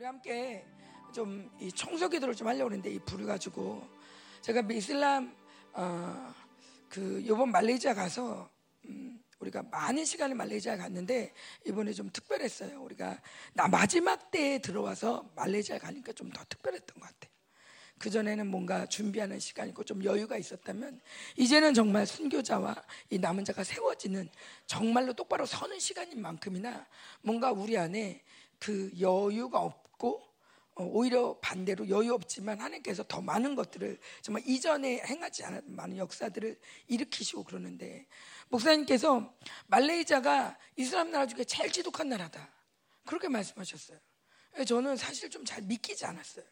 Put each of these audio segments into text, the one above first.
우리 함께 좀 이 청소 기도를 좀 하려고 했는데 이 불을 가지고 제가 이슬람 어, 그 요번 말레이시아 가서 음, 우리가 많은 시간을 말레이시아 갔는데 이번에 좀 특별했어요. 우리가 나 마지막 때에 들어와서 말레이시아 가니까 좀 더 특별했던 것 같아요. 그 전에는 뭔가 준비하는 시간이고 좀 여유가 있었다면 이제는 정말 순교자와 이 남은 자가 세워지는 정말로 똑바로 서는 시간인 만큼이나 뭔가 우리 안에 그 여유가 없 고 어, 오히려 반대로 여유 없지만 하나님께서 더 많은 것들을 정말 이전에 행하지 않았던 많은 역사들을 일으키시고 그러는데 목사님께서 말레이시아가 이슬람 나라 중에 제일 지독한 나라다 그렇게 말씀하셨어요. 저는 사실 좀 잘 믿기지 않았어요.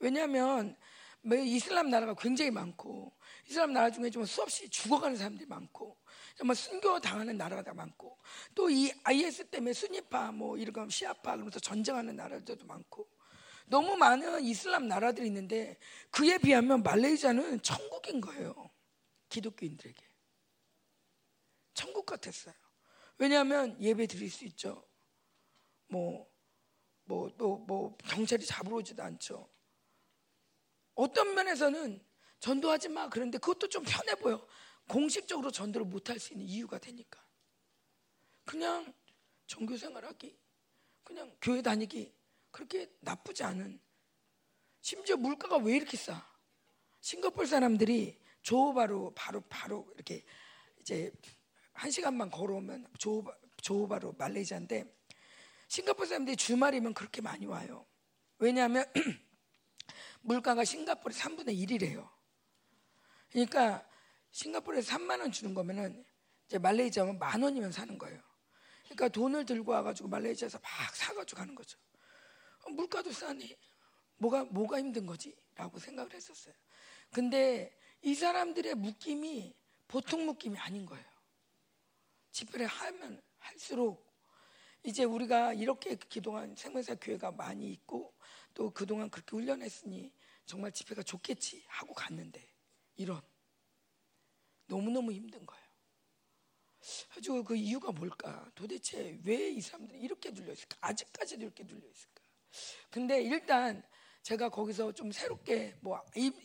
왜냐하면 뭐 이슬람 나라가 굉장히 많고 이슬람 나라 중에 좀 수없이 죽어가는 사람들이 많고 정말 순교 당하는 나라가 많고 또 이 IS 때문에 순위파 뭐 이런 시아파 그러면서 전쟁하는 나라들도 많고 너무 많은 이슬람 나라들이 있는데 그에 비하면 말레이시아는 천국인 거예요. 기독교인들에게. 천국 같았어요. 왜냐하면 예배 드릴 수 있죠. 뭐, 뭐, 또, 뭐, 경찰이 잡으러 오지도 않죠. 어떤 면에서는 전도하지 마. 그런데 그것도 좀 편해 보여. 공식적으로 전도를 못할 수 있는 이유가 되니까. 그냥 종교 생활하기, 그냥 교회 다니기, 그렇게 나쁘지 않은. 심지어 물가가 왜 이렇게 싸? 싱가폴 사람들이 조호바로 바로 바로 이렇게 이제 한 시간만 걸어오면 조호바, 조호바로 말레이시아인데 싱가폴 사람들이 주말이면 그렇게 많이 와요. 왜냐하면 물가가 싱가포르 3분의 1이래요. 그러니까 싱가포르에서 3만 원 주는 거면은 이제 말레이시아면 만 원이면 사는 거예요. 그러니까 돈을 들고 와가지고 말레이시아에서 막 사가지고 가는 거죠. 어, 물가도 싸니 뭐가 뭐가 힘든 거지?라고 생각을 했었어요. 근데 이 사람들의 묶임이 보통 묶임이 아닌 거예요. 집회를 하면 할수록 이제 우리가 이렇게 기동한 생명사 교회가 많이 있고 또 그동안 그렇게 훈련했으니 정말 집회가 좋겠지 하고 갔는데 이런 너무너무 힘든 거예요. 아주 그 이유가 뭘까? 도대체 왜 이 사람들이 이렇게 눌려 있을까? 아직까지도 이렇게 눌려 있을까? 근데 일단 제가 거기서 좀 새롭게 뭐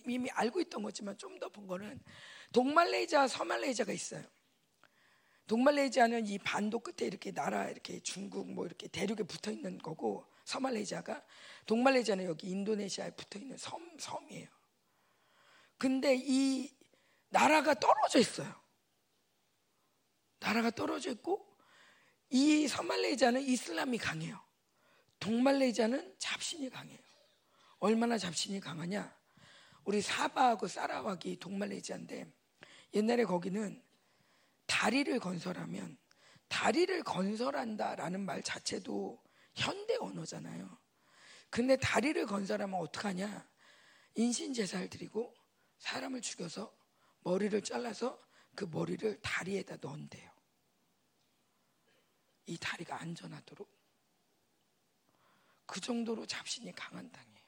이미 알고 있던 거지만 좀 더 본 거는 동말레이자, 서말레이자가 있어요. 동말레이자는 이 반도 끝에 이렇게 나라 이렇게 중국 뭐 이렇게 대륙에 붙어 있는 거고 서말레이자가 동말레이자는 여기 인도네시아에 붙어 있는 섬 섬이에요. 근데 이 나라가 떨어져 있어요. 나라가 떨어져 있고 이 서말레이자는 이슬람이 강해요. 동말레이자는 잡신이 강해요. 얼마나 잡신이 강하냐? 우리 사바하고 사라왁이 동말레이자인데 옛날에 거기는 다리를 건설하면 다리를 건설한다라는 말 자체도 현대 언어잖아요. 근데 다리를 건설하면 어떡하냐? 인신 제사를 드리고 사람을 죽여서 머리를 잘라서 그 머리를 다리에다 넣은대요. 이 다리가 안전하도록 그 정도로 잡신이 강한 땅이에요.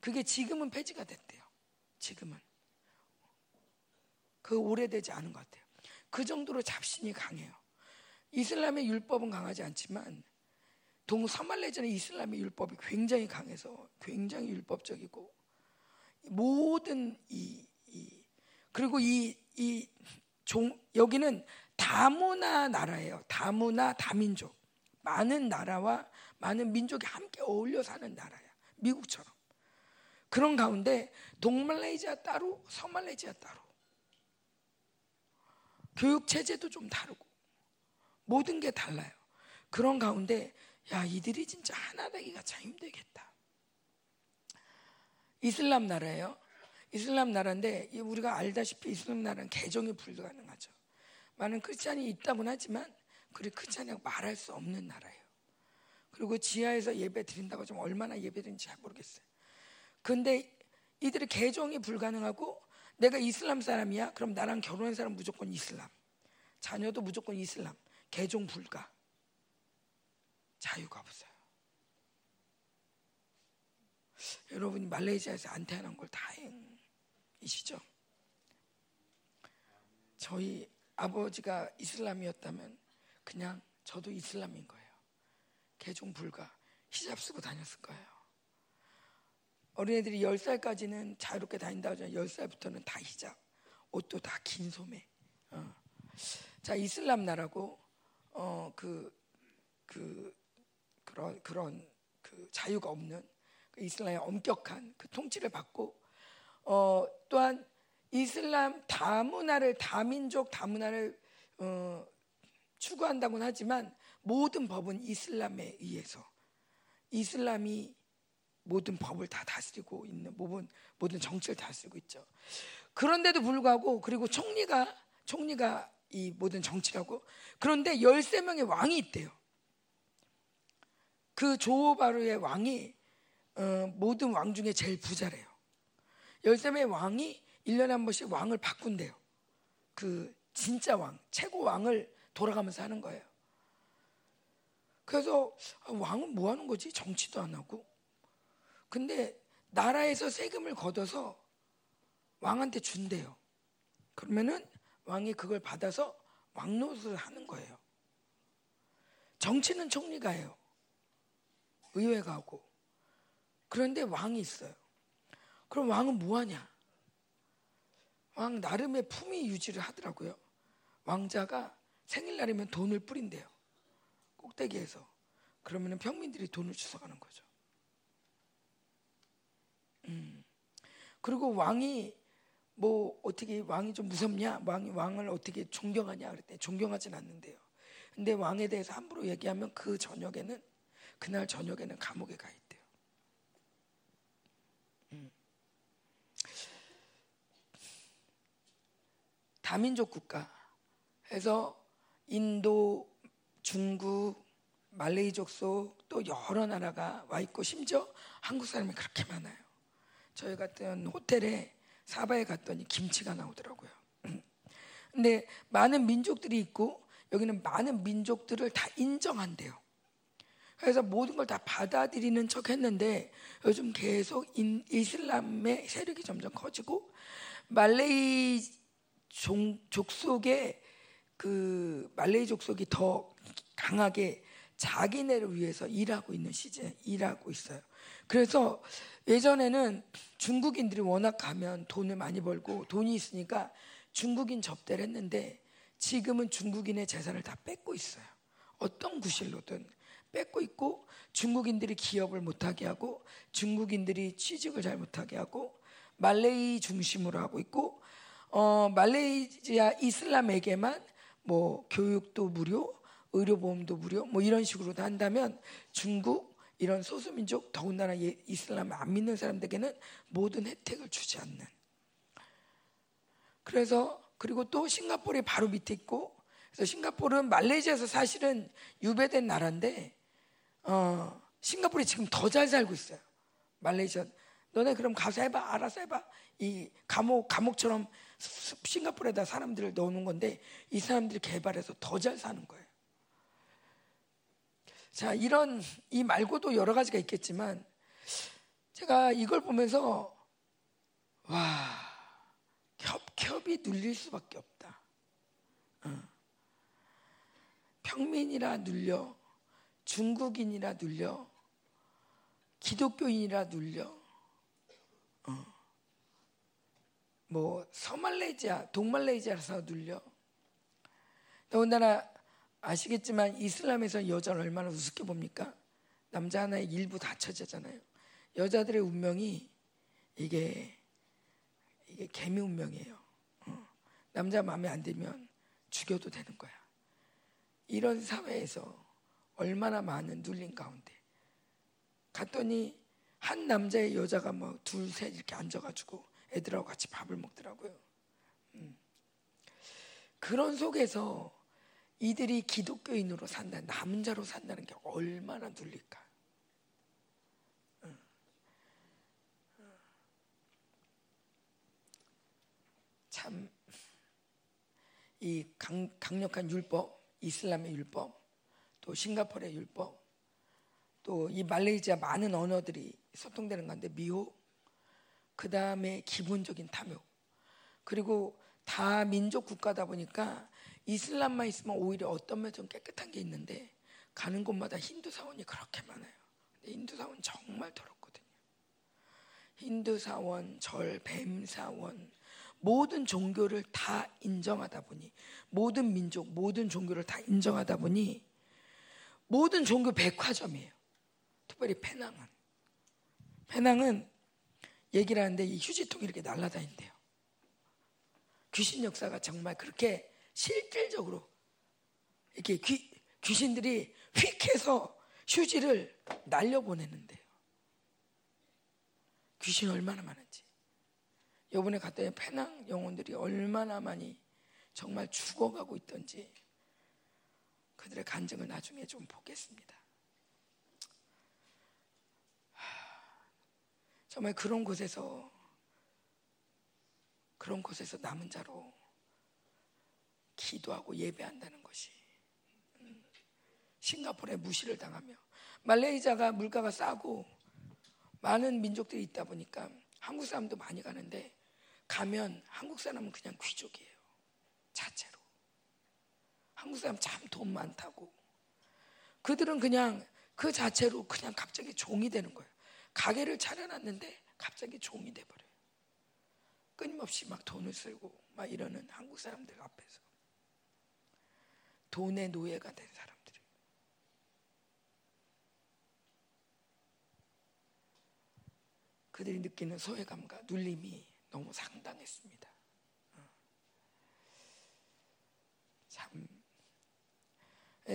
그게 지금은 폐지가 됐대요. 지금은 그 오래되지 않은 것 같아요. 그 정도로 잡신이 강해요. 이슬람의 율법은 강하지 않지만 동서말레이자는 이슬람의 율법이 굉장히 강해서 굉장히 율법적이고 모든 이, 이 그리고 이, 이 종, 여기는 다문화 나라예요. 다문화 다민족 많은 나라와 많은 민족이 함께 어울려 사는 나라야. 미국처럼 그런 가운데 동말레이시아 따로 서말레이시아 따로 교육 체제도 좀 다르고 모든 게 달라요. 그런 가운데 야 이들이 진짜 하나 되기가 참 힘들겠다. 이슬람 나라예요. 이슬람 나라인데 우리가 알다시피 이슬람 나라는 개종이 불가능하죠. 많은 크리스찬이 있다곤 하지만 그리 크리스찬이라고 말할 수 없는 나라예요. 그리고 지하에서 예배 드린다고 좀 얼마나 예배 드는지 잘 모르겠어요. 근데 이들의 개종이 불가능하고 내가 이슬람 사람이야? 그럼 나랑 결혼한 사람 무조건 이슬람. 자녀도 무조건 이슬람. 개종 불가. 자유가 없어요. 여러분이 말레이시아에서 안 태어난 걸 다행 이시죠? 저희 아버지가 이슬람이었다면 그냥 저도 이슬람인 거예요. 개종 불가. 히잡 쓰고 다녔을 거예요. 어린애들이 10살까지는 자유롭게 다닌다고 하잖아요. 10살부터는 다 히잡. 옷도 다 긴 소매. 어. 자, 이슬람 나라고 어, 그, 그, 그런, 그런 그 자유가 없는 그 이슬람의 엄격한 그 통치를 받고 어, 또한 이슬람 다문화를 다민족 다문화를 어, 추구한다고는 하지만 모든 법은 이슬람에 의해서 이슬람이 모든 법을 다 다스리고 있는 모든 모든 정치를 다스리고 있죠. 그런데도 불구하고 그리고 총리가 총리가 이 모든 정치라고 그런데 13명의 왕이 있대요. 그 조호바르의 왕이 어, 모든 왕 중에 제일 부자래요. 13명의 왕이 1년에 한 번씩 왕을 바꾼대요. 그 진짜 왕, 최고 왕을 돌아가면서 하는 거예요. 그래서 아, 왕은 뭐 하는 거지? 정치도 안 하고. 근데 나라에서 세금을 걷어서 왕한테 준대요. 그러면은 왕이 그걸 받아서 왕노릇을 하는 거예요. 정치는 총리가 해요. 의회가 하고. 그런데 왕이 있어요. 그럼 왕은 뭐 하냐? 왕 나름의 품위 유지를 하더라고요. 왕자가 생일날이면 돈을 뿌린대요. 꼭대기에서. 그러면 평민들이 돈을 주워가는 거죠. 음. 그리고 왕이 뭐 어떻게 왕이 좀 무섭냐? 왕이 왕을 어떻게 존경하냐? 그랬더니 존경하진 않는데요. 근데 왕에 대해서 함부로 얘기하면 그 저녁에는 그날 저녁에는 감옥에 가 있대 다민족 국가 해서 인도, 중국, 말레이족소 또 여러 나라가 와 있고 심지어 한국 사람이 그렇게 많아요. 저희 같은 호텔에 사바에 갔더니 김치가 나오더라고요. 근데 많은 민족들이 있고 여기는 많은 민족들을 다 인정한대요. 그래서 모든 걸 다 받아들이는 척 했는데 요즘 계속 인, 이슬람의 세력이 점점 커지고 말레이 종, 족속의 그 말레이 족속이 더 강하게 자기네를 위해서 일하고 있는 시즌 일하고 있어요. 그래서 예전에는 중국인들이 워낙 가면 돈을 많이 벌고 돈이 있으니까 중국인 접대를 했는데 지금은 중국인의 재산을 다 뺏고 있어요. 어떤 구실로든 뺏고 있고 중국인들이 기업을 못하게 하고 중국인들이 취직을 잘 못하게 하고 말레이 중심으로 하고 있고 어, 말레이시아 이슬람에게만 뭐 교육도 무료, 의료보험도 무료 뭐 이런 식으로 한다면 중국 이런 소수민족 더군다나 이슬람 안 믿는 사람들에게는 모든 혜택을 주지 않는 그래서 그리고 또 싱가포르이 바로 밑에 있고 그래서 싱가포르는 말레이시아에서 사실은 유배된 나라인데 어, 싱가포르이 지금 더 잘 살고 있어요. 말레이시아. 너네 그럼 가서 해봐. 알아서 해봐. 이 감옥 감옥처럼 싱가포르에다 사람들을 넣어놓은 건데 이 사람들이 개발해서 더 잘 사는 거예요. 자 이런 이 말고도 여러 가지가 있겠지만 제가 이걸 보면서 와 겹겹이 눌릴 수밖에 없다. 어. 평민이라 눌려 중국인이라 눌려 기독교인이라 눌려 어. 뭐 서말레이시아 동말레이시아라서 눌려 더군다나 아시겠지만 이슬람에서 여자를 얼마나 우습게 봅니까? 남자 하나의 일부 다 처지잖아요. 여자들의 운명이 이게 이게 개미 운명이에요. 어. 남자 마음에 안 들면 죽여도 되는 거야. 이런 사회에서 얼마나 많은 눌림 가운데 갔더니 한 남자의 여자가 뭐 둘 셋 이렇게 앉아가지고 애들하고 같이 밥을 먹더라고요. 음. 그런 속에서 이들이 기독교인으로 산다, 남은 자로 산다는 게 얼마나 눌릴까. 음. 참, 이 강력한 율법, 이슬람의 율법, 또 싱가포르의 율법, 또 이 말레이시아 많은 언어들이 소통되는 건데 미호, 그 다음에 기본적인 탐욕, 그리고 다 민족 국가다 보니까 이슬람만 있으면 오히려 어떤 면좀 깨끗한 게 있는데 가는 곳마다 힌두 사원이 그렇게 많아요. 인도 사원 정말 더럽거든요. 인도 사원, 절, 뱀 사원 모든 종교를 다 인정하다 보니 모든 민족, 모든 종교를 다 인정하다 보니 모든 종교 백화점이에요. 특별히 페낭은 페낭은 얘기를 하는데 이 휴지통이 이렇게 날아다닌대요. 귀신 역사가 정말 그렇게 실질적으로 이렇게 귀, 귀신들이 휙 해서 휴지를 날려보내는데요. 귀신 얼마나 많은지. 요번에 갔더니 페낭 영혼들이 얼마나 많이 정말 죽어가고 있던지 그들의 간증을 나중에 좀 보겠습니다. 정말 그런 곳에서 그런 곳에서 남은 자로 기도하고 예배한다는 것이 음, 싱가포르에 무시를 당하며 말레이자가 물가가 싸고 많은 민족들이 있다 보니까 한국 사람도 많이 가는데 가면 한국 사람은 그냥 귀족이에요. 자체로. 한국 사람 참 돈 많다고. 그들은 그냥 그 자체로 그냥 갑자기 종이 되는 거예요. 가게를 차려놨는데 갑자기 종이 돼버려요. 끊임없이 막 돈을 쓰고 막 이러는 한국 사람들 앞에서 돈의 노예가 된 사람들이 그들이 느끼는 소외감과 눌림이 너무 상당했습니다. 어. 참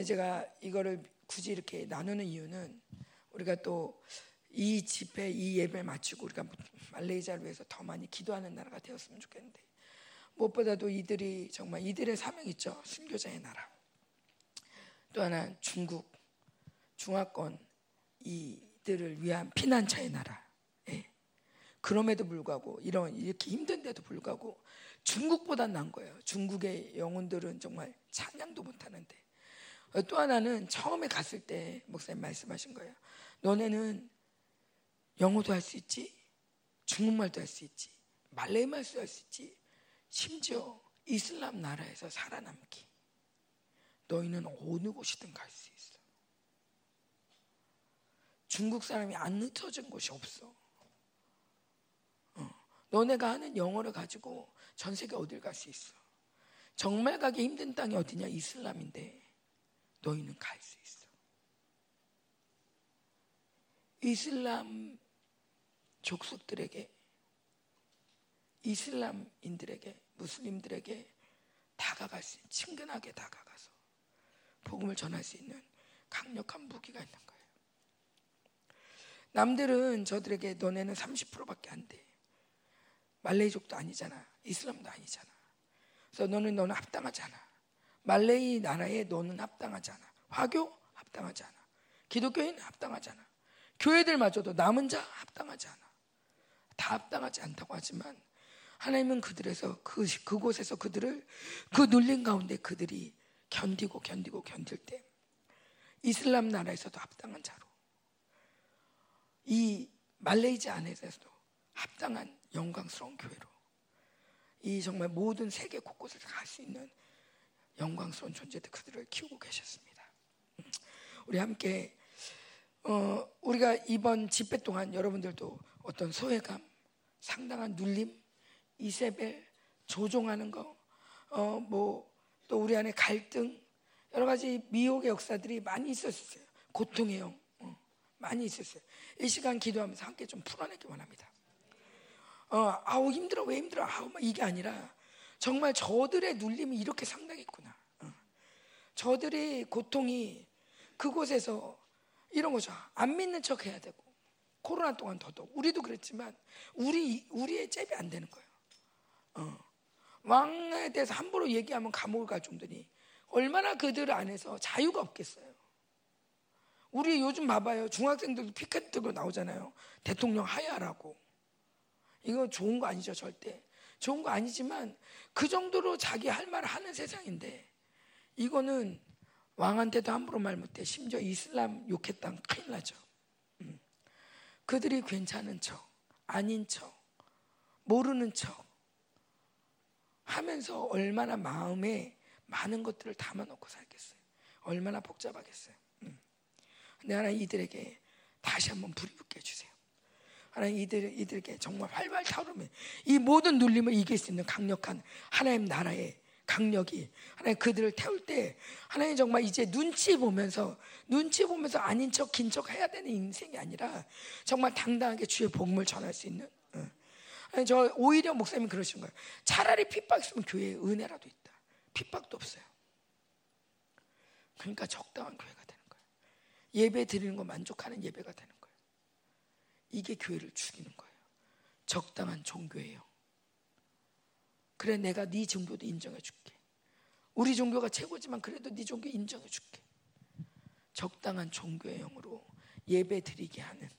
제가 이거를 굳이 이렇게 나누는 이유는 우리가 또 이 집회, 이 예배 마치고 우리가 말레이자를 위해서 더 많이 기도하는 나라가 되었으면 좋겠는데 무엇보다도 이들이 정말 이들의 사명 있죠. 순교자의 나라. 또 하나 중국, 중화권 이들을 위한 피난처의 나라. 예. 그럼에도 불구하고 이런 이렇게 힘든데도 불구하고 중국보다 난 거예요. 중국의 영혼들은 정말 찬양도 못하는데 또 하나는 처음에 갔을 때 목사님 말씀하신 거예요. 너네는 영어도 할 수 있지, 중국말도 할 수 있지, 말레이 말도 할 수 있지, 심지어 이슬람 나라에서 살아남기. 너희는 어느 곳이든 갈 수 있어. 중국 사람이 안 흩어진 곳이 없어. 어. 너네가 하는 영어를 가지고 전 세계 어딜 갈 수 있어. 정말 가기 힘든 땅이 어디냐? 이슬람인데 너희는 갈 수 있어. 이슬람 족속들에게 이슬람인들에게 무슬림들에게 다가갈 수 있는 친근하게 다가가서 복음을 전할 수 있는 강력한 무기가 있는 거예요. 남들은 저들에게 너네는 30%밖에 안 돼. 말레이족도 아니잖아. 이슬람도 아니잖아. 그래서 너는 너는 합당하지 않아. 말레이 나라에 너는 합당하지 않아. 화교 합당하지 않아. 기독교인 합당하지 않아. 교회들마저도 남은 자 합당하지 않아. 다 합당하지 않다고 하지만 하나님은 그들에서 그 그곳에서 그들을 그 눌린 가운데 그들이 견디고 견디고 견딜 때 이슬람 나라에서도 합당한 자로 이 말레이시아 안에서도 합당한 영광스러운 교회로 이 정말 모든 세계 곳곳을 갈 수 있는 영광스러운 존재들 그들을 키우고 계셨습니다. 우리 함께 어, 우리가 이번 집회 동안 여러분들도 어떤 소외감, 상당한 눌림, 이세벨, 조종하는 거, 어, 뭐, 또 우리 안에 갈등, 여러 가지 미혹의 역사들이 많이 있었어요. 고통의 영, 어, 많이 있었어요. 이 시간 기도하면서 함께 좀 풀어내기 원합니다. 어, 아우, 힘들어, 왜 힘들어, 아우, 이게 아니라, 정말 저들의 눌림이 이렇게 상당했구나. 어. 저들의 고통이 그곳에서 이런 거죠. 안 믿는 척 해야 되고, 코로나 동안 더더욱 우리도 그랬지만 우리 우리의 잽이 안 되는 거예요. 어. 왕에 대해서 함부로 얘기하면 감옥을 갈 정도니 얼마나 그들 안에서 자유가 없겠어요. 우리 요즘 봐봐요. 중학생들도 피켓 들고 나오잖아요. 대통령 하야라고. 이거 좋은 거 아니죠, 절대. 좋은 거 아니지만 그 정도로 자기 할 말을 하는 세상인데 이거는 왕한테도 함부로 말 못해. 심지어 이슬람 욕했다면 큰일 나죠. 그들이 괜찮은 척, 아닌 척, 모르는 척 하면서 얼마나 마음에 많은 것들을 담아놓고 살겠어요. 얼마나 복잡하겠어요. 음. 근데 하나 이들에게 다시 한번 불이 붙게 해주세요. 하나님 이들 이들에게 정말 활발 타오르면 이 모든 눌림을 이길 수 있는 강력한 하나님 나라의 강력이 하나님 그들을 태울 때 하나님 정말 이제 눈치 보면서 눈치 보면서 아닌 척 긴 척 해야 되는 인생이 아니라 정말 당당하게 주의 복음을 전할 수 있는 어. 아니, 저 오히려 목사님 그러신 거예요. 차라리 핍박 있으면 교회에 은혜라도 있다. 핍박도 없어요. 그러니까 적당한 교회가 되는 거예요. 예배 드리는 거 만족하는 예배가 되는 거예요. 이게 교회를 죽이는 거예요. 적당한 종교예요. 그래 내가 네 종교도 인정해 줄게. 우리 종교가 최고지만 그래도 네 종교 인정해 줄게. 적당한 종교의 영으로 예배 드리게 하는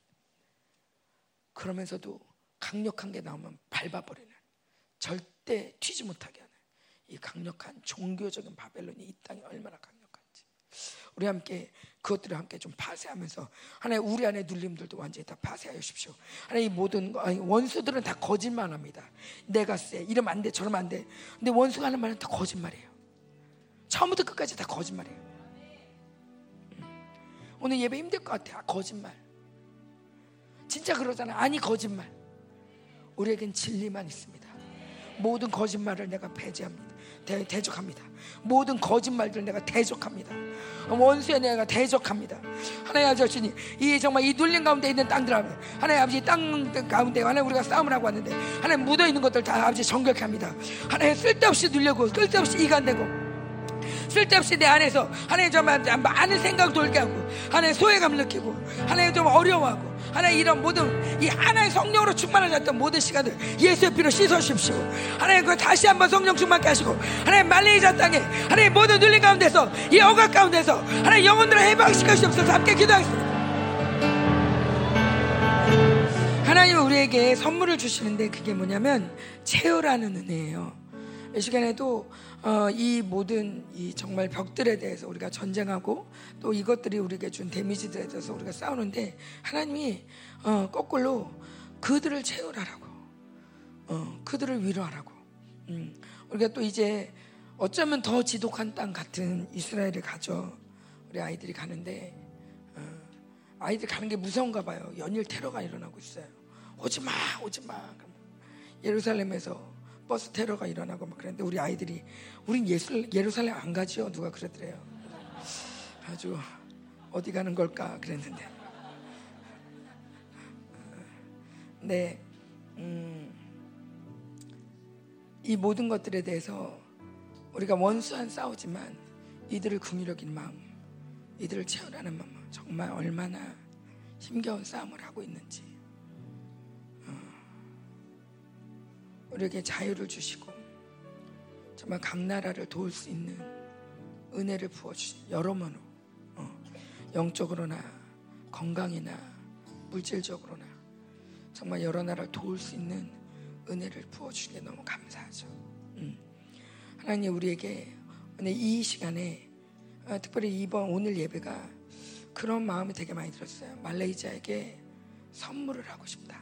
그러면서도 강력한 게 나오면 밟아버리는 절대 튀지 못하게 하는 이 강력한 종교적인 바벨론이 이 땅에 얼마나 강력한지 우리 함께 그것들을 함께 좀 파쇄하면서 하나님 우리 안에 눌림들도 완전히 다 파쇄하여 주십시오. 하나님 이 모든 원수들은 다 거짓말합니다. 내가 쎄 이러면 안 돼, 저러면 안 돼. 근데 원수가 하는 말은 다 거짓말이에요. 처음부터 끝까지 다 거짓말이에요. 음. 오늘 예배 힘들 것 같아. 아, 거짓말. 진짜 그러잖아. 아니 거짓말. 우리에겐 진리만 있습니다. 모든 거짓말을 내가 배제합니다. 대, 대적합니다. 모든 거짓말들 내가 대적합니다. 원수에 내가 대적합니다. 하나님 아버지 이 정말 이 눌림 가운데 있는 땅들 하면 하나님 아버지 땅 가운데 하나님 우리가 싸움을 하고 왔는데 하나님 묻어 있는 것들 다 아버지 정결케 합니다. 하나님 쓸데없이 눌려고 쓸데없이 이간되고 쓸데없이 내 안에서 하나님 정말 많은 생각 돌게 하고 하나님 소외감을 느끼고 하나님 좀 어려워하고 하나님 이런 모든 이 하나의 성령으로 충만하셨던 모든 시간들 예수의 피로 씻어주십시오. 하나님 그 다시 한번 성령 충만케 하시고 하나님 말레이자 땅에 하나님 모든 눌림 가운데서 이 억압 가운데서 하나님 영혼들을 해방시켜 주옵소서. 함께 기도하겠습니다. 하나님 우리에게 선물을 주시는데 그게 뭐냐면 체요라는 은혜예요. 이 시간에도 어, 이 모든 이 정말 벽들에 대해서 우리가 전쟁하고 또 이것들이 우리에게 준 데미지들에 대해서 우리가 싸우는데 하나님이 어, 거꾸로 그들을 채우라라고. 어, 그들을 위로하라고. 음, 우리가 또 이제 어쩌면 더 지독한 땅 같은 이스라엘을 가죠. 우리 아이들이 가는데 어, 아이들 가는 게 무서운가 봐요. 연일 테러가 일어나고 있어요. 오지 마 오지 마. 예루살렘에서 버스 테러가 일어나고 막 그랬는데 우리 아이들이 우린 예술, 예루살렘 안 가지요? 누가 그러더래요. 아주 어디 가는 걸까? 그랬는데. 네, 음, 이 모든 것들에 대해서 우리가 원수한 싸우지만 이들을 궁유력인 마음 이들을 채우라는 마음 정말 얼마나 힘겨운 싸움을 하고 있는지 우리에게 자유를 주시고 정말 각 나라를 도울 수 있는 은혜를 부어주신 여러모로 어, 영적으로나 건강이나 물질적으로나 정말 여러 나라를 도울 수 있는 은혜를 부어주신 게 너무 감사하죠. 음. 하나님 우리에게 오늘 이 시간에 어, 특별히 이번 오늘 예배가 그런 마음이 되게 많이 들었어요. 말레이시아에게 선물을 하고 싶다.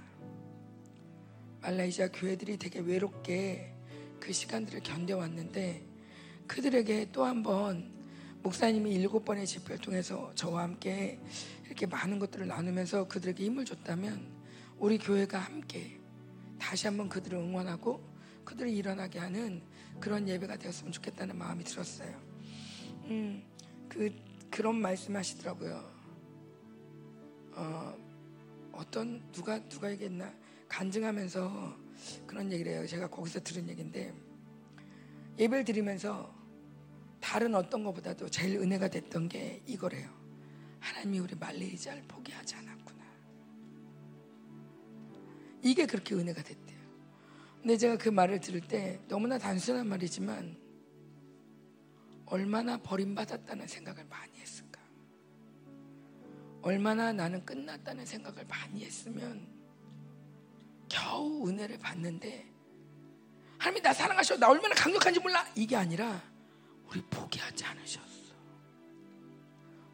말라이시아 교회들이 되게 외롭게 그 시간들을 견뎌왔는데 그들에게 또 한 번 목사님이 일곱 번의 집회를 통해서 저와 함께 이렇게 많은 것들을 나누면서 그들에게 힘을 줬다면 우리 교회가 함께 다시 한번 그들을 응원하고 그들을 일어나게 하는 그런 예배가 되었으면 좋겠다는 마음이 들었어요. 음, 그 그런 말씀 하시더라고요. 어, 어떤 누가 누가 얘기했나? 간증하면서 그런 얘기를 해요. 제가 거기서 들은 얘기인데 예배를 드리면서 다른 어떤 것보다도 제일 은혜가 됐던 게 이거래요. 하나님이 우리 말레이자를 포기하지 않았구나. 이게 그렇게 은혜가 됐대요. 근데 제가 그 말을 들을 때 너무나 단순한 말이지만 얼마나 버림받았다는 생각을 많이 했을까. 얼마나 나는 끝났다는 생각을 많이 했으면 겨우 은혜를 받는데 하나님이 나 사랑하셔 나 얼마나 강력한지 몰라. 이게 아니라 우리 포기하지 않으셨어.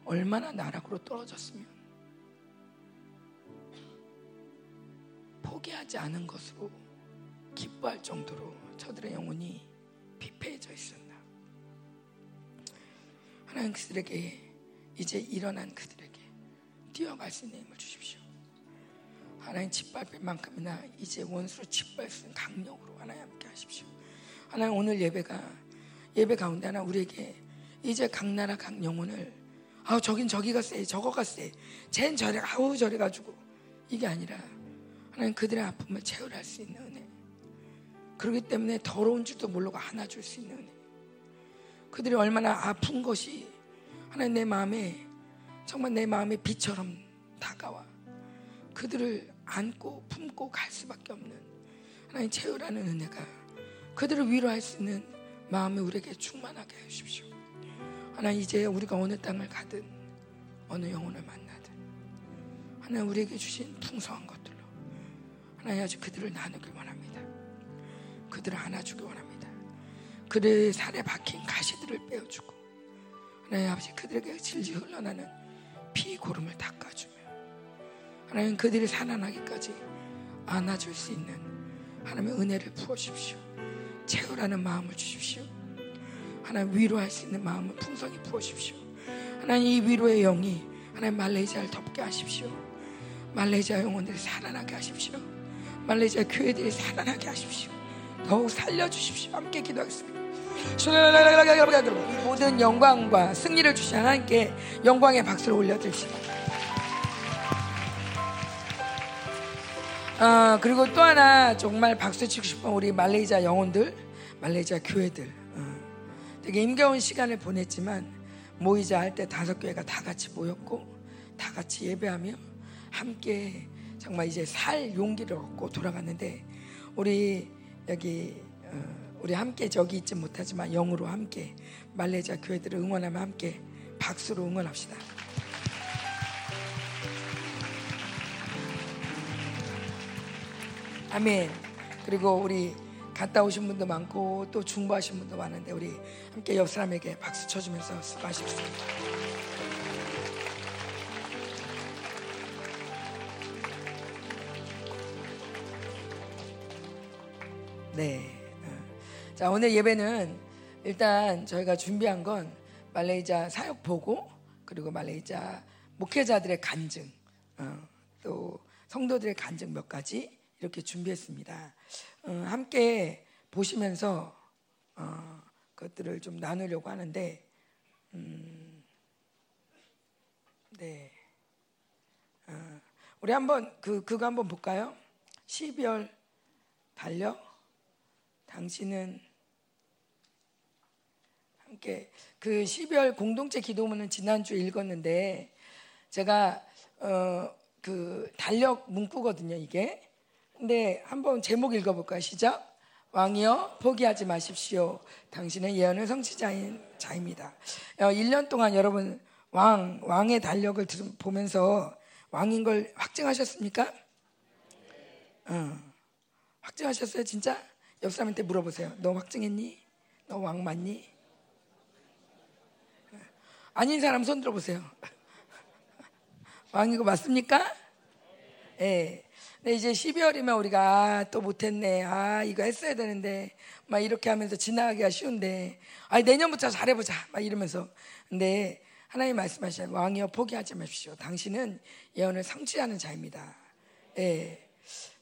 얼마나 나락으로 떨어졌으면. 포기하지 않은 것으로 기뻐할 정도로 저들의 영혼이 피폐해져 있었나. 하나님 그들에게 이제 일어난 그들에게 뛰어갈 수 있는 힘을 주십시오. 하나님 짓밟을 만큼이나 이제 원수를 있는 강력으로 하나님 함께 하십시오. 하나님 오늘 예배가 예배 가운데 하나 우리에게 이제 각 나라 각 영혼을 아우 저긴 저기가 세 저거가 세쟨 저래 아우 저래 가지고 이게 아니라 하나님 그들의 아픔을 채울할 수 있는 은혜 그렇기 때문에 더러운 줄도 모르고 안아줄 수 있는 은혜 그들이 얼마나 아픈 것이 하나님 내 마음에 정말 내 마음에 비처럼 다가와 그들을 안고 품고 갈 수밖에 없는 하나님 채우라는 은혜가 그들을 위로할 수 있는 마음이 우리에게 충만하게 해주십시오. 하나님 이제 우리가 어느 땅을 가든 어느 영혼을 만나든 하나님 우리에게 주신 풍성한 것들로 하나님 아주 그들을 나누길 원합니다. 그들을 안아주길 원합니다. 그들의 살에 박힌 가시들을 빼어주고 하나님 아버지 그들에게 질질 흘러나는 피 고름을 닦아주며 하나님 그들이 살아나기까지 안아줄 수 있는 하나님의 은혜를 부어주십시오. 채우라는 마음을 주십시오. 하나님 위로할 수 있는 마음을 풍성히 부어주십시오. 하나님 이 위로의 영이 하나님 말레이시아를 덮게 하십시오. 말레이시아 영혼들이 살아나게 하십시오. 말레이시아 교회들이 살아나게 하십시오. 더욱 살려주십시오. 함께 기도하겠습니다. 모든 영광과 승리를 주신 하나님께 영광의 박수를 올려드립시다. 아, 그리고 또 하나 정말 박수 치고 싶은 우리 말레이시아 영혼들, 말레이시아 교회들. 어, 되게 힘겨운 시간을 보냈지만 모이자 할 때 다섯 교회가 다 같이 모였고 다 같이 예배하며 함께 정말 이제 살 용기를 얻고 돌아갔는데 우리 여기 어, 우리 함께 저기 있지 못하지만 영으로 함께 말레이시아 교회들을 응원하며 함께 박수로 응원합시다. 아멘. 그리고 우리 갔다 오신 분도 많고 또 중보하신 분도 많은데 우리 함께 옆 사람에게 박수 쳐주면서 수고하십시오. 네. 어. 자 오늘 예배는 일단 저희가 준비한 건 말레이자 사역 보고 그리고 말레이자 목회자들의 간증 어, 또 성도들의 간증 몇 가지 이렇게 준비했습니다. 어, 함께 보시면서 어, 그것들을 좀 나누려고 하는데, 음, 네, 어, 우리 한번 그 그거 한번 볼까요? 12월 달력. 당신은 함께 그 12월 공동체 기도문은 지난주에 읽었는데 제가 어, 그 달력 문구거든요 이게 근데 한번 제목 읽어볼까요 시작 왕이여 포기하지 마십시오 당신은 예언의 성취자인 자입니다 1년 동안 여러분 왕 왕의 달력을 보면서 왕인 걸 확증하셨습니까? 어, 확증하셨어요 진짜? 옆 사람한테 물어보세요. 너 확증했니? 너 왕 맞니? 아닌 사람 손 들어보세요. 왕이고 맞습니까? 예. 네. 근데 이제 12월이면 우리가 아, 또 못했네. 아, 이거 했어야 되는데. 막 이렇게 하면서 지나가기가 쉬운데. 아, 내년부터 잘해보자. 막 이러면서. 근데 하나님 말씀하시는 왕이여 포기하지 마십시오. 당신은 예언을 성취하는 자입니다. 예. 네.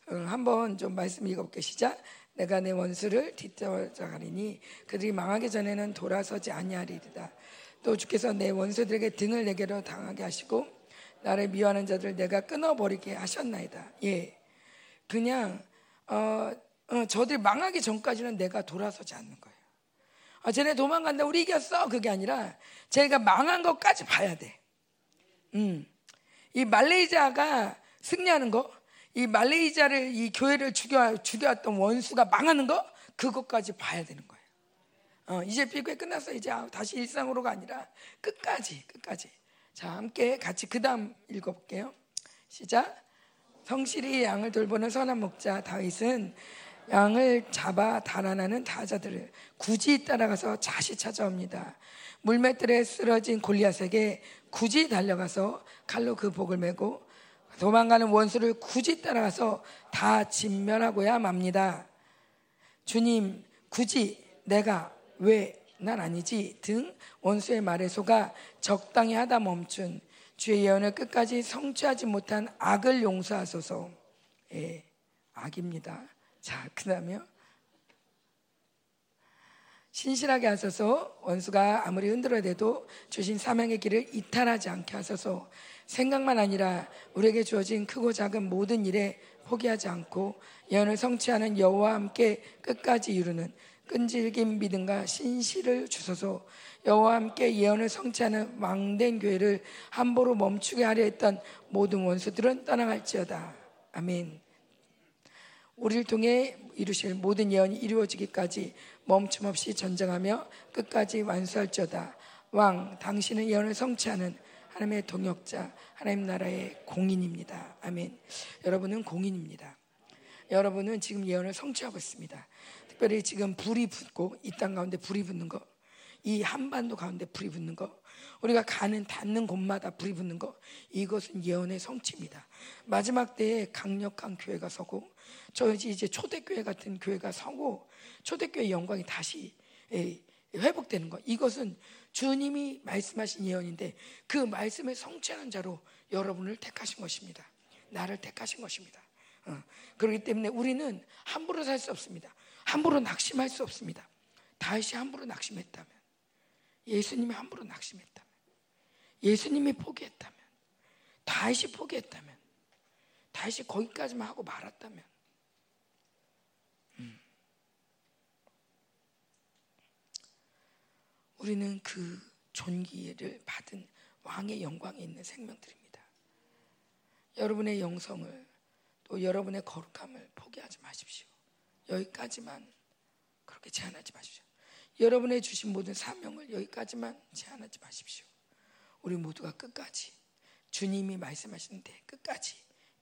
한번 좀 말씀 읽어볼게요. 시작. 내가 내 원수를 뒤쫓아가리니 그들이 망하기 전에는 돌아서지 아니하리이다. 또 주께서 내 원수들에게 등을 내게로 당하게 하시고 나를 미워하는 자들을 내가 끊어버리게 하셨나이다. 예, 그냥 어, 어, 저들이 망하기 전까지는 내가 돌아서지 않는 거예요. 아, 쟤네 도망간다 우리 이겼어 그게 아니라 제가 망한 것까지 봐야 돼. 음, 이 말레이시아가 승리하는 거, 이 말레이시아를 이 교회를 죽여 죽여왔던 원수가 망하는 거 그것까지 봐야 되는 거예요. 어, 이제 비교회 끝났어 이제 다시 일상으로가 아니라 끝까지 끝까지. 자 함께 같이 그 다음 읽어볼게요. 시작. 성실히 양을 돌보는 선한 목자 다윗은 양을 잡아 달아나는 다자들을 굳이 따라가서 자시 찾아옵니다. 물맷들에 쓰러진 골리앗에게 굳이 달려가서 칼로 그 복을 메고 도망가는 원수를 굳이 따라가서 다 진멸하고야 맙니다. 주님, 굳이 내가 왜 난 아니지 등 원수의 말에 속아 적당히 하다 멈춘 주의 예언을 끝까지 성취하지 못한 악을 용서하소서. 예, 악입니다. 자, 그다음에요. 신실하게 하소서 원수가 아무리 흔들어대도 주신 사명의 길을 이탈하지 않게 하소서 생각만 아니라 우리에게 주어진 크고 작은 모든 일에 포기하지 않고 예언을 성취하는 여호와 함께 끝까지 이루는 끈질긴 믿음과 신실을 주소서 여호와 함께 예언을 성취하는 왕된 교회를 함부로 멈추게 하려 했던 모든 원수들은 떠나갈지어다 아멘 우리를 통해 이루실 모든 예언이 이루어지기까지 멈춤 없이 전쟁하며 끝까지 완수할지어다. 왕, 당신은 예언을 성취하는 하나님의 동역자, 하나님 나라의 공인입니다. 아멘. 여러분은 공인입니다. 여러분은 지금 예언을 성취하고 있습니다. 특별히 지금 불이 붙고 이 땅 가운데 불이 붙는 거, 이 한반도 가운데 불이 붙는 거, 우리가 가는 닿는 곳마다 불이 붙는 거, 이것은 예언의 성취입니다. 마지막 때에 강력한 교회가 서고, 저 이제 초대교회 같은 교회가 서고, 초대교회 영광이 다시 예, 회복되는 것. 이것은 주님이 말씀하신 예언인데 그 말씀을 성취하는 자로 여러분을 택하신 것입니다. 나를 택하신 것입니다. 어, 그렇기 때문에 우리는 함부로 살 수 없습니다. 함부로 낙심할 수 없습니다. 다시 함부로 낙심했다면, 예수님이 함부로 낙심했다면, 예수님이 포기했다면, 다시 포기했다면, 다시 거기까지만 하고 말았다면, 우리는 그 존귀를 받은 왕의 영광에 있는 생명들입니다. 여러분의 영성을 또 여러분의 거룩함을 포기하지 마십시오. 여기까지만 그렇게 제한하지 마십시오. 여러분의 주신 모든 사명을 여기까지만 제한하지 마십시오. 우리 모두가 끝까지 주님이 말씀하시는데 끝까지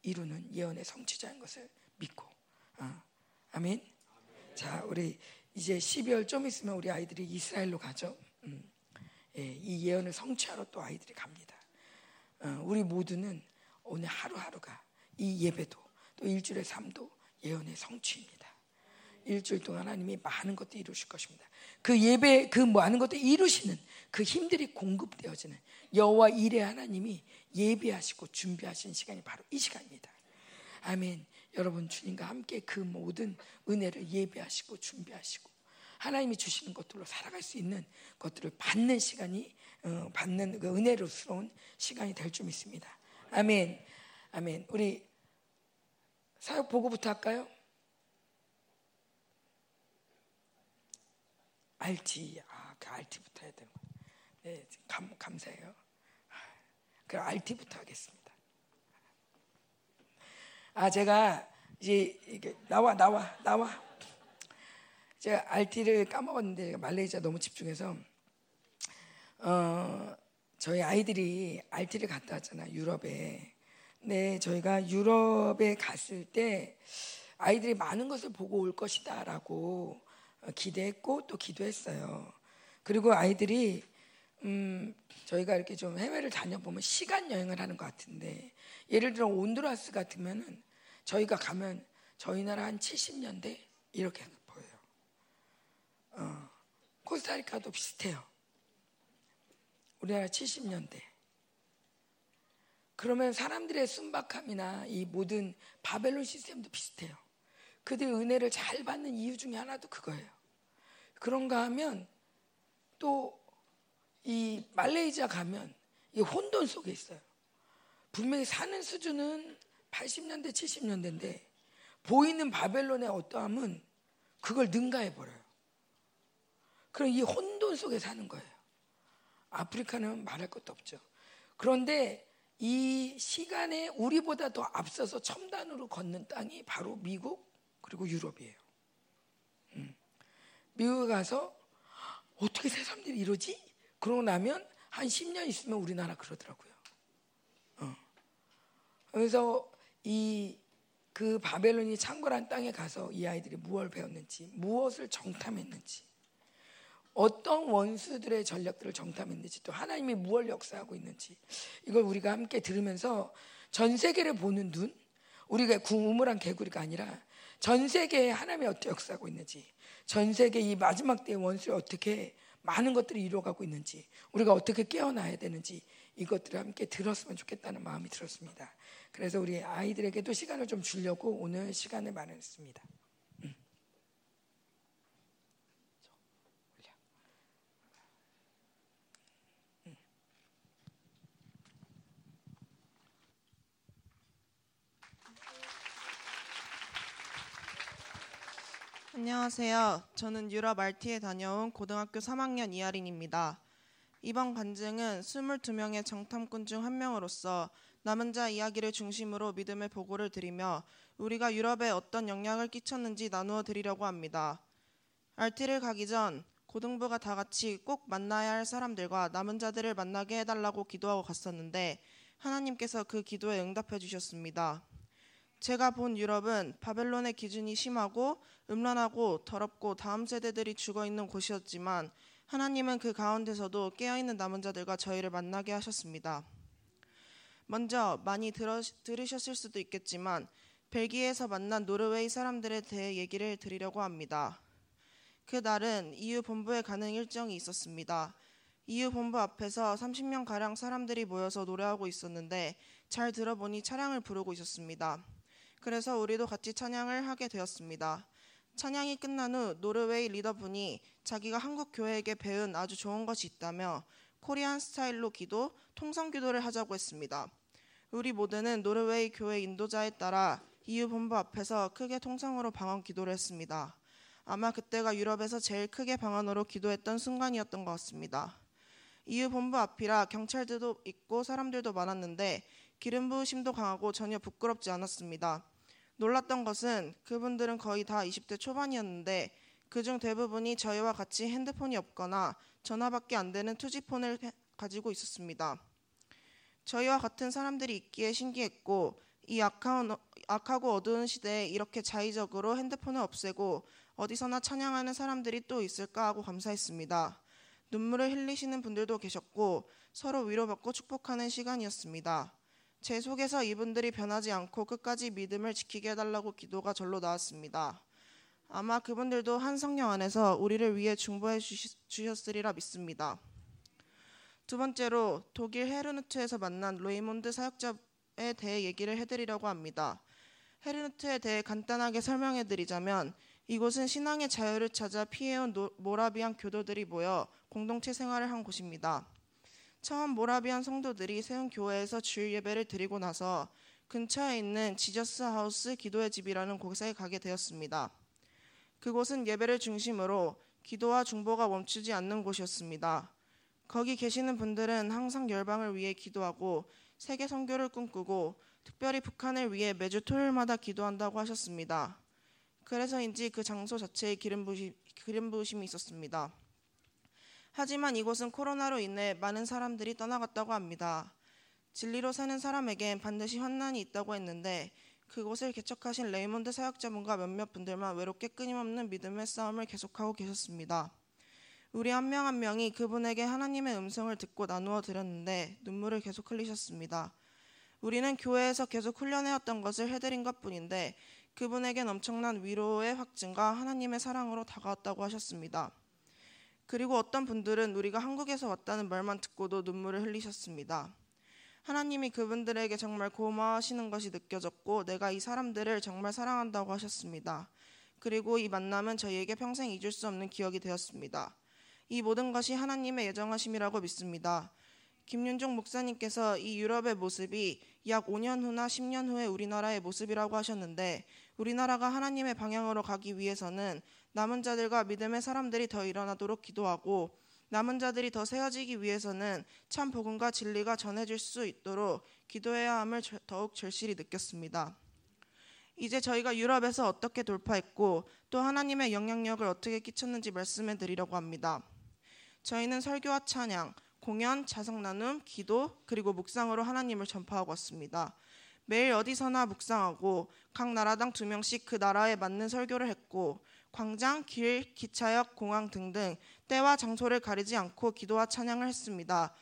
이루는 예언의 성취자인 것을 믿고 어, 아멘. 자, 우리 이제 12월 좀 있으면 우리 아이들이 이스라엘로 가죠. 음, 예, 이 예언을 성취하러 또 아이들이 갑니다. 어, 우리 모두는 오늘 하루하루가 이 예배도 또 일주일의 삶도 예언의 성취입니다. 일주일 동안 하나님이 많은 것도 이루실 것입니다. 그 예배 그 많은 것도 이루시는 그 힘들이 공급되어지는 여호와 일의 하나님이 예배하시고 준비하신 시간이 바로 이 시간입니다. 아멘. 여러분 주님과 함께 그 모든 은혜를 예배하시고 준비하시고 하나님이 주시는 것들로 살아갈 수 있는 것들을 받는 시간이 어, 받는 그 은혜로스러운 시간이 될 줄 믿습니다. 아멘. 아멘. 우리 사역 보고부터 할까요? 알티, 아, 그 알티부터 해야 되는 거. 네, 감, 감사해요. 그 알티부터 하겠습니다. 아, 제가 이제 이게 나와, 나와, 나와. 제가 RT를 까먹었는데 말레이시아 너무 집중해서 어, 저희 아이들이 RT를 갔다 왔잖아 유럽에. 네, 저희가 유럽에 갔을 때 아이들이 많은 것을 보고 올 것이다라고 기대했고 또 기도했어요. 그리고 아이들이 음, 저희가 이렇게 좀 해외를 다녀보면 시간 여행을 하는 것 같은데 예를 들어 온두라스 같으면은 저희가 가면 저희 나라 한 70년대 이렇게 어, 코스타리카도 비슷해요. 우리나라 70년대. 그러면 사람들의 순박함이나 이 모든 바벨론 시스템도 비슷해요. 그들 은혜를 잘 받는 이유 중에 하나도 그거예요. 그런가 하면 또 이 말레이시아 가면 이 혼돈 속에 있어요. 분명히 사는 수준은 80년대, 70년대인데 보이는 바벨론의 어떠함은 그걸 능가해 버려요. 그럼 이 혼돈 속에 사는 거예요. 아프리카는 말할 것도 없죠. 그런데 이 시간에 우리보다 더 앞서서 첨단으로 걷는 땅이 바로 미국 그리고 유럽이에요. 음. 미국에 가서 어떻게 새삼들이 이러지? 그러고 나면 한 10년 있으면 우리나라 그러더라고요. 어. 그래서 이 그 바벨론이 창궐한 땅에 가서 이 아이들이 무엇을 배웠는지, 무엇을 정탐했는지, 어떤 원수들의 전략들을 정탐했는지 또 하나님이 무엇을 역사하고 있는지 이걸 우리가 함께 들으면서 전 세계를 보는 눈 우리가 우물한 개구리가 아니라 전 세계에 하나님이 어떻게 역사하고 있는지 전 세계 이 마지막 때의 원수를 어떻게 많은 것들이 이루어가고 있는지 우리가 어떻게 깨어나야 되는지 이것들을 함께 들었으면 좋겠다는 마음이 들었습니다. 그래서 우리 아이들에게도 시간을 좀 주려고 오늘 시간을 마련했습니다. 안녕하세요. 저는 유럽 RT에 다녀온 고등학교 3학년 이하린입니다. 이번 간증은 22명의 정탐꾼 중 한 명으로서 남은 자 이야기를 중심으로 믿음의 보고를 드리며 우리가 유럽에 어떤 영향을 끼쳤는지 나누어 드리려고 합니다. RT를 가기 전 고등부가 다 같이 꼭 만나야 할 사람들과 남은 자들을 만나게 해달라고 기도하고 갔었는데 하나님께서 그 기도에 응답해 주셨습니다. 제가 본 유럽은 바벨론의 기준이 심하고 음란하고 더럽고 다음 세대들이 죽어 있는 곳이었지만 하나님은 그 가운데서도 깨어 있는 남은 자들과 저희를 만나게 하셨습니다. 먼저 많이 들어, 들으셨을 수도 있겠지만 벨기에에서 만난 노르웨이 사람들에 대해 얘기를 드리려고 합니다. 그날은 EU 본부에 가는 일정이 있었습니다. EU 본부 앞에서 30명 가량 사람들이 모여서 노래하고 있었는데 잘 들어보니 차량을 부르고 있었습니다. 그래서 우리도 같이 찬양을 하게 되었습니다. 찬양이 끝난 후 노르웨이 리더분이 자기가 한국 교회에게 배운 아주 좋은 것이 있다며 코리안 스타일로 기도, 통성 기도를 하자고 했습니다. 우리 모두는 노르웨이 교회 인도자에 따라 EU 본부 앞에서 크게 통성으로 방언 기도를 했습니다. 아마 그때가 유럽에서 제일 크게 방언으로 기도했던 순간이었던 것 같습니다. EU 본부 앞이라 경찰들도 있고 사람들도 많았는데 기름 부으심도 강하고 전혀 부끄럽지 않았습니다. 놀랐던 것은 그분들은 거의 다 20대 초반이었는데 그중 대부분이 저희와 같이 핸드폰이 없거나 전화밖에 안 되는 투지폰을 가지고 있었습니다. 저희와 같은 사람들이 있기에 신기했고 이 악하고 어두운 시대에 이렇게 자의적으로 핸드폰을 없애고 어디서나 찬양하는 사람들이 또 있을까 하고 감사했습니다. 눈물을 흘리시는 분들도 계셨고 서로 위로받고 축복하는 시간이었습니다. 제 속에서 이분들이 변하지 않고 끝까지 믿음을 지키게 해달라고 기도가 절로 나왔습니다. 아마 그분들도 한 성령 안에서 우리를 위해 중보해 주셨으리라 믿습니다. 두 번째로 독일 헤르누트에서 만난 로이몬드 사역자에 대해 얘기를 해드리려고 합니다. 헤르누트에 대해 간단하게 설명해 드리자면 이곳은 신앙의 자유를 찾아 피해온 모라비안 교도들이 모여 공동체 생활을 한 곳입니다. 처음 모라비안 성도들이 세운 교회에서 주일 예배를 드리고 나서 근처에 있는 지저스 하우스 기도의 집이라는 곳에 가게 되었습니다. 그곳은 예배를 중심으로 기도와 중보가 멈추지 않는 곳이었습니다. 거기 계시는 분들은 항상 열방을 위해 기도하고 세계 선교를 꿈꾸고 특별히 북한을 위해 매주 토요일마다 기도한다고 하셨습니다. 그래서인지 그 장소 자체에 기름 부심, 기름 부으심이 있었습니다. 하지만 이곳은 코로나로 인해 많은 사람들이 떠나갔다고 합니다. 진리로 사는 사람에겐 반드시 환난이 있다고 했는데 그곳을 개척하신 레이몬드 사역자분과 몇몇 분들만 외롭게 끊임없는 믿음의 싸움을 계속하고 계셨습니다. 우리 한 명 한 명이 그분에게 하나님의 음성을 듣고 나누어 드렸는데 눈물을 계속 흘리셨습니다. 우리는 교회에서 계속 훈련해왔던 것을 해드린 것 뿐인데 그분에겐 엄청난 위로의 확증과 하나님의 사랑으로 다가왔다고 하셨습니다. 그리고 어떤 분들은 우리가 한국에서 왔다는 말만 듣고도 눈물을 흘리셨습니다. 하나님이 그분들에게 정말 고마워하시는 것이 느껴졌고 내가 이 사람들을 정말 사랑한다고 하셨습니다. 그리고 이 만남은 저희에게 평생 잊을 수 없는 기억이 되었습니다. 이 모든 것이 하나님의 예정하심이라고 믿습니다. 김윤종 목사님께서 이 유럽의 모습이 약 5년 후나 10년 후에 우리나라의 모습이라고 하셨는데 우리나라가 하나님의 방향으로 가기 위해서는 남은 자들과 믿음의 사람들이 더 일어나도록 기도하고 남은 자들이 더 세워지기 위해서는 참 복음과 진리가 전해질 수 있도록 기도해야 함을 더욱 절실히 느꼈습니다. 이제 저희가 유럽에서 어떻게 돌파했고 또 하나님의 영향력을 어떻게 끼쳤는지 말씀해 드리려고 합니다. 저희는 설교와 찬양, 공연, 자성 나눔, 기도, 그리고 묵상으로 하나님을 전파하고 왔습니다. 매일 어디서나 묵상하고 각 나라당 두 명씩 그 나라에 맞는 설교를 했고 광장, 길, 기차역, 공항 등등 때와 장소를 가리지 않고 기도와 찬양을 했습니다.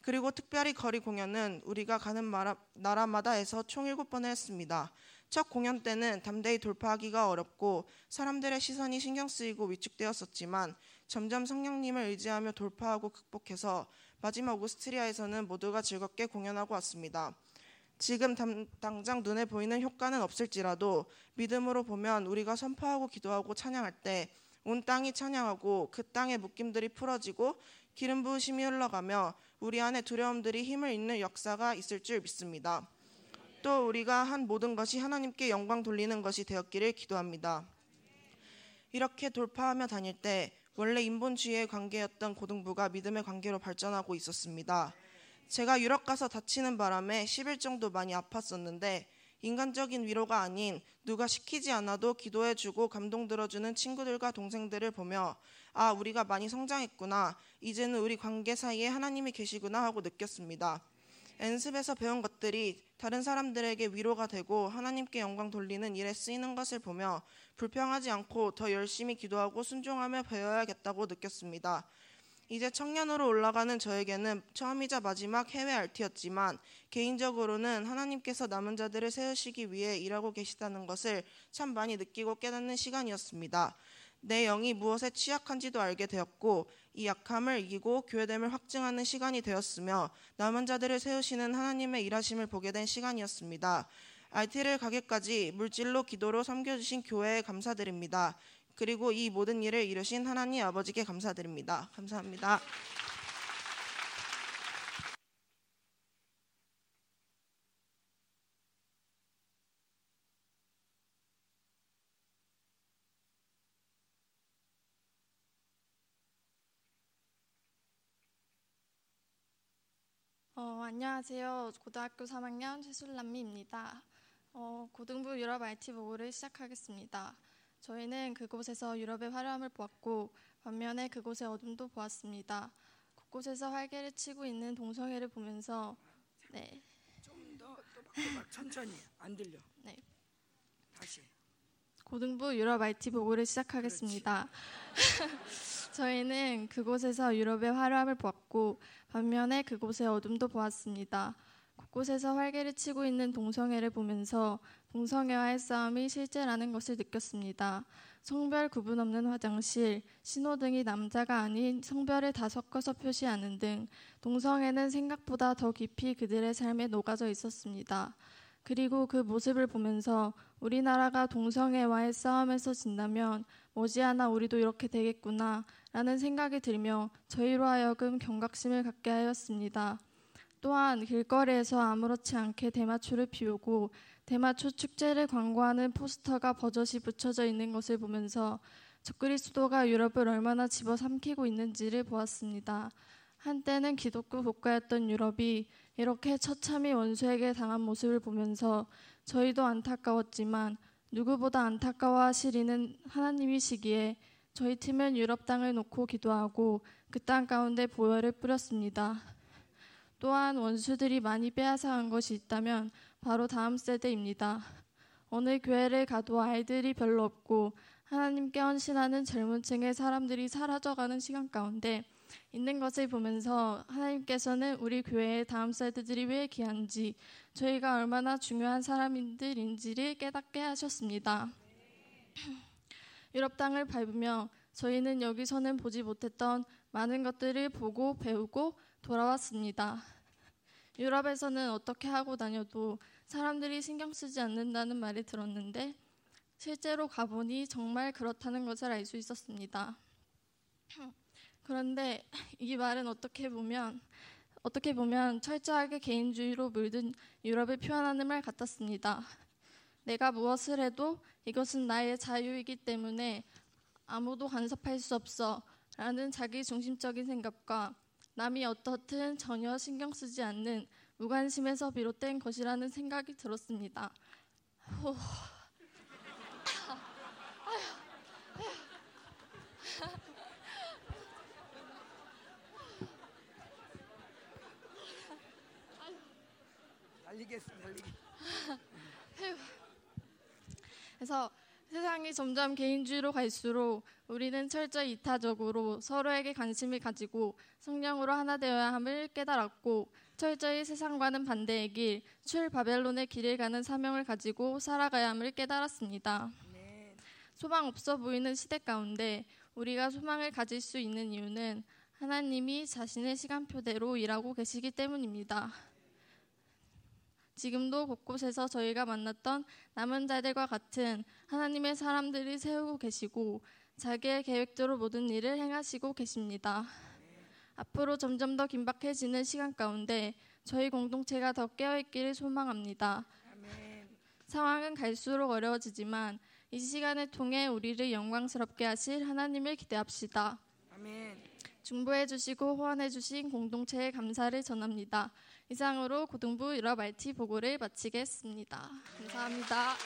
그리고 특별히 거리 공연은 우리가 가는 나라마다 해서 총 7번을 했습니다. 첫 공연 때는 담대히 돌파하기가 어렵고 사람들의 시선이 신경 쓰이고 위축되었었지만 점점 성령님을 의지하며 돌파하고 극복해서 마지막 오스트리아에서는 모두가 즐겁게 공연하고 왔습니다. 지금 당, 당장 눈에 보이는 효과는 없을지라도 믿음으로 보면 우리가 선포하고 기도하고 찬양할 때 온 땅이 찬양하고 그 땅의 묶임들이 풀어지고 기름 부으심이 흘러가며 우리 안에 두려움들이 힘을 잃는 역사가 있을 줄 믿습니다. 또 우리가 한 모든 것이 하나님께 영광 돌리는 것이 되었기를 기도합니다. 이렇게 돌파하며 다닐 때 원래 인본주의의 관계였던 고등부가 믿음의 관계로 발전하고 있었습니다. 제가 유럽 가서 다치는 바람에 10일 정도 많이 아팠었는데 인간적인 위로가 아닌 누가 시키지 않아도 기도해주고 감동 들어주는 친구들과 동생들을 보며 아, 우리가 많이 성장했구나. 이제는 우리 관계 사이에 하나님이 계시구나 하고 느꼈습니다. 연습에서 배운 것들이 다른 사람들에게 위로가 되고 하나님께 영광 돌리는 일에 쓰이는 것을 보며 불평하지 않고 더 열심히 기도하고 순종하며 배워야겠다고 느꼈습니다. 이제 청년으로 올라가는 저에게는 처음이자 마지막 해외 RT였지만 개인적으로는 하나님께서 남은 자들을 세우시기 위해 일하고 계시다는 것을 참 많이 느끼고 깨닫는 시간이었습니다. 내 영이 무엇에 취약한지도 알게 되었고 이 약함을 이기고 교회됨을 확증하는 시간이 되었으며 남은 자들을 세우시는 하나님의 일하심을 보게 된 시간이었습니다. RT를 가기까지 물질로 기도로 섬겨주신 교회에 감사드립니다. 그리고 이 모든 일을 이루신 하나님 아버지께 감사드립니다. 감사합니다. 어, 안녕하세요. 고등학교 3학년 최술남미입니다. 어, 고등부 유럽 IT 보고를 시작하겠습니다. 저희는 그곳에서 유럽의 화려함을 보았고 반면에 그곳의 어둠도 보았습니다. 곳곳에서 활개를 치고 있는 동성애를 보면서 네, 좀더 천천히 안 들려. 네. 다시. 고등부 유럽 IT 보고를 시작하겠습니다. 저희는 그곳에서 유럽의 화려함을 보았고 반면에 그곳의 어둠도 보았습니다. 곳곳에서 활개를 치고 있는 동성애를 보면서 동성애와의 싸움이 실제라는 것을 느꼈습니다. 성별 구분 없는 화장실, 신호등이 남자가 아닌 성별을 다 섞어서 표시하는 등 동성애는 생각보다 더 깊이 그들의 삶에 녹아져 있었습니다. 그리고 그 모습을 보면서 우리나라가 동성애와의 싸움에서 진다면 머지않아 우리도 이렇게 되겠구나 라는 생각이 들며 저희로 하여금 경각심을 갖게 하였습니다. 또한 길거리에서 아무렇지 않게 대마초를 피우고 대마초 축제를 광고하는 포스터가 버젓이 붙여져 있는 것을 보면서 적그리스도가 유럽을 얼마나 집어삼키고 있는지를 보았습니다. 한때는 기독교 국가였던 유럽이 이렇게 처참히 원수에게 당한 모습을 보면서 저희도 안타까웠지만 누구보다 안타까워하실 이는 하나님이시기에 저희 팀은 유럽 땅을 놓고 기도하고 그 땅 가운데 보혈을 뿌렸습니다. 또한 원수들이 많이 빼앗아간 것이 있다면 바로 다음 세대입니다. 어느 교회를 가도 아이들이 별로 없고 하나님께 헌신하는 젊은 층의 사람들이 사라져가는 시간 가운데 있는 것을 보면서 하나님께서는 우리 교회의 다음 세대들이 왜 귀한지 저희가 얼마나 중요한 사람들인지를 깨닫게 하셨습니다. 유럽 땅을 밟으며 저희는 여기서는 보지 못했던 많은 것들을 보고 배우고 돌아왔습니다. 유럽에서는 어떻게 하고 다녀도 사람들이 신경 쓰지 않는다는 말을 들었는데 실제로 가보니 정말 그렇다는 것을 알 수 있었습니다. 그런데 이 말은 어떻게 보면 어떻게 보면 철저하게 개인주의로 물든 유럽을 표현하는 말 같았습니다. 내가 무엇을 해도 이것은 나의 자유이기 때문에 아무도 간섭할 수 없어 라는 자기 중심적인 생각과 남이 어떻든 전혀 신경 쓰지 않는 무관심에서 비롯된 것이라는 생각이 들었습니다. 호. 달리겠어, 달리기. 그래서 세상이 점점 개인주의로 갈수록 우리는 철저히 이타적으로 서로에게 관심을 가지고 성령으로 하나 되어야 함을 깨달았고 철저히 세상과는 반대의 길, 출 바벨론의 길을 가는 사명을 가지고 살아가야 함을 깨달았습니다. 소망 없어 보이는 시대 가운데 우리가 소망을 가질 수 있는 이유는 하나님이 자신의 시간표대로 일하고 계시기 때문입니다. 지금도 곳곳에서 저희가 만났던 남은 자들과 같은 하나님의 사람들이 세우고 계시고 자기의 계획대로 모든 일을 행하시고 계십니다. 앞으로 점점 더 긴박해지는 시간 가운데 저희 공동체가 더 깨어 있기를 소망합니다. 상황은 갈수록 어려워지지만 이 시간을 통해 우리를 영광스럽게 하실 하나님을 기대합시다. 아멘. 중보해 주시고 호원해 주신 공동체에 감사를 전합니다. 이상으로 고등부 유럽 RT 보고를 마치겠습니다. 감사합니다.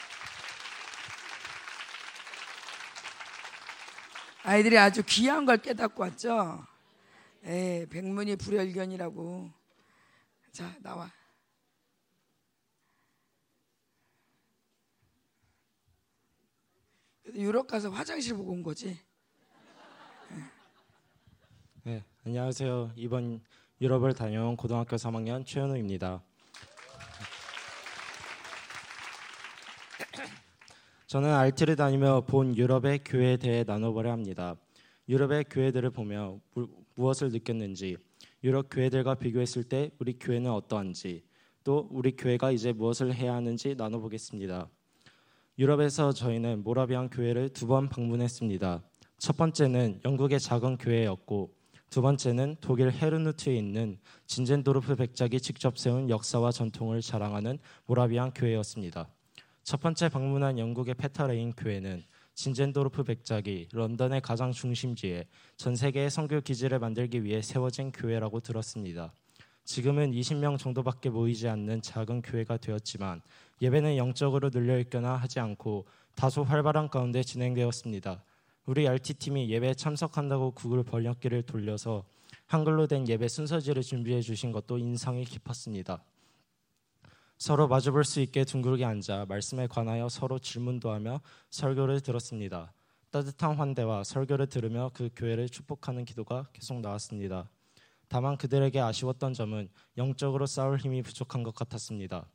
아이들이 아주 귀한 걸 깨닫고 왔죠. 예, 백문이 불여일견이라고. 자, 나와. 유럽 가서 화장실 보고 온 거지. 네, 안녕하세요. 이번 유럽을 다녀온 고등학교 3학년 최현우입니다. 저는 RT를 다니며 본 유럽의 교회에 대해 나눠보려 합니다. 유럽의 교회들을 보며 무, 무엇을 느꼈는지, 유럽 교회들과 비교했을 때 우리 교회는 어떠한지, 또 우리 교회가 이제 무엇을 해야 하는지 나눠보겠습니다. 유럽에서 저희는 모라비안 교회를 두 번 방문했습니다. 첫 번째는 영국의 작은 교회였고 두 번째는 독일 헤른후트에 있는 진젠도르프 백작이 직접 세운 역사와 전통을 자랑하는 모라비안 교회였습니다. 첫 번째 방문한 영국의 페터레인 교회는 진젠도르프 백작이 런던의 가장 중심지에 전 세계의 선교 기지를 만들기 위해 세워진 교회라고 들었습니다. 지금은 20명 정도밖에 모이지 않는 작은 교회가 되었지만 예배는 영적으로 눌려 있거나 하지 않고 다소 활발한 가운데 진행되었습니다. 우리 RT팀이 예배에 참석한다고 구글 번역기를 돌려서 한글로 된 예배 순서지를 준비해 주신 것도 인상이 깊었습니다. 서로 마주볼 수 있게 둥그렇게 앉아 말씀에 관하여 서로 질문도 하며 설교를 들었습니다. 따뜻한 환대와 설교를 들으며 그 교회를 축복하는 기도가 계속 나왔습니다. 다만 그들에게 아쉬웠던 점은 영적으로 싸울 힘이 부족한 것 같았습니다.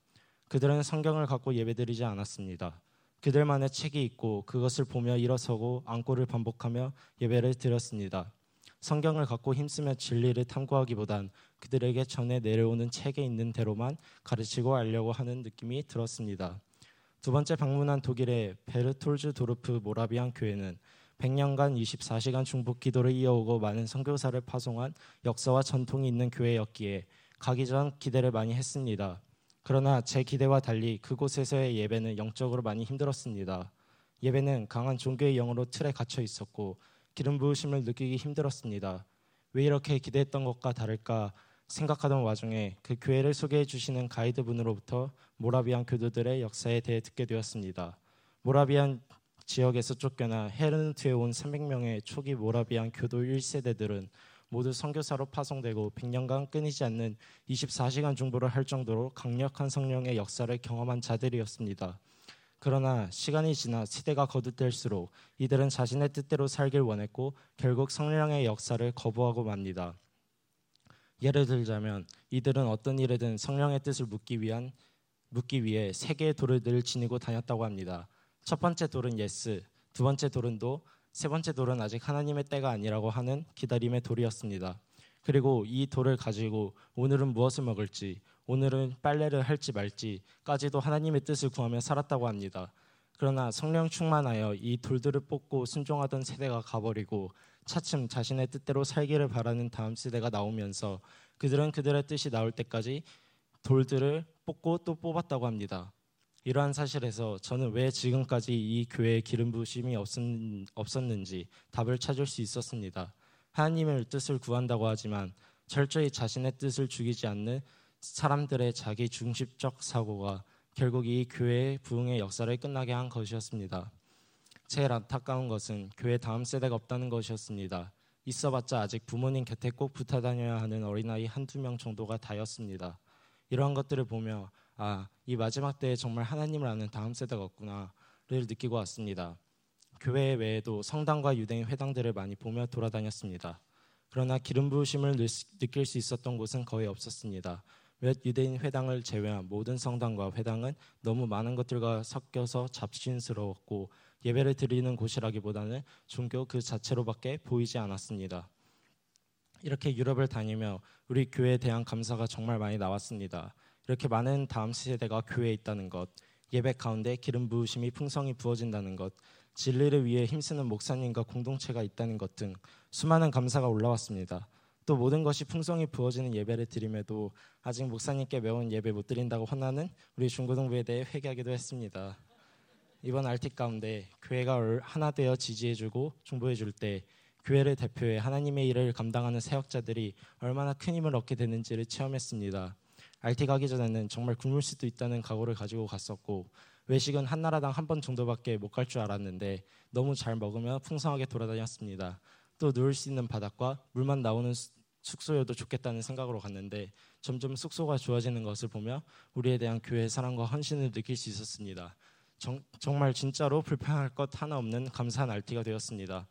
그들은 성경을 갖고 예배드리지 않았습니다. 그들만의 책이 있고 그것을 보며 일어서고 안고를 반복하며 예배를 드렸습니다. 성경을 갖고 힘쓰며 진리를 탐구하기보단 그들에게 전해 내려오는 책에 있는 대로만 가르치고 알려고 하는 느낌이 들었습니다. 두 번째 방문한 독일의 베르톨즈 도르프 모라비안 교회는 100년간 24시간 중복 기도를 이어오고 많은 선교사를 파송한 역사와 전통이 있는 교회였기에 가기 전 기대를 많이 했습니다. 그러나 제 기대와 달리 그곳에서의 예배는 영적으로 많이 힘들었습니다. 예배는 강한 종교의 영으로 틀에 갇혀 있었고 기름 부으심을 느끼기 힘들었습니다. 왜 이렇게 기대했던 것과 다를까 생각하던 와중에 그 교회를 소개해 주시는 가이드분으로부터 모라비안 교도들의 역사에 대해 듣게 되었습니다. 모라비안 지역에서 쫓겨나 헤르누트에 온 300명의 초기 모라비안 교도 1세대들은 모두 선교사로 파송되고 100년간 끊이지 않는 24시간 중보를 할 정도로 강력한 성령의 역사를 경험한 자들이었습니다. 그러나 시간이 지나 시대가 거듭될수록 이들은 자신의 뜻대로 살길 원했고 결국 성령의 역사를 거부하고 맙니다. 예를 들자면 이들은 어떤 일에든 성령의 뜻을 묻기 위한 묻기 위해 세 개의 돌을 늘 지니고 다녔다고 합니다. 첫 번째 돌은 yes, 두 번째 돌은 도, 세 번째 돌은 아직 하나님의 때가 아니라고 하는 기다림의 돌이었습니다. 그리고 이 돌을 가지고 오늘은 무엇을 먹을지, 오늘은 빨래를 할지 말지까지도 하나님의 뜻을 구하며 살았다고 합니다. 그러나 성령 충만하여 이 돌들을 뽑고 순종하던 세대가 가버리고 차츰 자신의 뜻대로 살기를 바라는 다음 세대가 나오면서 그들은 그들의 뜻이 나올 때까지 돌들을 뽑고 또 뽑았다고 합니다. 이러한 사실에서 저는 왜 지금까지 이 교회에 기름 부심이 없었는지 답을 찾을 수 있었습니다. 하나님의 뜻을 구한다고 하지만 철저히 자신의 뜻을 죽이지 않는 사람들의 자기 중심적 사고가 결국 이 교회의 부흥의 역사를 끝나게 한 것이었습니다. 제일 안타까운 것은 교회 다음 세대가 없다는 것이었습니다. 있어봤자 아직 부모님 곁에 꼭 붙어 다녀야 하는 어린아이 한두 명 정도가 다였습니다. 이러한 것들을 보며 아, 이 마지막 때에 정말 하나님을 아는 다음 세대가 없구나를 느끼고 왔습니다. 교회 외에도 성당과 유대인 회당들을 많이 보며 돌아다녔습니다. 그러나 기름 부으심을 느낄 수 있었던 곳은 거의 없었습니다. 몇 유대인 회당을 제외한 모든 성당과 회당은 너무 많은 것들과 섞여서 잡신스러웠고 예배를 드리는 곳이라기보다는 종교 그 자체로밖에 보이지 않았습니다. 이렇게 유럽을 다니며 우리 교회에 대한 감사가 정말 많이 나왔습니다. 이렇게 많은 다음 세대가 교회에 있다는 것, 예배 가운데 기름 부으심이 풍성히 부어진다는 것, 진리를 위해 힘쓰는 목사님과 공동체가 있다는 것 등 수많은 감사가 올라왔습니다. 또 모든 것이 풍성히 부어지는 예배를 드림에도 아직 목사님께 매운 예배 못 드린다고 혼나는 우리 중고등부에 대해 회개하기도 했습니다. 이번 RT 가운데 교회가 하나 되어 지지해주고 중보해줄 때 교회를 대표해 하나님의 일을 감당하는 사역자들이 얼마나 큰 힘을 얻게 되는지를 체험했습니다. RT 가기 전에는 정말 굶을 수도 있다는 각오를 가지고 갔었고 외식은 한 나라당 한 번 정도밖에 못 갈 줄 알았는데 너무 잘 먹으며 풍성하게 돌아다녔습니다. 또 누울 수 있는 바닥과 물만 나오는 숙소여도 좋겠다는 생각으로 갔는데 점점 숙소가 좋아지는 것을 보며 우리에 대한 교회의 사랑과 헌신을 느낄 수 있었습니다. 정, 정말 진짜로 불평할 것 하나 없는 감사한 RT가 되었습니다.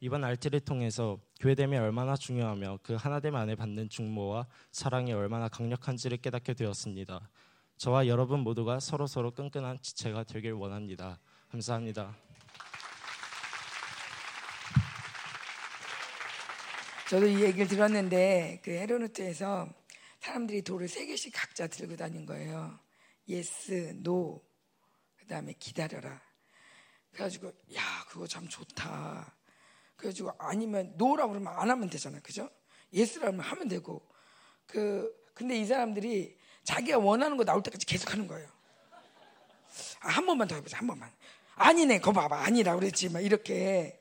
이번 RT를 통해서 교회됨이 얼마나 중요하며 그 하나됨 안에 받는 중보와 사랑이 얼마나 강력한지를 깨닫게 되었습니다. 저와 여러분 모두가 서로 서로 끈끈한 지체가 되길 원합니다. 감사합니다. 저도 이 얘기를 들었는데 그 헤른후트에서 사람들이 돌을 세 개씩 각자 들고 다닌 거예요. yes, no, 그 다음에 기다려라. 그래가지고 야 그거 참 좋다. 그래가지고 아니면 no라고 그러면 안 하면 되잖아요, 그죠? yes라면 하면 되고 그 근데 이 사람들이 자기가 원하는 거 나올 때까지 계속 하는 거예요. 아, 한 번만 더 해보자, 한 번만. 아니네, 거 봐봐, 아니라 그랬지, 막 이렇게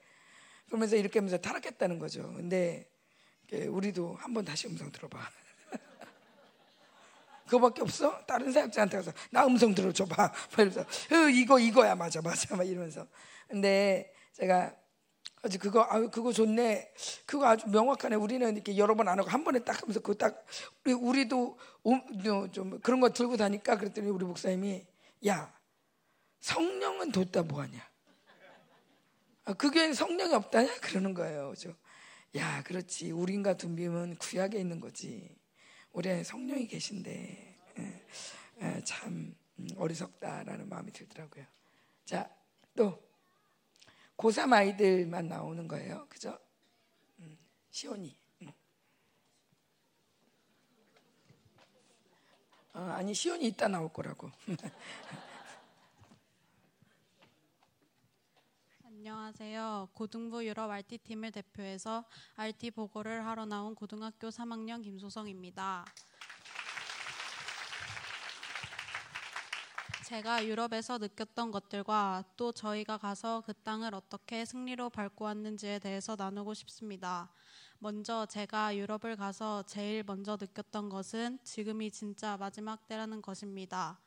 그러면서 이렇게 하면서 타락했다는 거죠. 근데 우리도 한 번 다시 음성 들어봐. 그거밖에 없어? 다른 사역자한테 가서 나 음성 들어줘봐. 이러면서 어, 이거 이거야 맞아 맞아 막 이러면서. 근데 제가 아주 그거 아 그거 좋네. 그거 아주 명확하네. 우리는 이렇게 여러 번 안 하고 한 번에 딱 하면서 그거 딱 우리 우리도 좀 그런 거 들고 다니까 그랬더니 우리 목사님이 야 성령은 뒀다 뭐하냐. 아, 그게 성령이 없다냐 그러는 거예요. 그죠? 야, 그렇지. 우린가 둠빔은 구약에 있는 거지. 우리 안에 성령이 계신데 에, 에, 참 음, 어리석다라는 마음이 들더라고요. 자, 또 고3 아이들만 나오는 거예요. 그죠? 음, 시온이. 음. 어, 아니 시온이 이따 나올 거라고. 안녕하세요. 고등부 유럽 RT 팀을 대표해서 RT 보고를 하러 나온 고등학교 3학년 김소성입니다. 제가 유럽에서 느꼈던 것들과 또 저희가 가서 그 땅을 어떻게 승리로 밟고 왔는지에 대해서 나누고 싶습니다. 먼저 제가 유럽을 가서 제일 먼저 느꼈던 것은 지금이 진짜 마지막 때라는 것입니다.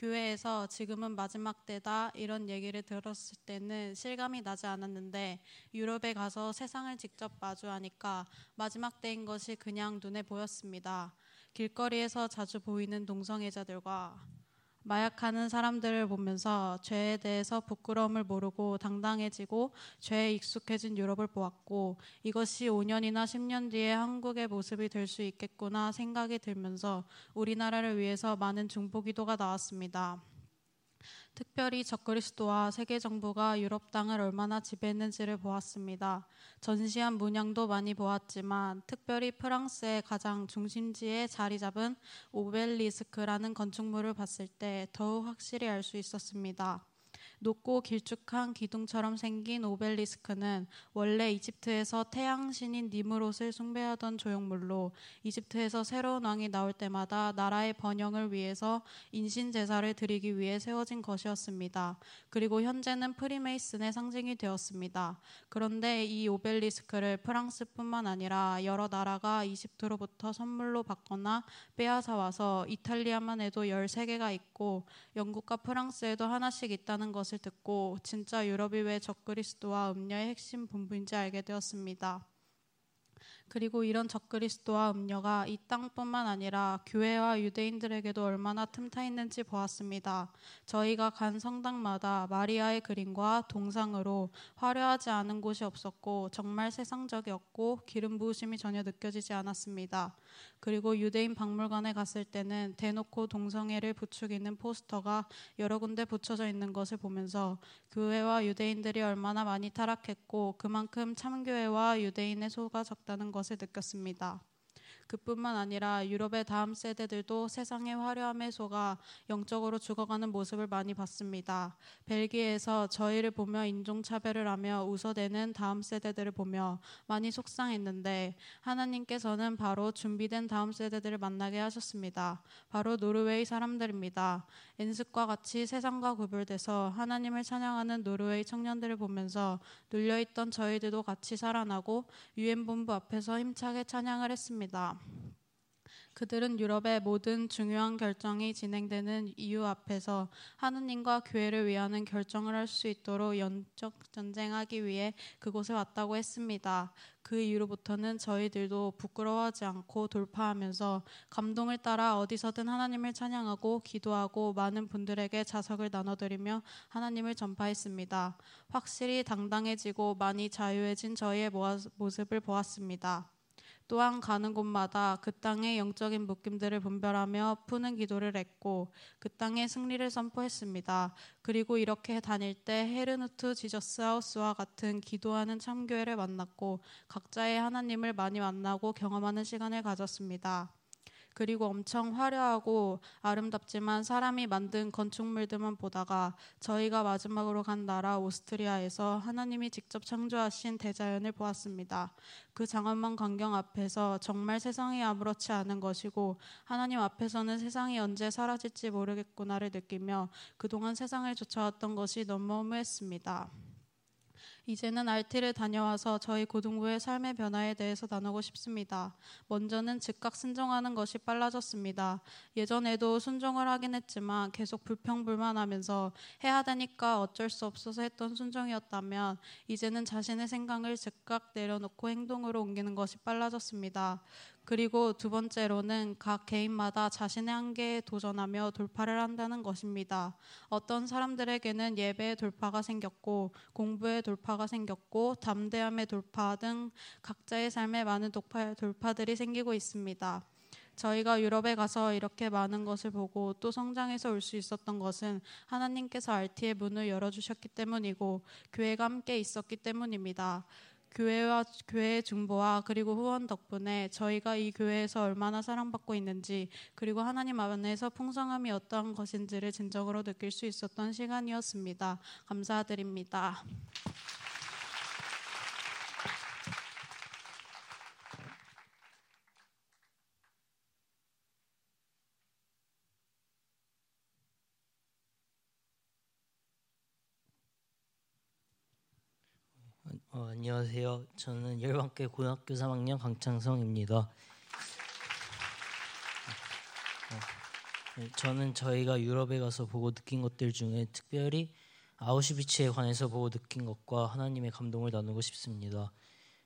교회에서 지금은 마지막 때다 이런 얘기를 들었을 때는 실감이 나지 않았는데 유럽에 가서 세상을 직접 마주하니까 마지막 때인 것이 그냥 눈에 보였습니다. 길거리에서 자주 보이는 동성애자들과 마약하는 사람들을 보면서 죄에 대해서 부끄러움을 모르고 당당해지고 죄에 익숙해진 유럽을 보았고 이것이 5년이나 10년 뒤에 한국의 모습이 될 수 있겠구나 생각이 들면서 우리나라를 위해서 많은 중보 기도가 나왔습니다. 특별히 적그리스도와 세계 정부가 유럽 땅을 얼마나 지배했는지를 보았습니다. 전시한 문양도 많이 보았지만 특별히 프랑스의 가장 중심지에 자리 잡은 오벨리스크라는 건축물을 봤을 때 더욱 확실히 알 수 있었습니다. 높고 길쭉한 기둥처럼 생긴 오벨리스크는 원래 이집트에서 태양신인 니무롯을 숭배하던 조형물로 이집트에서 새로운 왕이 나올 때마다 나라의 번영을 위해서 인신 제사를 드리기 위해 세워진 것이었습니다. 그리고 현재는 프리메이슨의 상징이 되었습니다. 그런데 이 오벨리스크를 프랑스뿐만 아니라 여러 나라가 이집트로부터 선물로 받거나 빼앗아 와서 이탈리아만 해도 13개가 있고 영국과 프랑스에도 하나씩 있다는 것을 듣고 진짜 유럽이 왜 적그리스도와 음녀의 핵심 본부인지 알게 되었습니다. 그리고 이런 적그리스도와 음녀가 이 땅뿐만 아니라 교회와 유대인들에게도 얼마나 틈타 있는지 보았습니다. 저희가 간 성당마다 마리아의 그림과 동상으로 화려하지 않은 곳이 없었고 정말 세상적이었고 기름 부으심이 전혀 느껴지지 않았습니다. 그리고 유대인 박물관에 갔을 때는 대놓고 동성애를 부추기는 포스터가 여러 군데 붙여져 있는 것을 보면서 교회와 유대인들이 얼마나 많이 타락했고 그만큼 참교회와 유대인의 소가 적다는 것을 느꼈습니다. 그뿐만 아니라 유럽의 다음 세대들도 세상의 화려함에 속아 영적으로 죽어가는 모습을 많이 봤습니다. 벨기에에서 저희를 보며 인종차별을 하며 웃어대는 다음 세대들을 보며 많이 속상했는데 하나님께서는 바로 준비된 다음 세대들을 만나게 하셨습니다. 바로 노르웨이 사람들입니다. 엔습과 같이 세상과 구별돼서 하나님을 찬양하는 노르웨이 청년들을 보면서 눌려있던 저희들도 같이 살아나고 유엔 본부 앞에서 힘차게 찬양을 했습니다. 그들은 유럽의 모든 중요한 결정이 진행되는 이유 앞에서 하느님과 교회를 위하는 결정을 할 수 있도록 영적 전쟁하기 위해 그곳에 왔다고 했습니다. 그 이후로부터는 저희들도 부끄러워하지 않고 돌파하면서 감동을 따라 어디서든 하나님을 찬양하고 기도하고 많은 분들에게 자석을 나눠드리며 하나님을 전파했습니다. 확실히 당당해지고 많이 자유해진 저희의 모습을 보았습니다. 또한 가는 곳마다 그 땅의 영적인 묶임들을 분별하며 푸는 기도를 했고 그 땅의 승리를 선포했습니다. 그리고 이렇게 다닐 때 헤르누트 지저스 하우스와 같은 기도하는 참교회를 만났고 각자의 하나님을 많이 만나고 경험하는 시간을 가졌습니다. 그리고 엄청 화려하고 아름답지만 사람이 만든 건축물들만 보다가 저희가 마지막으로 간 나라 오스트리아에서 하나님이 직접 창조하신 대자연을 보았습니다. 그 장엄한 광경 앞에서 정말 세상이 아무렇지 않은 것이고 하나님 앞에서는 세상이 언제 사라질지 모르겠구나를 느끼며 그동안 세상을 쫓아왔던 것이 너무 허무했습니다. 이제는 RT를 다녀와서 저희 고등부의 삶의 변화에 대해서 나누고 싶습니다. 먼저는 즉각 순종하는 것이 빨라졌습니다. 예전에도 순종을 하긴 했지만 계속 불평불만하면서 해야 되니까 어쩔 수 없어서 했던 순종이었다면 이제는 자신의 생각을 즉각 내려놓고 행동으로 옮기는 것이 빨라졌습니다. 그리고 두 번째로는 각 개인마다 자신의 한계에 도전하며 돌파를 한다는 것입니다. 어떤 사람들에게는 예배의 돌파가 생겼고 공부의 돌파가 생겼고 담대함의 돌파 등 각자의 삶에 많은 돌파, 돌파들이 생기고 있습니다. 저희가 유럽에 가서 이렇게 많은 것을 보고 또 성장해서 올 수 있었던 것은 하나님께서 RT의 문을 열어주셨기 때문이고 교회가 함께 있었기 때문입니다. 교회와 교회의 중보와 그리고 후원 덕분에 저희가 이 교회에서 얼마나 사랑받고 있는지 그리고 하나님 안에서 풍성함이 어떠한 것인지를 진정으로 느낄 수 있었던 시간이었습니다. 감사드립니다. 어, 안녕하세요. 저는 열반계 고등학교 3학년 강창성입니다. 어, 네, 저는 저희가 유럽에 가서 보고 느낀 것들 중에 특별히 아우슈비츠에 관해서 보고 느낀 것과 하나님의 감동을 나누고 싶습니다.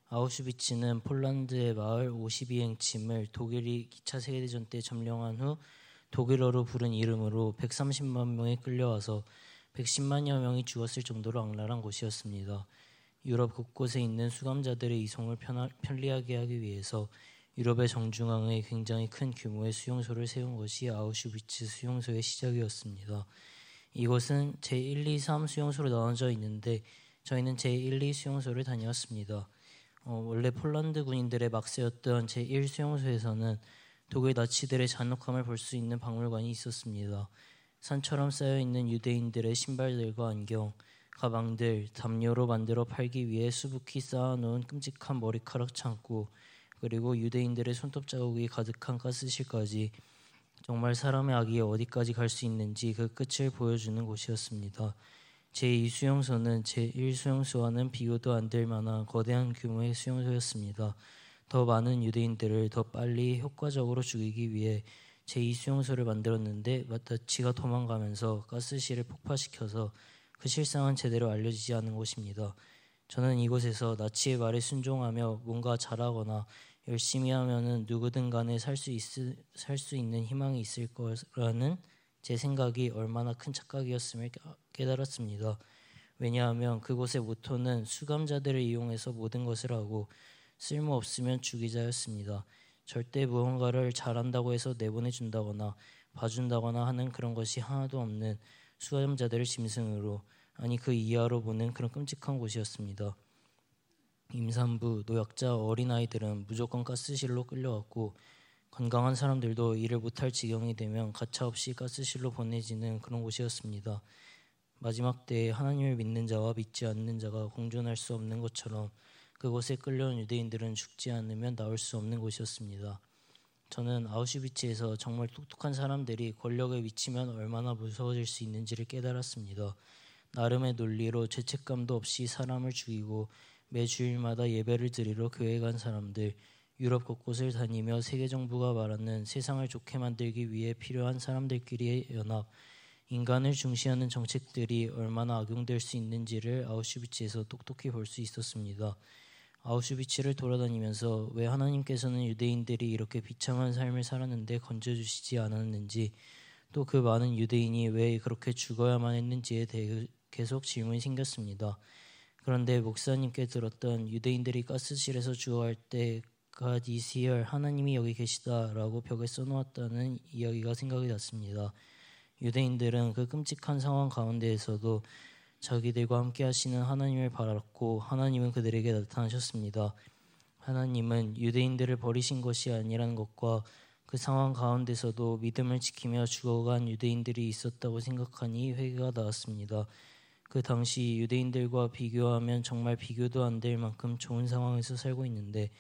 아우슈비츠는 폴란드의 마을 52행 침을 독일이 2차 세계대전 때 점령한 후 독일어로 부른 이름으로 130만 명이 끌려와서 110만여 명이 죽었을 정도로 악랄한 곳이었습니다. 유럽 곳곳에 있는 수감자들의 이송을 편리하게 하기 위해서 유럽의 정중앙에 굉장히 큰 규모의 수용소를 세운 것이 아우슈비츠 수용소의 시작이었습니다. 이곳은 제1, 2, 3 수용소로 나눠져 있는데 저희는 제1, 2 수용소를 다녀왔습니다. 어, 원래 폴란드 군인들의 막세였던 제1 수용소에서는 독일 나치들의 잔혹함을 볼 수 있는 박물관이 있었습니다. 산처럼 쌓여 있는 유대인들의 신발들과 안경, 가방들 담요로 만들어 팔기 위해 수북히 쌓아놓은 끔찍한 머리카락 창고 그리고 유대인들의 손톱 자국이 가득한 가스실까지 정말 사람의 악이 어디까지 갈 수 있는지 그 끝을 보여주는 곳이었습니다. 제2 수용소는 제1 수용소와는 비교도 안 될 만한 거대한 규모의 수용소였습니다. 더 많은 유대인들을 더 빨리 효과적으로 죽이기 위해 제2 수용소를 만들었는데 마타치가 도망가면서 가스실을 폭파시켜서 그 실상은 제대로 알려지지 않은 곳입니다. 저는 이곳에서 나치의 말에 순종하며 뭔가 잘하거나 열심히 하면은 누구든 간에 살 수 살 수 있는 희망이 있을 거라는 제 생각이 얼마나 큰 착각이었음을 깨달았습니다. 왜냐하면 그곳의 모토는 수감자들을 이용해서 모든 것을 하고 쓸모 없으면 죽이자였습니다. 절대 무언가를 잘한다고 해서 내보내준다거나 봐준다거나 하는 그런 것이 하나도 없는 수감자들을 짐승으로 아니 그 이하로 보는 그런 끔찍한 곳이었습니다. 임산부, 노약자, 어린아이들은 무조건 가스실로 끌려갔고 건강한 사람들도 일을 못할 지경이 되면 가차없이 가스실로 보내지는 그런 곳이었습니다. 마지막 때에 하나님을 믿는 자와 믿지 않는 자가 공존할 수 없는 것처럼 그곳에 끌려온 유대인들은 죽지 않으면 나올 수 없는 곳이었습니다. 저는 아우슈비츠에서 정말 똑똑한 사람들이 권력에 미치면 얼마나 무서워질 수 있는지를 깨달았습니다. 나름의 논리로 죄책감도 없이 사람을 죽이고 매 주일마다 예배를 드리러 교회 간 사람들, 유럽 곳곳을 다니며 세계 정부가 말하는 세상을 좋게 만들기 위해 필요한 사람들끼리의 연합, 인간을 중시하는 정책들이 얼마나 악용될 수 있는지를 아우슈비츠에서 똑똑히 볼 수 있었습니다. 아우슈비츠를 돌아다니면서 왜 하나님께서는 유대인들이 이렇게 비참한 삶을 살았는데 건져주시지 않았는지 또 그 많은 유대인이 왜 그렇게 죽어야만 했는지에 대해 계속 질문이 생겼습니다. 그런데 목사님께 들었던 유대인들이 가스실에서 죽어갈 때 God is here 하나님이 여기 계시다라고 벽에 써놓았다는 이야기가 생각이 났습니다. 유대인들은 그 끔찍한 상황 가운데에서도 자기들과 함께 하시는 하나님을 바랐고 하나님은 그들에게 나타나셨습니다. 하나님은 유대인들을 버리신 것이 아니라는 것과 그 상황 가운데서도 믿음을 지키며 죽어간 유대인들이 있었다고 생각하니 회개가 나왔습니다. 그 당시 유대인들과 비교하면 정말 비교도 안 될 만큼 좋은 상황에서 살고 있는데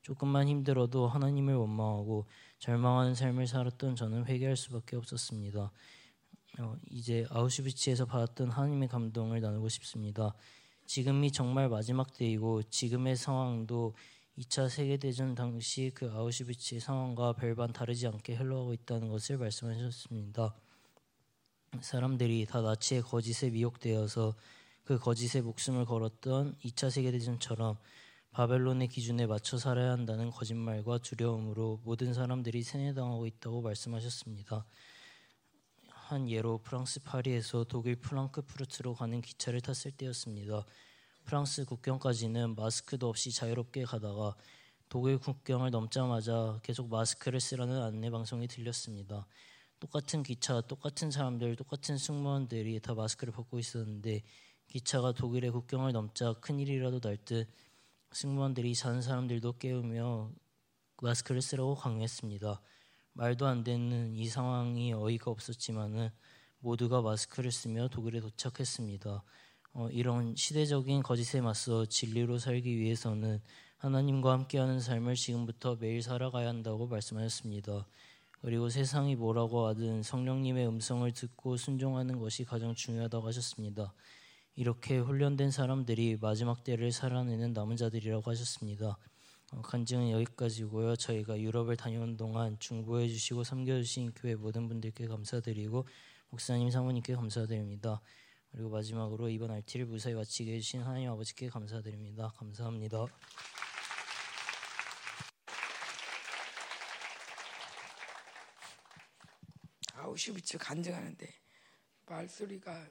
조금만 힘들어도 하나님을 원망하고 절망하는 삶을 살았던 저는 회개할 수밖에 없었습니다. 어, 이제 아우슈비츠에서 받았던 하나님의 감동을 나누고 싶습니다. 지금이 정말 마지막 때이고 지금의 상황도 2차 세계대전 당시 그 아우슈비츠의 상황과 별반 다르지 않게 흘러가고 있다는 것을 말씀하셨습니다. 사람들이 다 나치의 거짓에 미혹되어서 그 거짓에 목숨을 걸었던 2차 세계대전처럼 바벨론의 기준에 맞춰 살아야 한다는 거짓말과 두려움으로 모든 사람들이 세뇌당하고 있다고 말씀하셨습니다. 한 예로 프랑스 파리에서 독일 프랑크푸르트로 가는 기차를 탔을 때였습니다. 프랑스 국경까지는 마스크도 없이 자유롭게 가다가 독일 국경을 넘자마자 계속 마스크를 쓰라는 안내 방송이 들렸습니다. 똑같은 기차, 똑같은 사람들, 똑같은 승무원들이 다 마스크를 벗고 있었는데 기차가 독일의 국경을 넘자 큰일이라도 날 듯 승무원들이 자는 사람들도 깨우며 마스크를 쓰라고 강요했습니다. 말도 안 되는 이 상황이 어이가 없었지만은 모두가 마스크를 쓰며 독일에 도착했습니다. 어, 이런 시대적인 거짓에 맞서 진리로 살기 위해서는 하나님과 함께하는 삶을 지금부터 매일 살아가야 한다고 말씀하셨습니다. 그리고 세상이 뭐라고 하든 성령님의 음성을 듣고 순종하는 것이 가장 중요하다고 하셨습니다. 이렇게 훈련된 사람들이 마지막 때를 살아내는 남은 자들이라고 하셨습니다. 어, 간증은 여기까지고요. 저희가 유럽을 다녀온 동안 중보해 주시고 섬겨 주신 교회 모든 분들께 감사드리고 목사님 사모님께 감사드립니다. 그리고 마지막으로 이번 RT를 무사히 마치게 해주신 하나님 아버지께 감사드립니다. 감사합니다. 아우슈비츠 간증하는데 말소리가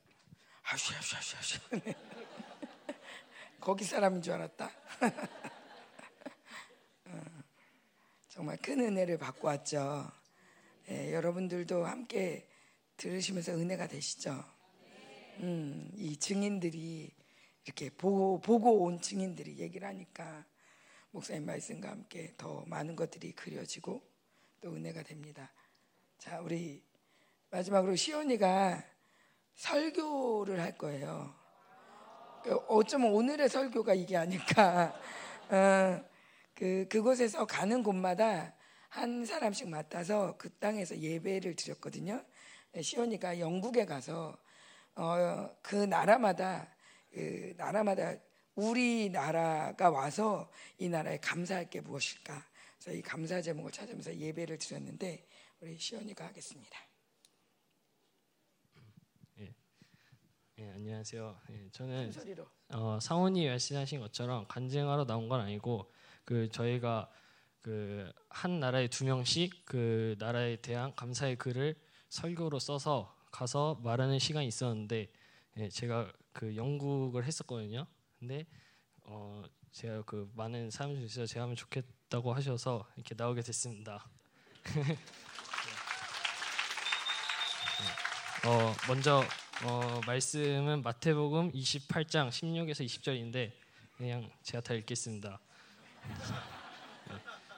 아슈아슈아슈아슈 거기 사람인 줄 알았다. 어, 정말 큰 은혜를 받고 왔죠. 예, 여러분들도 함께 들으시면서 은혜가 되시죠. 음, 이 증인들이 이렇게 보고, 보고 온 증인들이 얘기를 하니까 목사님 말씀과 함께 더 많은 것들이 그려지고 또 은혜가 됩니다. 자, 우리 마지막으로 시온이가 설교를 할 거예요. 그 어쩌면 오늘의 설교가 이게 아닐까. 어, 그 그곳에서 가는 곳마다 한 사람씩 맡아서 그 땅에서 예배를 드렸거든요. 시온이가 영국에 가서 어, 그 나라마다 그 나라마다 우리 나라가 와서 이 나라에 감사할 게 무엇일까? 그래서 이 감사 제목을 찾으면서 예배를 드렸는데 우리 시온이가 하겠습니다. 예, 안녕하세요. 예, 저는. 어, 상훈이 말씀하신 것처럼 간증하러 나온 건 아니고 그 저희가 그 한 나라에 두 명씩 그 나라에 대한 감사의 글을 설교로 써서 가서 말하는 시간이 있었는데 예, 제가 그 영국을 했었거든요. 근데 어, 제가 그 많은 사람 중에서 제가 하면 좋겠다 싶다고 하셔서 이렇게 나오게 됐습니다. 어, 먼저 어, 말씀은 마태복음 28장 16에서 20절인데 그냥 제가 다 읽겠습니다.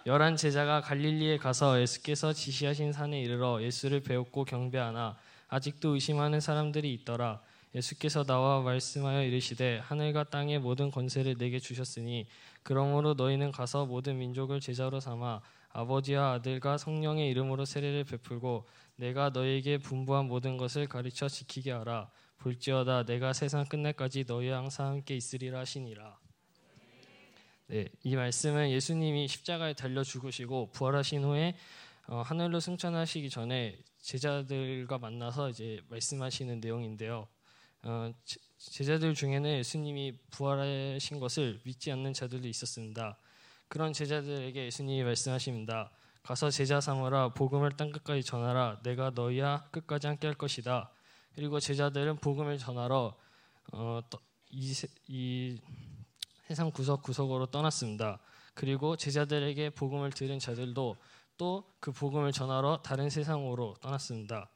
열한 제자가 갈릴리에 가서 예수께서 지시하신 산에 이르러 예수를 배웠고 경배하나 아직도 의심하는 사람들이 있더라. 예수께서 나와 말씀하여 이르시되 하늘과 땅의 모든 권세를 내게 주셨으니 그러므로 너희는 가서 모든 민족을 제자로 삼아 아버지와 아들과 성령의 이름으로 세례를 베풀고 내가 너희에게 분부한 모든 것을 가르쳐 지키게 하라. 볼지어다 내가 세상 끝날까지 너희와 항상 함께 있으리라 하시니라. 네, 이 말씀은 예수님이 십자가에 달려 죽으시고 부활하신 후에 어, 하늘로 승천하시기 전에 제자들과 만나서 이제 말씀하시는 내용인데요. 어, 제자들 중에는 예수님이 부활하신 것을 믿지 않는 자들도 있었습니다. 그런 제자들에게 예수님이 말씀하십니다. 가서 제자 삼으라 복음을 땅 끝까지 전하라 내가 너희와 끝까지 함께 할 것이다. 그리고 제자들은 복음을 전하러 어, 이, 이 세상 구석구석으로 떠났습니다. 그리고 제자들에게 복음을 들은 자들도 또 그 복음을 전하러 다른 세상으로 떠났습니다.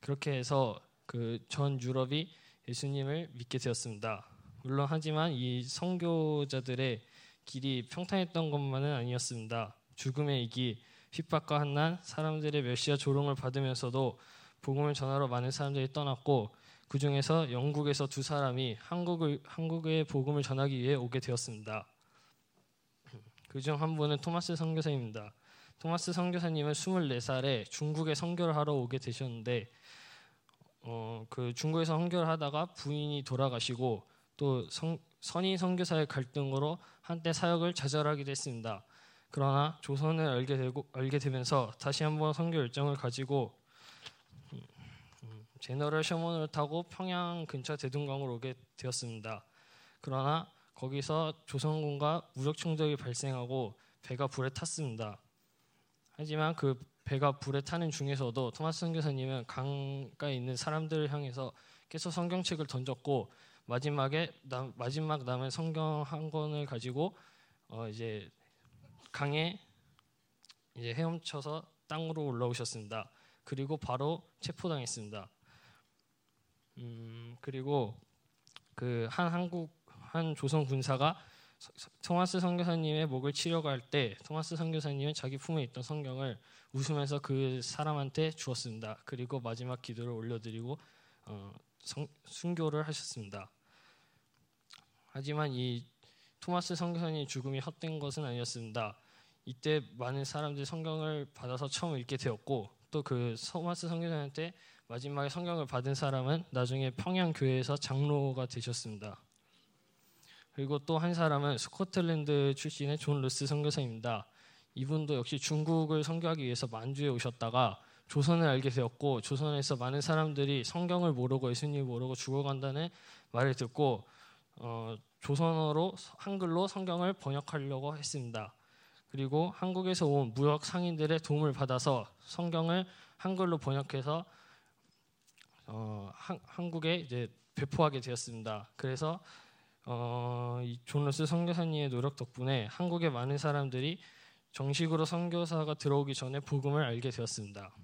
그렇게 해서 그 전 유럽이 예수님을 믿게 되었습니다. 물론 하지만 이 선교자들의 길이 평탄했던 것만은 아니었습니다. 죽음의 이기, 핍박과 한난, 사람들의 멸시와 조롱을 받으면서도 복음을 전하러 많은 사람들이 떠났고 그 중에서 영국에서 두 사람이 한국을 한국의 복음을 전하기 위해 오게 되었습니다. 그중 한 분은 토마스 선교사입니다. 토마스 선교사님은 24살에 중국에 선교를 하러 오게 되셨는데 어, 그 중국에서 선교를 하다가 부인이 돌아가시고 또 성, 선인 선교사의 갈등으로 한때 사역을 좌절하기도 했습니다. 그러나 조선을 알게 되고 알게 되면서 다시 한번 선교 열정을 가지고 제너럴 셔먼을 타고 평양 근처 대동강으로 오게 되었습니다. 그러나 거기서 조선군과 무력 충돌이 발생하고 배가 불에 탔습니다. 하지만 그 배가 불에 타는 중에서도 토마스 선교사님은 강가에 있는 사람들을 향해서 계속 성경책을 던졌고 마지막에 남, 마지막 남은 성경 한 권을 가지고 어 이제 강에 이제 헤엄쳐서 땅으로 올라오셨습니다. 그리고 바로 체포당했습니다. 음, 그리고 그 한 한국 한 조선 군사가 토마스 선교사님의 목을 치려고 할 때 토마스 선교사님은 자기 품에 있던 성경을 웃으면서 그 사람한테 주었습니다. 그리고 마지막 기도를 올려드리고 어, 성, 순교를 하셨습니다. 하지만 이 토마스 선교사님 죽음이 헛된 것은 아니었습니다. 이때 많은 사람들이 성경을 받아서 처음 읽게 되었고 또 그 토마스 선교사한테 마지막에 성경을 받은 사람은 나중에 평양 교회에서 장로가 되셨습니다. 그리고 또 한 사람은 스코틀랜드 출신의 존 로스 선교사입니다. 이분도 역시 중국을 선교하기 위해서 만주에 오셨다가 조선을 알게 되었고 조선에서 많은 사람들이 성경을 모르고 예수님을 모르고 죽어간다는 말을 듣고 어, 조선어로 한글로 성경을 번역하려고 했습니다. 그리고 한국에서 온 무역 상인들의 도움을 받아서 성경을 한글로 번역해서 어, 한, 한국에 이제 배포하게 되었습니다. 그래서 어, 이존 러스 선교사님의 노력 덕분에 한국의 많은 사람들이 정식으로 선교사가 들어오기 전에 복음을 알게 되었습니다.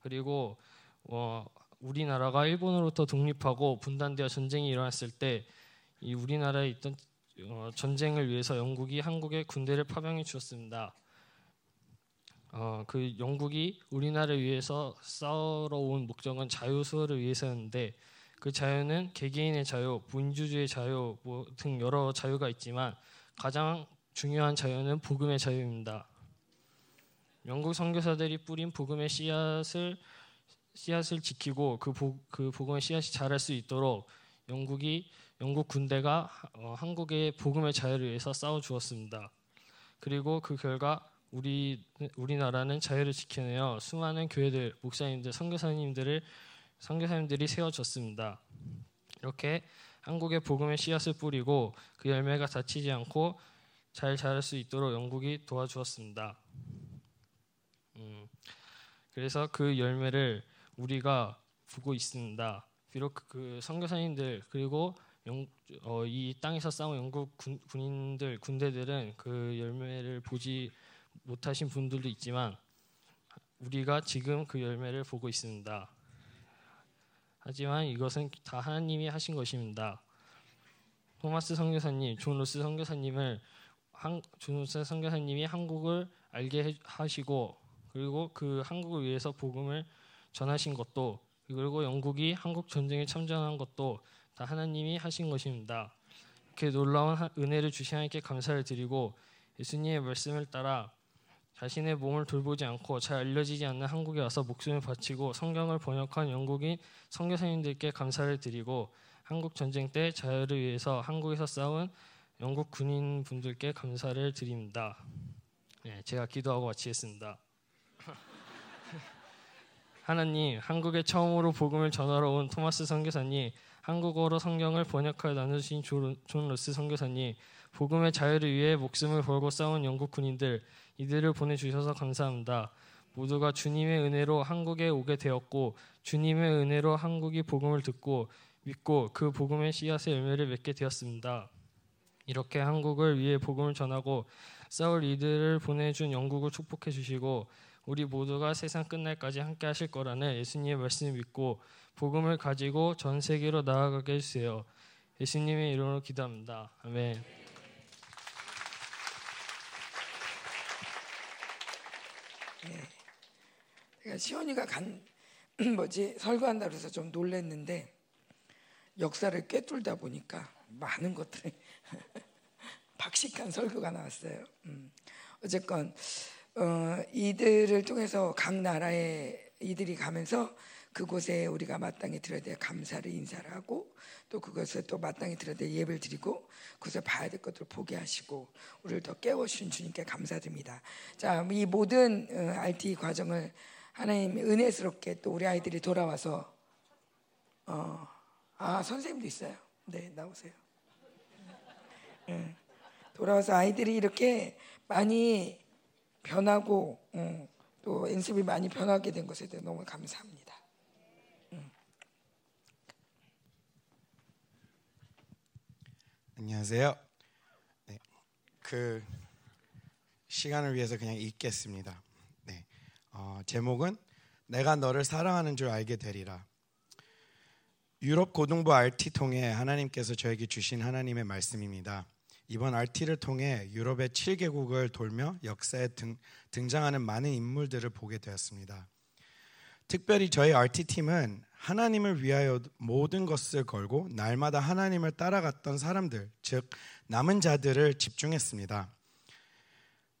그리고 어, 우리나라가 일본으로부터 독립하고 분단되어 전쟁이 일어났을 때 이 우리나라에 있던 어, 전쟁을 위해서 영국이 한국에 군대를 파병해 주었습니다. 어, 그 영국이 우리나라를 위해서 싸우러 온 목적은 자유 수호를 위해서였는데 그 자유는 개개인의 자유, 민주주의 자유 뭐 등 여러 자유가 있지만 가장 중요한 자유는 복음의 자유입니다. 영국 선교사들이 뿌린 복음의 씨앗을 씨앗을 지키고 그, 복, 그 복음의 씨앗이 자랄 수 있도록 영국이 영국 군대가 어, 한국의 복음의 자유를 위해서 싸워 주었습니다. 그리고 그 결과 우리 우리나라는 자유를 지켜내어 수많은 교회들, 목사님들, 선교사님들을 선교사님들이 세워졌습니다. 이렇게 한국의 복음의 씨앗을 뿌리고 그 열매가 다치지 않고 잘 자랄 수 있도록 영국이 도와주었습니다. 음, 그래서 그 열매를 우리가 보고 있습니다. 비록 그 선교사님들 그리고 영, 어, 이 땅에서 싸운 영국 군, 군인들 군대들은 그 열매를 보지 못하신 분들도 있지만 우리가 지금 그 열매를 보고 있습니다. 하지만 이것은 다 하나님이 하신 것입니다. 토마스 선교사님, 존 로스 선교사님을 한, 존 로스 선교사님이 한국을 알게 하시고 그리고 그 한국을 위해서 복음을 전하신 것도 그리고 영국이 한국 전쟁에 참전한 것도 다 하나님이 하신 것입니다. 이렇게 놀라운 은혜를 주신 하나님께 감사를 드리고 예수님의 말씀을 따라 자신의 몸을 돌보지 않고 잘 알려지지 않는 한국에 와서 목숨을 바치고 성경을 번역한 영국인 선교사님들께 감사를 드리고 한국 전쟁 때 자유를 위해서 한국에서 싸운 영국 군인 분들께 감사를 드립니다. 네, 제가 기도하고 마치겠습니다. 하나님, 한국에 처음으로 복음을 전하러 온 토마스 선교사님, 한국어로 성경을 번역하여 나누신 존 로스 선교사님, 복음의 자유를 위해 목숨을 걸고 싸운 영국 군인들, 이들을 보내주셔서 감사합니다. 모두가 주님의 은혜로 한국에 오게 되었고, 주님의 은혜로 한국이 복음을 듣고 믿고 그 복음의 씨앗의 열매를 맺게 되었습니다. 이렇게 한국을 위해 복음을 전하고 싸울 이들을 보내준 영국을 축복해 주시고 우리 모두가 세상 끝날까지 함께 하실 거라는 예수님의 말씀을 믿고 복음을 가지고 전 세계로 나아가게 해주세요. 예수님의 이름으로 기도합니다. 아멘. 제가 시원이가 간 뭐지 설교한다 그래서 좀 놀랐는데 역사를 꿰뚫다 보니까 많은 것들이 박식한 설교가 나왔어요. 음. 어쨌건 어, 이들을 통해서 각 나라에 이들이 가면서 그곳에 우리가 마땅히 드려야 될 감사를 인사를 하고 또 그것을 또 마땅히 드려야 될 예배를 드리고 그것을 봐야 될 것들을 보게 하시고 우리를 더 깨워주신 주님께 감사드립니다. 자, 이 모든 어, RT 과정을 하나님 은혜스럽게 또 우리 아이들이 돌아와서 어, 아 선생님도 있어요. 네 나오세요. 네. 돌아와서 아이들이 이렇게 많이 변하고 어, 또 연습이 많이 변하게 된 것에 대해 너무 감사합니다. 음. 안녕하세요. 네, 그 시간을 위해서 그냥 읽겠습니다. 네, 어, 제목은 내가 너를 사랑하는 줄 알게 되리라. 유럽 고등부 RT 통해 하나님께서 저에게 주신 하나님의 말씀입니다. 이번 RT를 통해 유럽의 7개국을 돌며 역사에 등, 등장하는 많은 인물들을 보게 되었습니다. 특별히 저희 RT 팀은 하나님을 위하여 모든 것을 걸고 날마다 하나님을 따라갔던 사람들, 즉 남은 자들을 집중했습니다.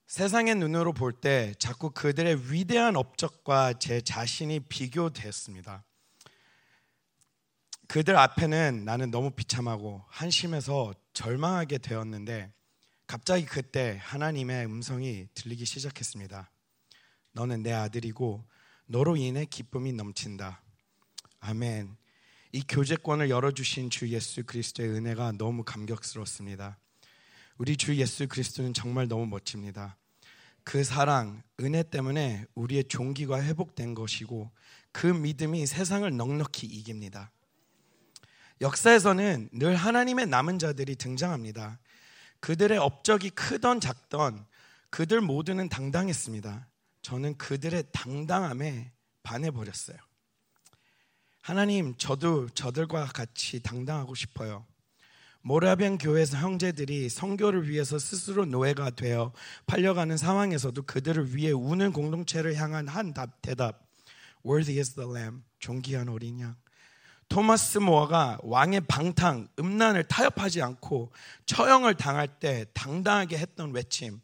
세상의 눈으로 볼 때 자꾸 그들의 위대한 업적과 제 자신이 비교됐습니다. 그들 앞에는 나는 너무 비참하고 한심해서 절망하게 되었는데 갑자기 그때 하나님의 음성이 들리기 시작했습니다. 너는 내 아들이고 너로 인해 기쁨이 넘친다. 아멘. 이 교제권을 열어주신 주 예수 그리스도의 은혜가 너무 감격스럽습니다. 우리 주 예수 그리스도는 정말 너무 멋집니다. 그 사랑, 은혜 때문에 우리의 종기가 회복된 것이고 그 믿음이 세상을 넉넉히 이깁니다. 역사에서는 늘 하나님의 남은 자들이 등장합니다. 그들의 업적이 크던 작던 그들 모두는 당당했습니다. 저는 그들의 당당함에 반해버렸어요. 하나님, 저도 저들과 같이 당당하고 싶어요. 모라비안 교회에서 형제들이 성교를 위해서 스스로 노예가 되어 팔려가는 상황에서도 그들을 위해 우는 공동체를 향한 한 대답. Worthy is the Lamb. 존귀한 어린 양. 토마스 모어가 왕의 방탕, 음란을 타협하지 않고 처형을 당할 때 당당하게 했던 외침.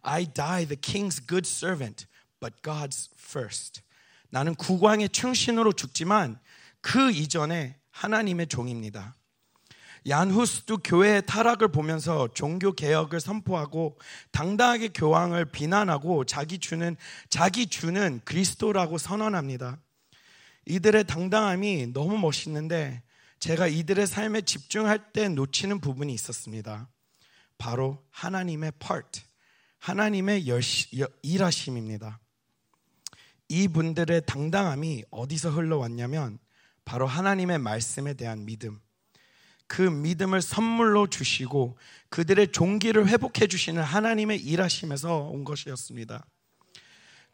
I die the king's good servant, but God's first. 나는 국왕의 충신으로 죽지만 그 이전에 하나님의 종입니다. 얀후스도 교회의 타락을 보면서 종교 개혁을 선포하고 당당하게 교황을 비난하고 자기 주는 자기 주는 그리스도라고 선언합니다. 이들의 당당함이 너무 멋있는데 제가 이들의 삶에 집중할 때 놓치는 부분이 있었습니다. 바로 하나님의 part, 하나님의 일하심입니다. 이분들의 당당함이 어디서 흘러왔냐면 바로 하나님의 말씀에 대한 믿음. 그 믿음을 선물로 주시고 그들의 종기를 회복해 주시는 하나님의 일하심에서 온 것이었습니다.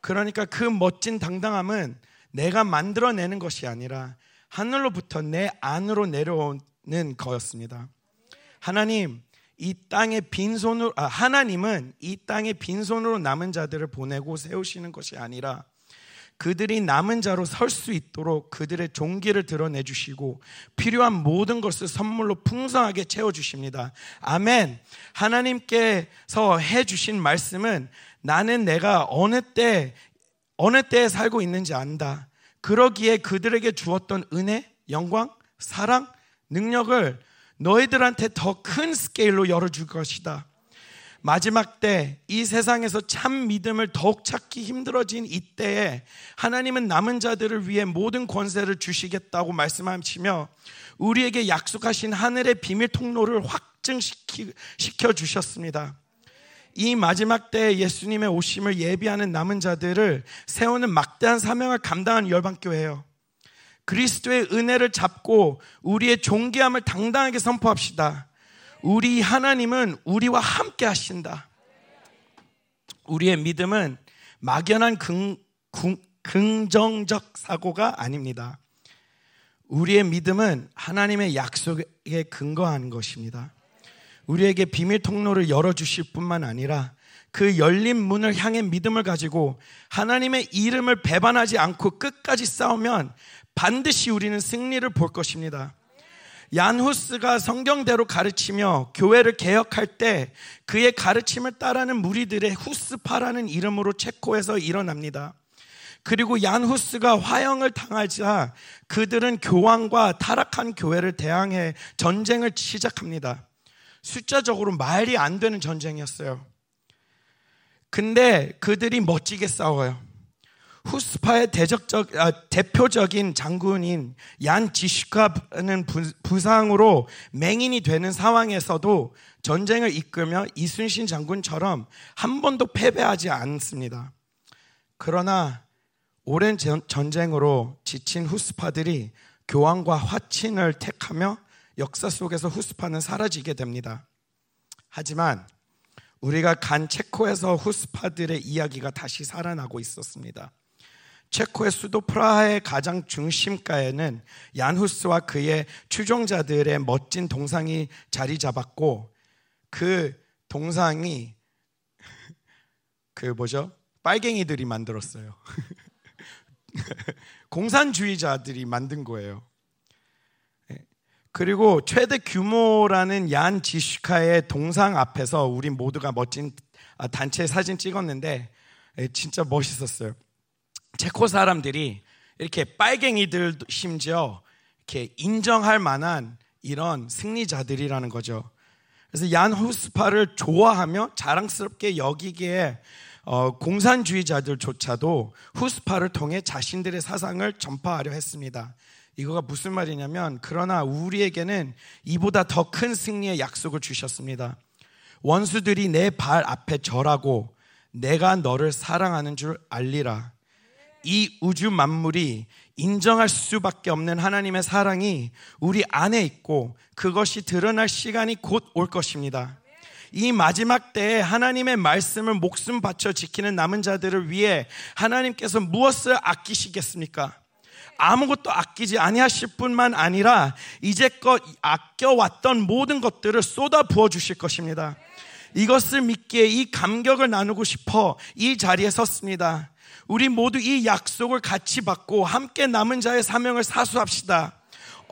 그러니까 그 멋진 당당함은 내가 만들어내는 것이 아니라 하늘로부터 내 안으로 내려오는 거였습니다. 하나님, 이 땅에 빈손으로 아, 하나님은 이 땅에 빈손으로 남은 자들을 보내고 세우시는 것이 아니라 그들이 남은 자로 설 수 있도록 그들의 종기를 드러내 주시고 필요한 모든 것을 선물로 풍성하게 채워 주십니다. 아멘. 하나님께서 해 주신 말씀은 나는 내가 어느 때 어느 때에 살고 있는지 안다. 그러기에 그들에게 주었던 은혜, 영광, 사랑, 능력을 너희들한테 더 큰 스케일로 열어줄 것이다. 마지막 때 이 세상에서 참 믿음을 더욱 찾기 힘들어진 이때에 하나님은 남은 자들을 위해 모든 권세를 주시겠다고 말씀하시며 우리에게 약속하신 하늘의 비밀 통로를 확증시켜 주셨습니다. 이 마지막 때 예수님의 오심을 예비하는 남은 자들을 세우는 막대한 사명을 감당한 열방교회예요. 그리스도의 은혜를 잡고 우리의 존귀함을 당당하게 선포합시다. 우리 하나님은 우리와 함께 하신다. 우리의 믿음은 막연한 긍, 긍, 긍정적 사고가 아닙니다. 우리의 믿음은 하나님의 약속에 근거하는 것입니다. 우리에게 비밀 통로를 열어주실 뿐만 아니라 그 열린 문을 향해 믿음을 가지고 하나님의 이름을 배반하지 않고 끝까지 싸우면 반드시 우리는 승리를 볼 것입니다. 얀 후스가 성경대로 가르치며 교회를 개혁할 때 그의 가르침을 따르는 무리들의 후스파라는 이름으로 체코에서 일어납니다. 그리고 얀 후스가 화형을 당하자 그들은 교황과 타락한 교회를 대항해 전쟁을 시작합니다. 숫자적으로 말이 안 되는 전쟁이었어요. 근데 그들이 멋지게 싸워요. 후스파의 대적적, 아, 대표적인 장군인 얀 지슈카는 부상으로 맹인이 되는 상황에서도 전쟁을 이끌며 이순신 장군처럼 한 번도 패배하지 않습니다. 그러나 오랜 전쟁으로 지친 후스파들이 교황과 화친을 택하며 역사 속에서 후스파는 사라지게 됩니다. 하지만 우리가 간 체코에서 후스파들의 이야기가 다시 살아나고 있었습니다. 체코의 수도 프라하의 가장 중심가에는 얀후스와 그의 추종자들의 멋진 동상이 자리 잡았고 그 동상이 그 뭐죠? 빨갱이들이 만들었어요. 공산주의자들이 만든 거예요. 예. 그리고 최대 규모라는 얀 지슈카의 동상 앞에서 우리 모두가 멋진 단체 사진 찍었는데 예, 진짜 멋있었어요. 체코 사람들이 이렇게 빨갱이들 심지어 이렇게 인정할 만한 이런 승리자들이라는 거죠. 그래서 얀 후스파를 좋아하며 자랑스럽게 여기기에 어, 공산주의자들조차도 후스파를 통해 자신들의 사상을 전파하려 했습니다. 이거가 무슨 말이냐면 그러나 우리에게는 이보다 더 큰 승리의 약속을 주셨습니다. 원수들이 내 발 앞에 절하고 내가 너를 사랑하는 줄 알리라. 이 우주 만물이 인정할 수밖에 없는 하나님의 사랑이 우리 안에 있고 그것이 드러날 시간이 곧 올 것입니다. 이 마지막 때에 하나님의 말씀을 목숨 바쳐 지키는 남은 자들을 위해 하나님께서 무엇을 아끼시겠습니까? 아무것도 아끼지 아니하실 뿐만 아니라 이제껏 아껴왔던 모든 것들을 쏟아 부어 주실 것입니다. 이것을 믿기에 이 감격을 나누고 싶어 이 자리에 섰습니다. 우리 모두 이 약속을 같이 받고 함께 남은 자의 사명을 사수합시다.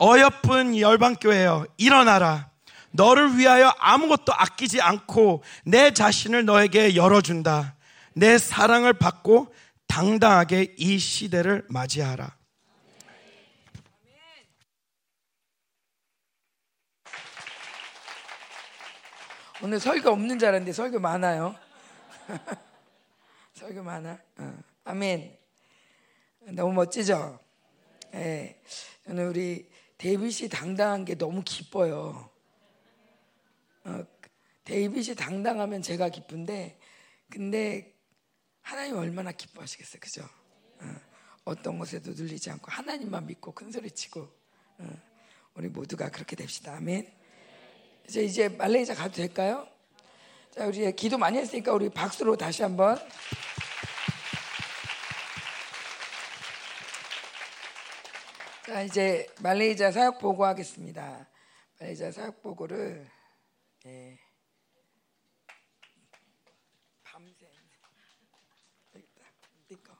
어여쁜 열방교회여 일어나라. 너를 위하여 아무것도 아끼지 않고 내 자신을 너에게 열어준다. 내 사랑을 받고 당당하게 이 시대를 맞이하라. 오늘 설교 없는 줄 알았는데 설교 많아요. 설교 많아. 어. 아멘. 너무 멋지죠? 예. 저는 우리 데이빗이 당당한 게 너무 기뻐요. 어, 데이빗이 당당하면 제가 기쁜데, 근데 하나님 얼마나 기뻐하시겠어요, 그죠? 어, 떤 것에도 눌리지 않고 하나님만 믿고 큰 소리 치고 어, 우리 모두가 그렇게 됩시다. 아멘. 이제 이제 말레이시아 가도 될까요? 자, 우리 기도 많이 했으니까 우리 박수로 다시 한번. 자, 이제 말레이시아 사역 보고하겠습니다. 말레이시아 사역 보고를 예. 밤새. 이거.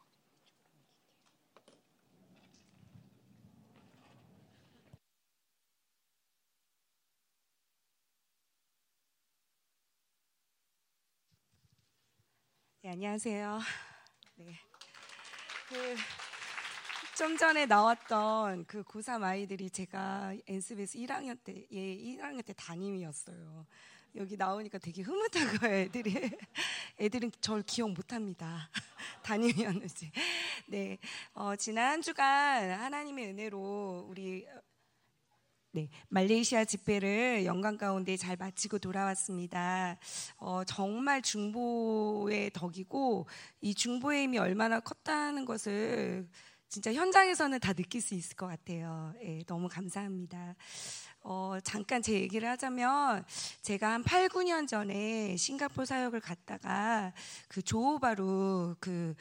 네, 안녕하세요. 네. 그, 좀 전에 나왔던 그 고3 아이들이 제가 엔스베스 1학년 때, 예, 1학년 때 담임이었어요. 여기 나오니까 되게 거예요, 애들이. 애들은 절 기억 못 합니다. 담임이었는지. 네. 어, 지난 한 주간 하나님의 은혜로 우리 네, 말레이시아 집회를 영광 가운데 잘 마치고 돌아왔습니다. 어, 정말 중보의 덕이고 이 중보의 힘이 얼마나 컸다는 것을 진짜 현장에서는 다 느낄 수 있을 것 같아요. 예, 너무 감사합니다. 어, 잠깐 제 얘기를 하자면 제가 한 8, 9년 전에 싱가포르 사역을 갔다가 그 조호바루 그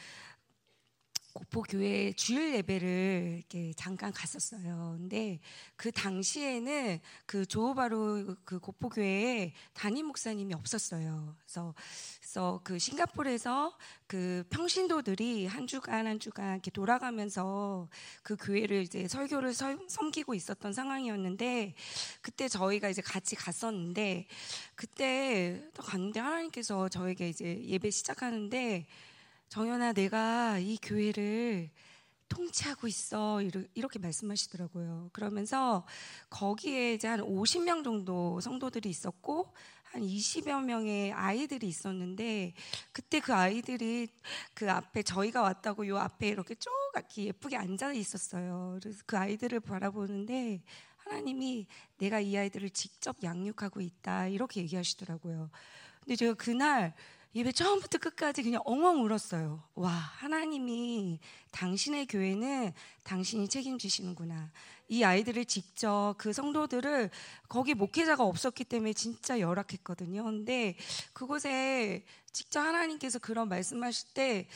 고포 교회 주일 예배를 이렇게 잠깐 갔었어요. 근데 그 당시에는 그 조호바로 그 고포 교회에 담임 목사님이 없었어요. 그래서 그래서 그 싱가포르에서 그 평신도들이 한 주간 한 주간 이렇게 돌아가면서 그 교회를 이제 설교를 설, 섬기고 있었던 상황이었는데 그때 저희가 이제 같이 갔었는데 그때 또 갔는데 하나님께서 저에게 이제 예배 시작하는데 정연아, 내가 이 교회를 통치하고 있어. 이렇게 말씀하시더라고요. 그러면서 거기에 이제 한 50명 정도 성도들이 있었고, 한 20여 명의 아이들이 있었는데, 그때 그 아이들이 그 앞에 저희가 왔다고 요 앞에 이렇게 쪼갛게 예쁘게 앉아 있었어요. 그래서 그 아이들을 바라보는데, 하나님이 내가 이 아이들을 직접 양육하고 있다. 이렇게 얘기하시더라고요. 근데 제가 그날 예배 처음부터 끝까지 그냥 엉엉 울었어요. 와, 하나님이 당신의 교회는 당신이 책임지시는구나. 이 아이들을 직접 그 성도들을 거기 목회자가 없었기 때문에 진짜 열악했거든요. 근데 그곳에 직접 하나님께서 그런 말씀하실 때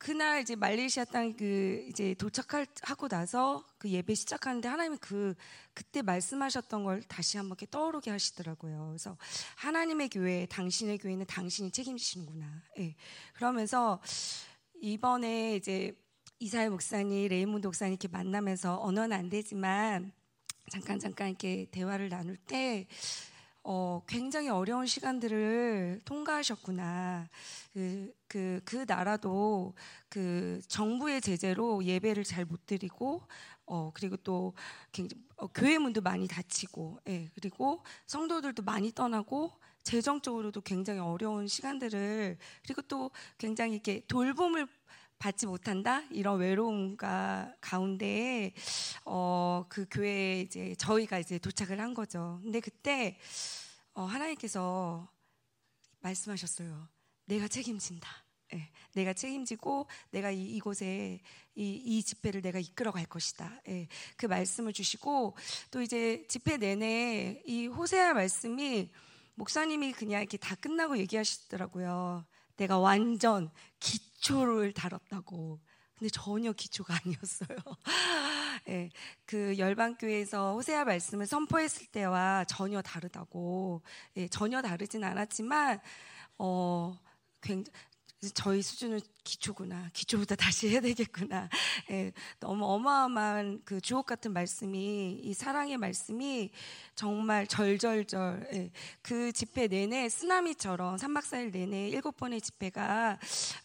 그날 이제 말레이시아 땅 그 이제 도착하고 나서 그 예배 시작하는데 하나님이 그 그때 말씀하셨던 걸 다시 한번 이렇게 떠오르게 하시더라고요. 그래서 하나님의 교회, 당신의 교회는 당신이 책임지시는구나. 예. 그러면서 이번에 이제 이사회 목사님, 레이몬드 목사님 이렇게 만나면서 언어는 안 되지만 잠깐 잠깐 이렇게 대화를 나눌 때 어, 굉장히 어려운 시간들을 통과하셨구나. 그, 그, 그 나라도 그 정부의 제재로 예배를 잘 못 드리고, 어, 그리고 또 굉장히, 어, 교회 문도 많이 닫히고, 예, 그리고 성도들도 많이 떠나고, 재정적으로도 굉장히 어려운 시간들을, 그리고 또 굉장히 이렇게 돌봄을 받지 못한다 이런 외로움과 가운데 어, 그 교회에 이제 저희가 이제 도착을 한 거죠. 근데 그때 어, 하나님께서 말씀하셨어요. 내가 책임진다. 예, 내가 책임지고 내가 이, 이곳에 이, 이 집회를 내가 이끌어 갈 것이다. 예, 그 말씀을 주시고 또 이제 집회 내내 이 호세아 말씀이 목사님이 그냥 이렇게 다 끝나고 얘기하시더라고요. 내가 완전 기초를 다뤘다고. 근데 전혀 기초가 아니었어요. 네, 그 열방교회에서 호세아 말씀을 선포했을 때와 전혀 다르다고. 네, 전혀 다르진 않았지만, 어, 굉장히, 저희 수준은 기초구나. 기초부터 다시 해야 되겠구나. 예, 너무 어마어마한 그 주옥 같은 말씀이 이 사랑의 말씀이 정말 절절절 예, 그 집회 내내 쓰나미처럼 3박 4일 내내 일곱 번의 집회가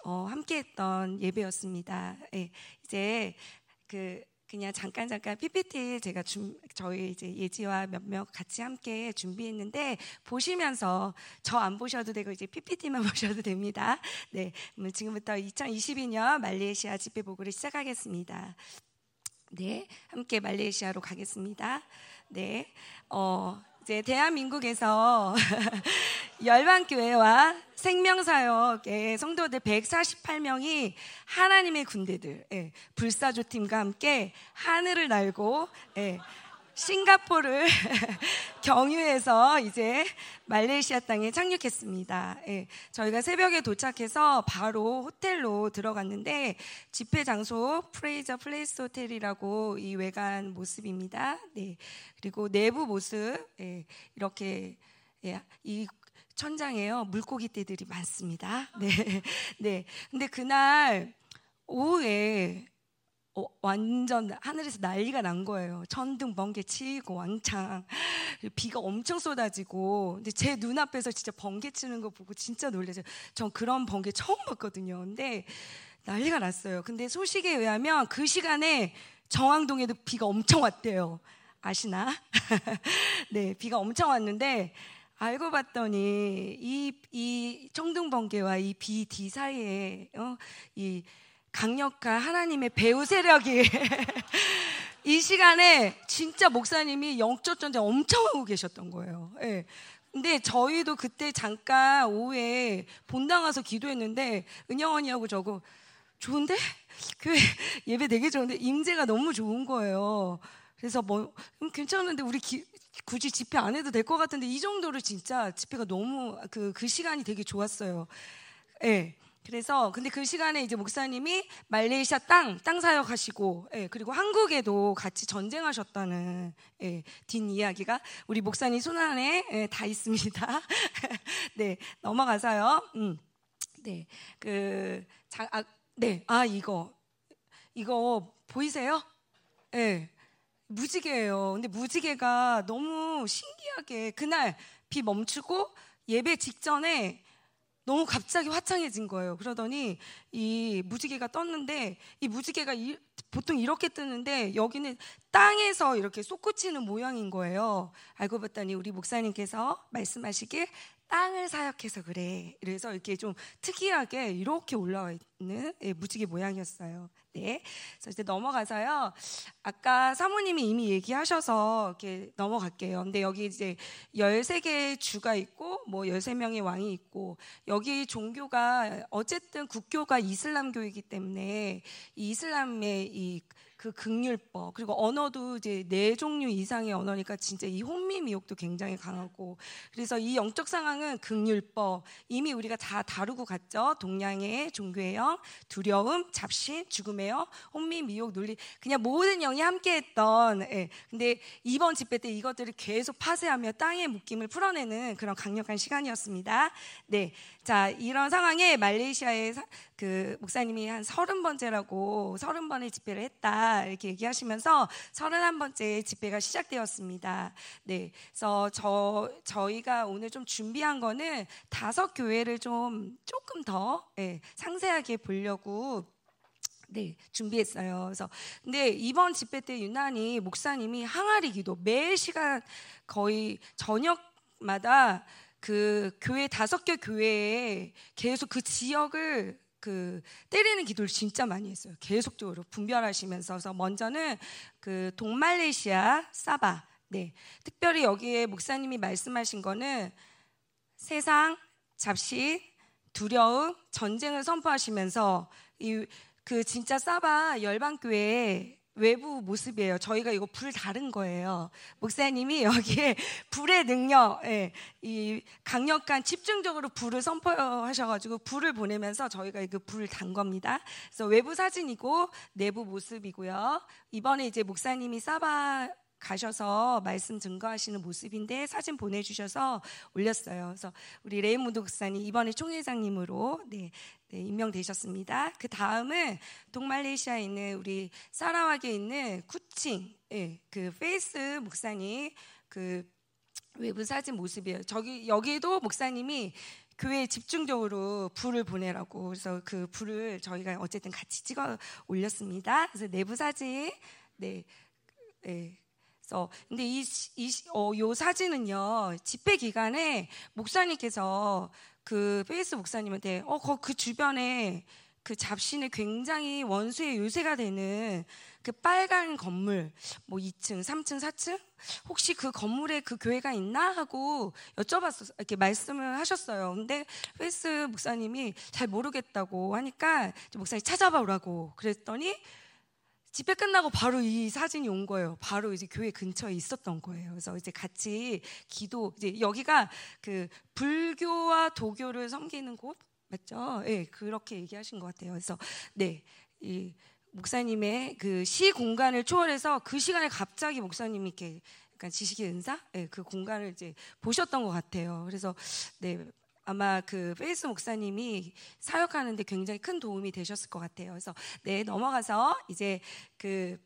어, 함께했던 예배였습니다. 예, 이제 그 그냥 잠깐 잠깐 PPT 제가 준, 저희 이제 예지와 몇몇 같이 함께 준비했는데 보시면서 저 안 보셔도 되고 이제 PPT만 보셔도 됩니다. 네, 지금부터 2022년 말레이시아 집회 보고를 시작하겠습니다. 네, 함께 말레이시아로 가겠습니다. 네, 어. 이제 대한민국에서 열방교회와 생명사역의 성도들 148명이 하나님의 군대들, 예, 불사조팀과 함께 하늘을 날고 예, 싱가포르를 경유해서 이제 말레이시아 땅에 착륙했습니다. 예, 저희가 새벽에 도착해서 바로 호텔로 들어갔는데 집회 장소 프레이저 플레이스 호텔이라고 이 외관 모습입니다. 네, 그리고 내부 모습 예, 이렇게 예, 이 천장에요 물고기 떼들이 많습니다. 네, 네. 근데 그날 오후에 어, 완전 하늘에서 난리가 난 거예요. 천둥 번개 치고 왕창 비가 엄청 쏟아지고 근데 제 눈앞에서 진짜 번개 치는 거 보고 진짜 놀랐어요. 전 그런 번개 처음 봤거든요. 근데 난리가 났어요. 근데 소식에 의하면 그 시간에 정왕동에도 비가 엄청 왔대요. 아시나? 네, 비가 엄청 왔는데 알고 봤더니 이, 이 청둥 번개와 이 비 뒤 사이에 어, 이 강력한 하나님의 배우 세력이 이 시간에 진짜 목사님이 영적 전쟁 엄청 하고 계셨던 거예요. 예. 근데 저희도 그때 잠깐 오후에 본당 가서 기도했는데 은영 언니하고 저거 좋은데 교회 예배 되게 좋은데 임재가 너무 좋은 거예요. 그래서 뭐 음, 괜찮은데 우리 기, 굳이 집회 안 해도 될 것 같은데 이 정도로 진짜 집회가 너무 그, 그 시간이 되게 좋았어요. 예. 네. 그래서 근데 그 시간에 이제 목사님이 말레이시아 땅, 땅 사역하시고, 예, 그리고 한국에도 같이 전쟁하셨다는 예, 뒷 이야기가 우리 목사님 손 안에 예, 다 있습니다. 네, 넘어가서요. 음, 네, 그, 자, 아, 네, 아 이거 이거 보이세요? 예. 네, 무지개예요. 근데 무지개가 너무 신기하게 그날 비 멈추고 예배 직전에 너무 갑자기 화창해진 거예요. 그러더니 이 무지개가 떴는데 이 무지개가 이, 보통 이렇게 뜨는데 여기는 땅에서 이렇게 솟구치는 모양인 거예요. 알고 봤더니 우리 목사님께서 말씀하시길 땅을 사역해서 그래. 그래서 이렇게 좀 특이하게 이렇게 올라와 있는 예, 무지개 모양이었어요. 네. 그래서 이제 넘어가서요. 아까 사모님이 이미 얘기하셔서 이렇게 넘어갈게요. 근데 여기 이제 13개의 주가 있고 뭐 13명의 왕이 있고 여기 종교가 어쨌든 국교가 이슬람교이기 때문에 이 이슬람의 이 그 극률법 그리고 언어도 이제 네 종류 이상의 언어니까 진짜 이 혼미 미혹도 굉장히 강하고 그래서 이 영적 상황은 극률법. 이미 우리가 다 다루고 갔죠? 동양의 종교의 영 두려움 잡신 죽음의 영 혼미 미혹 논리. 그냥 모든 영이 함께했던 예. 근데 이번 집회 때 이것들을 계속 파쇄하며 땅의 묶임을 풀어내는 그런 강력한 시간이었습니다. 네 자, 이런 상황에 말레이시아의 그 목사님이 한 서른 번째라고 서른 번의 집회를 했다 이렇게 얘기하시면서 서른한 번째 집회가 시작되었습니다. 네, 그래서 저 저희가 오늘 좀 준비한 거는 다섯 교회를 좀 조금 더 네, 상세하게 보려고 네, 준비했어요. 그래서 근데 이번 집회 때 유난히 목사님이 항아리 기도 매 시간 거의 저녁마다 그 교회 다섯 개 교회에 계속 그 지역을 그 때리는 기도를 진짜 많이 했어요. 계속적으로 분별하시면서 그래서 먼저는 그 동말레이시아 사바 네 특별히 여기에 목사님이 말씀하신 거는 세상 잡신 두려움 전쟁을 선포하시면서 이 그 진짜 사바 열방교회 외부 모습이에요. 저희가 이거 불 다른 거예요. 목사님이 여기에 불의 능력, 예, 이 강력한 집중적으로 불을 선포하셔가지고 불을 보내면서 저희가 그 불을 단 겁니다. 그래서 외부 사진이고 내부 모습이고요. 이번에 이제 목사님이 사바 가셔서 말씀 증거하시는 모습인데 사진 보내주셔서 올렸어요. 그래서 우리 레이몬드 목사님 이번에 총회장님으로 네, 네, 임명되셨습니다. 그 다음은 동말레이시아에 있는 우리 사라왁에 있는 쿠칭 예, 그 페이스 목사님 그 외부 사진 모습이에요. 저기 여기도 목사님이 교회에 집중적으로 불을 보내라고 그래서 그 불을 저희가 어쨌든 같이 찍어 올렸습니다. 그래서 내부 사진 네. 네. 그래서 근데 이, 이 어, 요 사진은요 집회 기간에 목사님께서 그 페이스 목사님한테 어 그 주변에 그 잡신에 굉장히 원수의 요새가 되는 그 빨간 건물 뭐 2층, 3층, 4층 혹시 그 건물에 그 교회가 있나 하고 여쭤봤어 이렇게 말씀을 하셨어요. 근데 페이스 목사님이 잘 모르겠다고 하니까 목사님 찾아봐 오라고 그랬더니 집회 끝나고 바로 이 사진이 온 거예요. 바로 이제 교회 근처에 있었던 거예요. 그래서 이제 같이 기도 이제 여기가 그 불교와 도교를 섬기는 곳 맞죠? 예, 네, 그렇게 얘기하신 것 같아요. 그래서 네, 이 목사님의 그 시 공간을 초월해서 그 시간에 갑자기 목사님이 이렇게 약간 지식의 은사, 네, 그 공간을 이제 보셨던 것 같아요. 그래서 네. 아마 그 페이스 목사님이 사역하는데 굉장히 큰 도움이 되셨을 것 같아요. 그래서 네 넘어가서 이제 그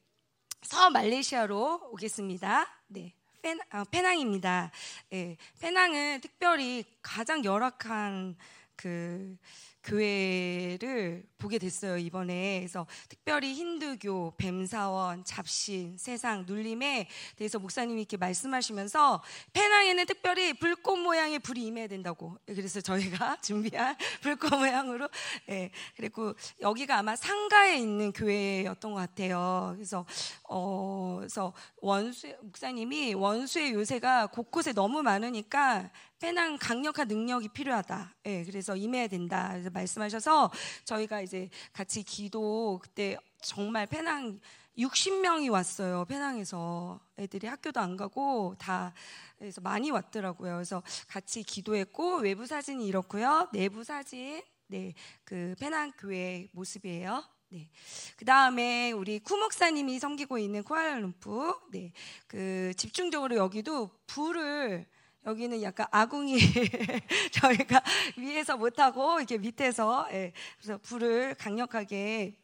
서말레이시아로 오겠습니다. 네. 페, 아, 페낭입니다. 네, 페낭은 특별히 가장 열악한 그 교회를 보게 됐어요 이번에. 그래서 특별히 힌두교, 뱀사원, 잡신, 세상, 눌림에 대해서 목사님이 이렇게 말씀하시면서 페낭에는 특별히 불꽃 모양의 불이 임해야 된다고. 그래서 저희가 준비한 불꽃 모양으로 예 그리고 여기가 아마 상가에 있는 교회였던 것 같아요. 그래서 어 그래서 원수 목사님이 원수의 요새가 곳곳에 너무 많으니까 페낭 강력한 능력이 필요하다. 예, 그래서 임해야 된다. 그래서 말씀하셔서 저희가 이제 같이 기도 그때 정말 페낭 60명이 왔어요. 페낭에서 애들이 학교도 안 가고 다 그래서 많이 왔더라고요. 그래서 같이 기도했고 외부 사진이 이렇고요. 내부 사진 네, 그 페낭 교회 모습이에요. 네. 그 다음에 우리 쿠 목사님이 섬기고 있는 쿠알라룸푸. 네. 그 집중적으로 여기도 불을 여기는 약간 아궁이 저희가 위에서 못하고 이렇게 밑에서 예, 그래서 불을 강력하게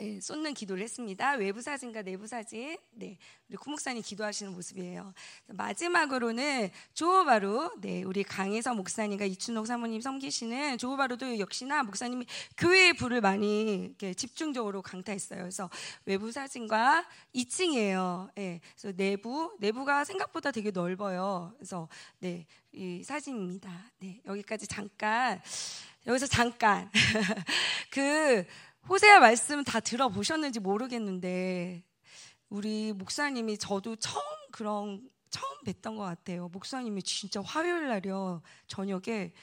예, 쏟는 기도를 했습니다. 외부 사진과 내부 사진, 네, 우리 구목사님 기도하시는 모습이에요. 마지막으로는 조호바루, 네, 우리 강혜서 목사님과 이춘옥 사모님 섬기시는 조호바루도 역시나 목사님이 교회의 불을 많이 이렇게 집중적으로 강타했어요. 그래서 외부 사진과 2층이에요. 네, 그래서 내부, 내부가 생각보다 되게 넓어요. 그래서 네, 이 사진입니다. 네, 여기까지 잠깐, 여기서 잠깐 그 호세아 말씀 다 들어보셨는지 모르겠는데 우리 목사님이 저도 처음 그런 처음 뵀던 것 같아요. 목사님이 진짜 화요일 날이요 저녁에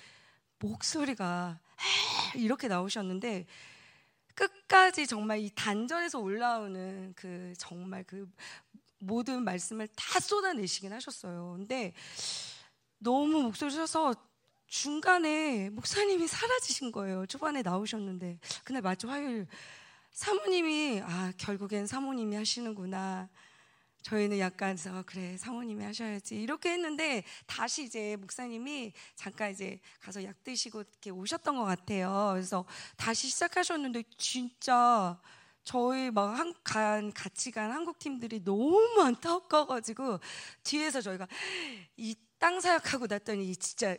목소리가 이렇게 나오셨는데 끝까지 정말 이 단전에서 올라오는 그 정말 그 모든 말씀을 다 쏟아내시긴 하셨어요. 근데 너무 목소리 셔서 중간에 목사님이 사라지신 거예요. 초반에 나오셨는데 그날 마치 화요일 사모님이 아 결국엔 사모님이 하시는구나. 저희는 약간 아, 그래 사모님이 하셔야지 이렇게 했는데 다시 이제 목사님이 잠깐 이제 가서 약 드시고 이렇게 오셨던 것 같아요. 그래서 다시 시작하셨는데 진짜 저희 막한 같이 간 한국 팀들이 너무 안타까워가지고 뒤에서 저희가 이 땅 사역하고 났더니 진짜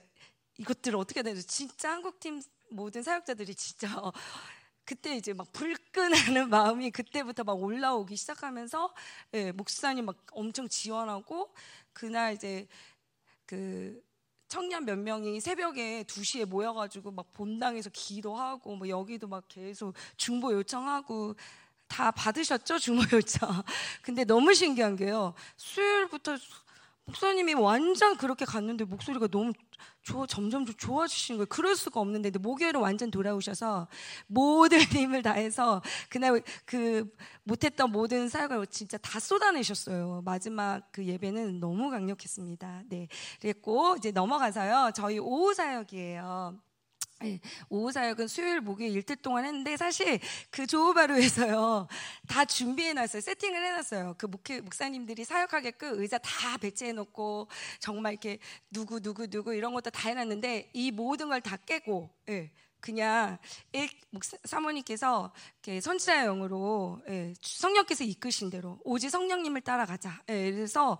이것들을 어떻게 해야 되지? 진짜 한국팀 모든 사역자들이 진짜 어, 그때 이제 막 불끈하는 마음이 그때부터 막 올라오기 시작하면서 예, 목사님 막 엄청 지원하고 그날 이제 그 청년 몇 명이 새벽에 2시에 모여가지고 막 본당에서 기도하고 뭐 여기도 막 계속 중보 요청하고 다 받으셨죠 중보 요청. 근데 너무 신기한 게요. 수요일부터 목사님이 완전 그렇게 갔는데 목소리가 너무 좋아, 점점 좋아지시는 거예요. 그럴 수가 없는데 목요일은 완전 돌아오셔서 모든 힘을 다해서 그날 그 못했던 모든 사역을 진짜 다 쏟아내셨어요. 마지막 그 예배는 너무 강력했습니다. 네, 그랬고 이제 넘어가서요. 저희 오후 사역이에요. 네, 오후 사역은 수요일, 목요일 일대 동안 했는데 사실 그 조우바루에서요 다 준비해 놨어요. 세팅을 해놨어요. 그 목회, 목사님들이 사역하게끔 의자 다 배치해 놓고 정말 이렇게 누구 누구 누구 이런 것도 다 해놨는데 이 모든 걸 다 깨고 예, 그냥 일, 목사, 사모님께서 이렇게 선지자형으로 예, 성령께서 이끄신 대로 오직 성령님을 따라가자. 예, 그래서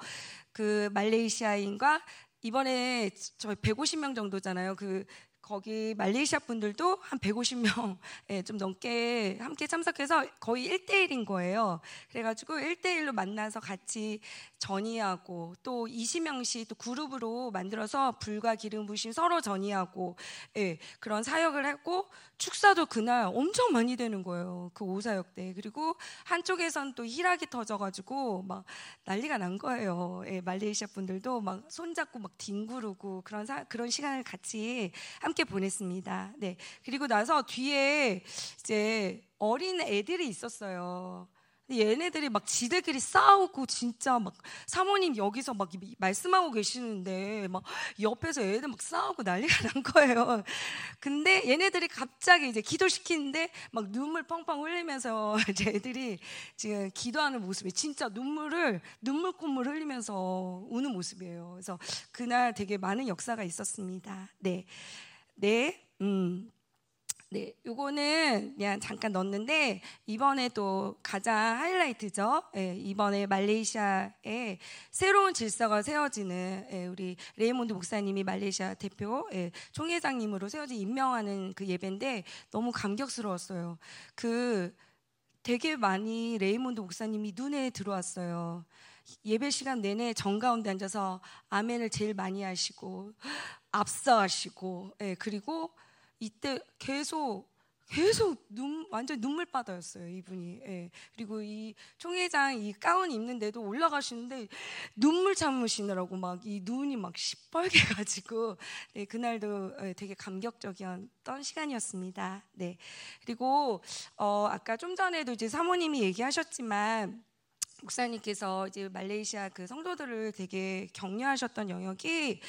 그 말레이시아인과 이번에 저희 150명 정도잖아요. 그 거기 말레이시아 분들도 한 150명 예, 좀 넘게 함께 참석해서 거의 1대1인 거예요. 그래가지고 1대1로 만나서 같이 전이하고 또 20명씩 또 그룹으로 만들어서 불과 기름 부심 서로 전이하고 예, 그런 사역을 했고 축사도 그날 엄청 많이 되는 거예요. 그 오사역 때. 그리고 한쪽에선 또 희락이 터져가지고 막 난리가 난 거예요. 예, 말레이시아 분들도 막 손잡고 막 뒹구르고 그런 사, 그런 시간을 같이 함께 보냈습니다. 네. 그리고 나서 뒤에 이제 어린 애들이 있었어요. 얘네들이 막 지들끼리 싸우고 진짜 막 사모님 여기서 막 말씀하고 계시는데 막 옆에서 애들 막 싸우고 난리가 난 거예요. 근데 얘네들이 갑자기 이제 기도시키는데 막 눈물 펑펑 흘리면서 이제 애들이 지금 기도하는 모습이 진짜 눈물을 눈물 콧물 흘리면서 우는 모습이에요. 그래서 그날 되게 많은 역사가 있었습니다. 네. 네. 음. 네, 요거는 그냥 잠깐 넣었는데 이번에 또 가장 하이라이트죠. 예, 이번에 말레이시아에 새로운 질서가 세워지는 예, 우리 레이몬드 목사님이 말레이시아 대표 예, 총회장님으로 세워진 임명하는 그 예배인데 너무 감격스러웠어요. 그 되게 많이 레이몬드 목사님이 눈에 들어왔어요. 예배 시간 내내 정 가운데 앉아서 아멘을 제일 많이 하시고 압사하시고 예, 그리고 이때 계속 계속 눈 완전 눈물 바다였어요 이분이. 예. 그리고 이 총회장 이 가운 입는데도 올라가시는데 눈물 참으시느라고 막 이 눈이 막 시뻘게 가지고 네, 그날도 예, 되게 감격적이었던 시간이었습니다. 네. 그리고 어, 아까 좀 전에도 이제 사모님이 얘기하셨지만 목사님께서 이제 말레이시아 그 성도들을 되게 격려하셨던 영역이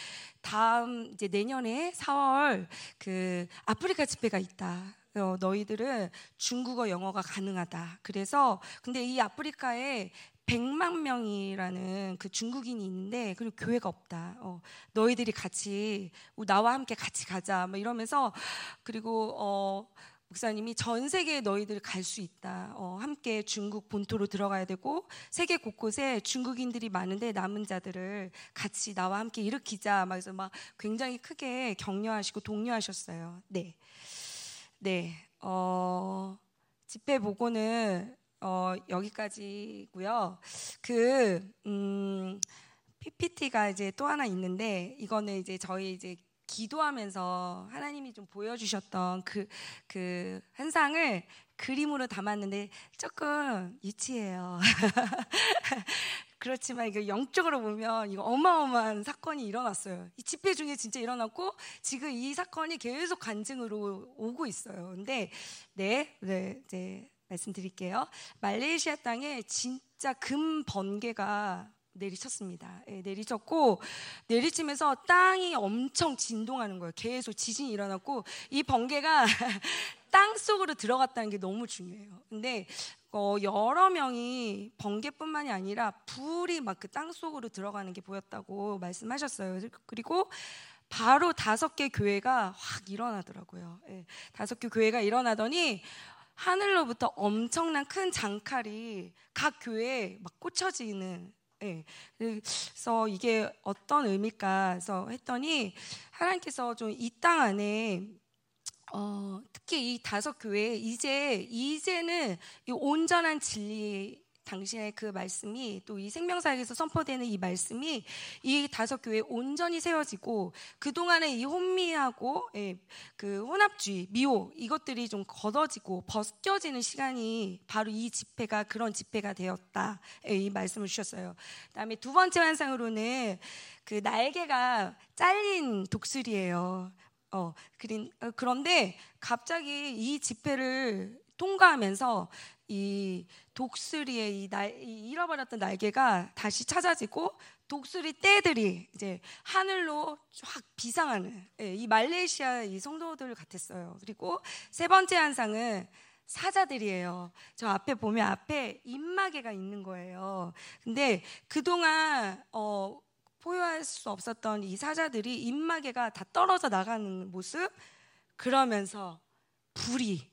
다음 이제 내년에 4월 그 아프리카 집회가 있다. 어, 너희들은 중국어 영어가 가능하다. 그래서 근데 이 아프리카에 100만 명이라는 그 중국인이 있는데 그리고 교회가 없다. 어, 너희들이 같이 나와 함께 같이 가자. 뭐 이러면서 그리고 어 목사님이 전 세계에 너희들 갈 수 있다. 어, 함께 중국 본토로 들어가야 되고 세계 곳곳에 중국인들이 많은데 남은 자들을 같이 나와 함께 일으키자. 막 그래서 막 굉장히 크게 격려하시고 독려하셨어요. 네, 네. 어, 집회 보고는 어, 여기까지고요. 그 음, PPT가 이제 또 하나 있는데 이거는 이제 저희 이제 기도하면서 하나님이 좀 보여주셨던 그, 그 현상을 그림으로 담았는데 조금 유치해요. 그렇지만 이거 영적으로 보면 이거 어마어마한 사건이 일어났어요. 이 집회 중에 진짜 일어났고 지금 이 사건이 계속 간증으로 오고 있어요. 근데 네, 네, 이제 말씀드릴게요. 말레이시아 땅에 진짜 금 번개가 내리쳤습니다. 예, 내리쳤고 내리치면서 땅이 엄청 진동하는 거예요. 계속 지진이 일어났고 이 번개가 땅 속으로 들어갔다는 게 너무 중요해요. 근데 어, 여러 명이 번개뿐만이 아니라 불이 막 그 땅 속으로 들어가는 게 보였다고 말씀하셨어요. 그리고 바로 다섯 개 교회가 확 일어나더라고요. 예, 다섯 개 교회가 일어나더니 하늘로부터 엄청난 큰 장칼이 각 교회에 막 꽂혀지는 네. 그래서 이게 어떤 의미일까 해서 했더니 하나님께서 좀 이 땅 안에 어, 특히 이 다섯 교회 이제 이제는 이 온전한 진리 당신의 그 말씀이 또 이 생명사역에서 선포되는 이 말씀이 이 다섯 교회 온전히 세워지고 그 동안에 이 혼미하고 예, 그 혼합주의, 미호 이것들이 좀 걷어지고 벗겨지는 시간이 바로 이 집회가 그런 집회가 되었다. 예, 이 말씀을 주셨어요. 그다음에 두 번째 환상으로는 그 날개가 잘린 독수리예요. 어, 그런데 갑자기 이 집회를 통과하면서 이 독수리의 이, 날, 이 잃어버렸던 날개가 다시 찾아지고 독수리 떼들이 이제 하늘로 확 비상하는 예, 이 말레이시아 이 성도들 같았어요. 그리고 세 번째 한상은 사자들이에요. 저 앞에 보면 앞에 입마개가 있는 거예요. 근데 그동안 어, 포효할 수 없었던 이 사자들이 입마개가 다 떨어져 나가는 모습 그러면서 불이.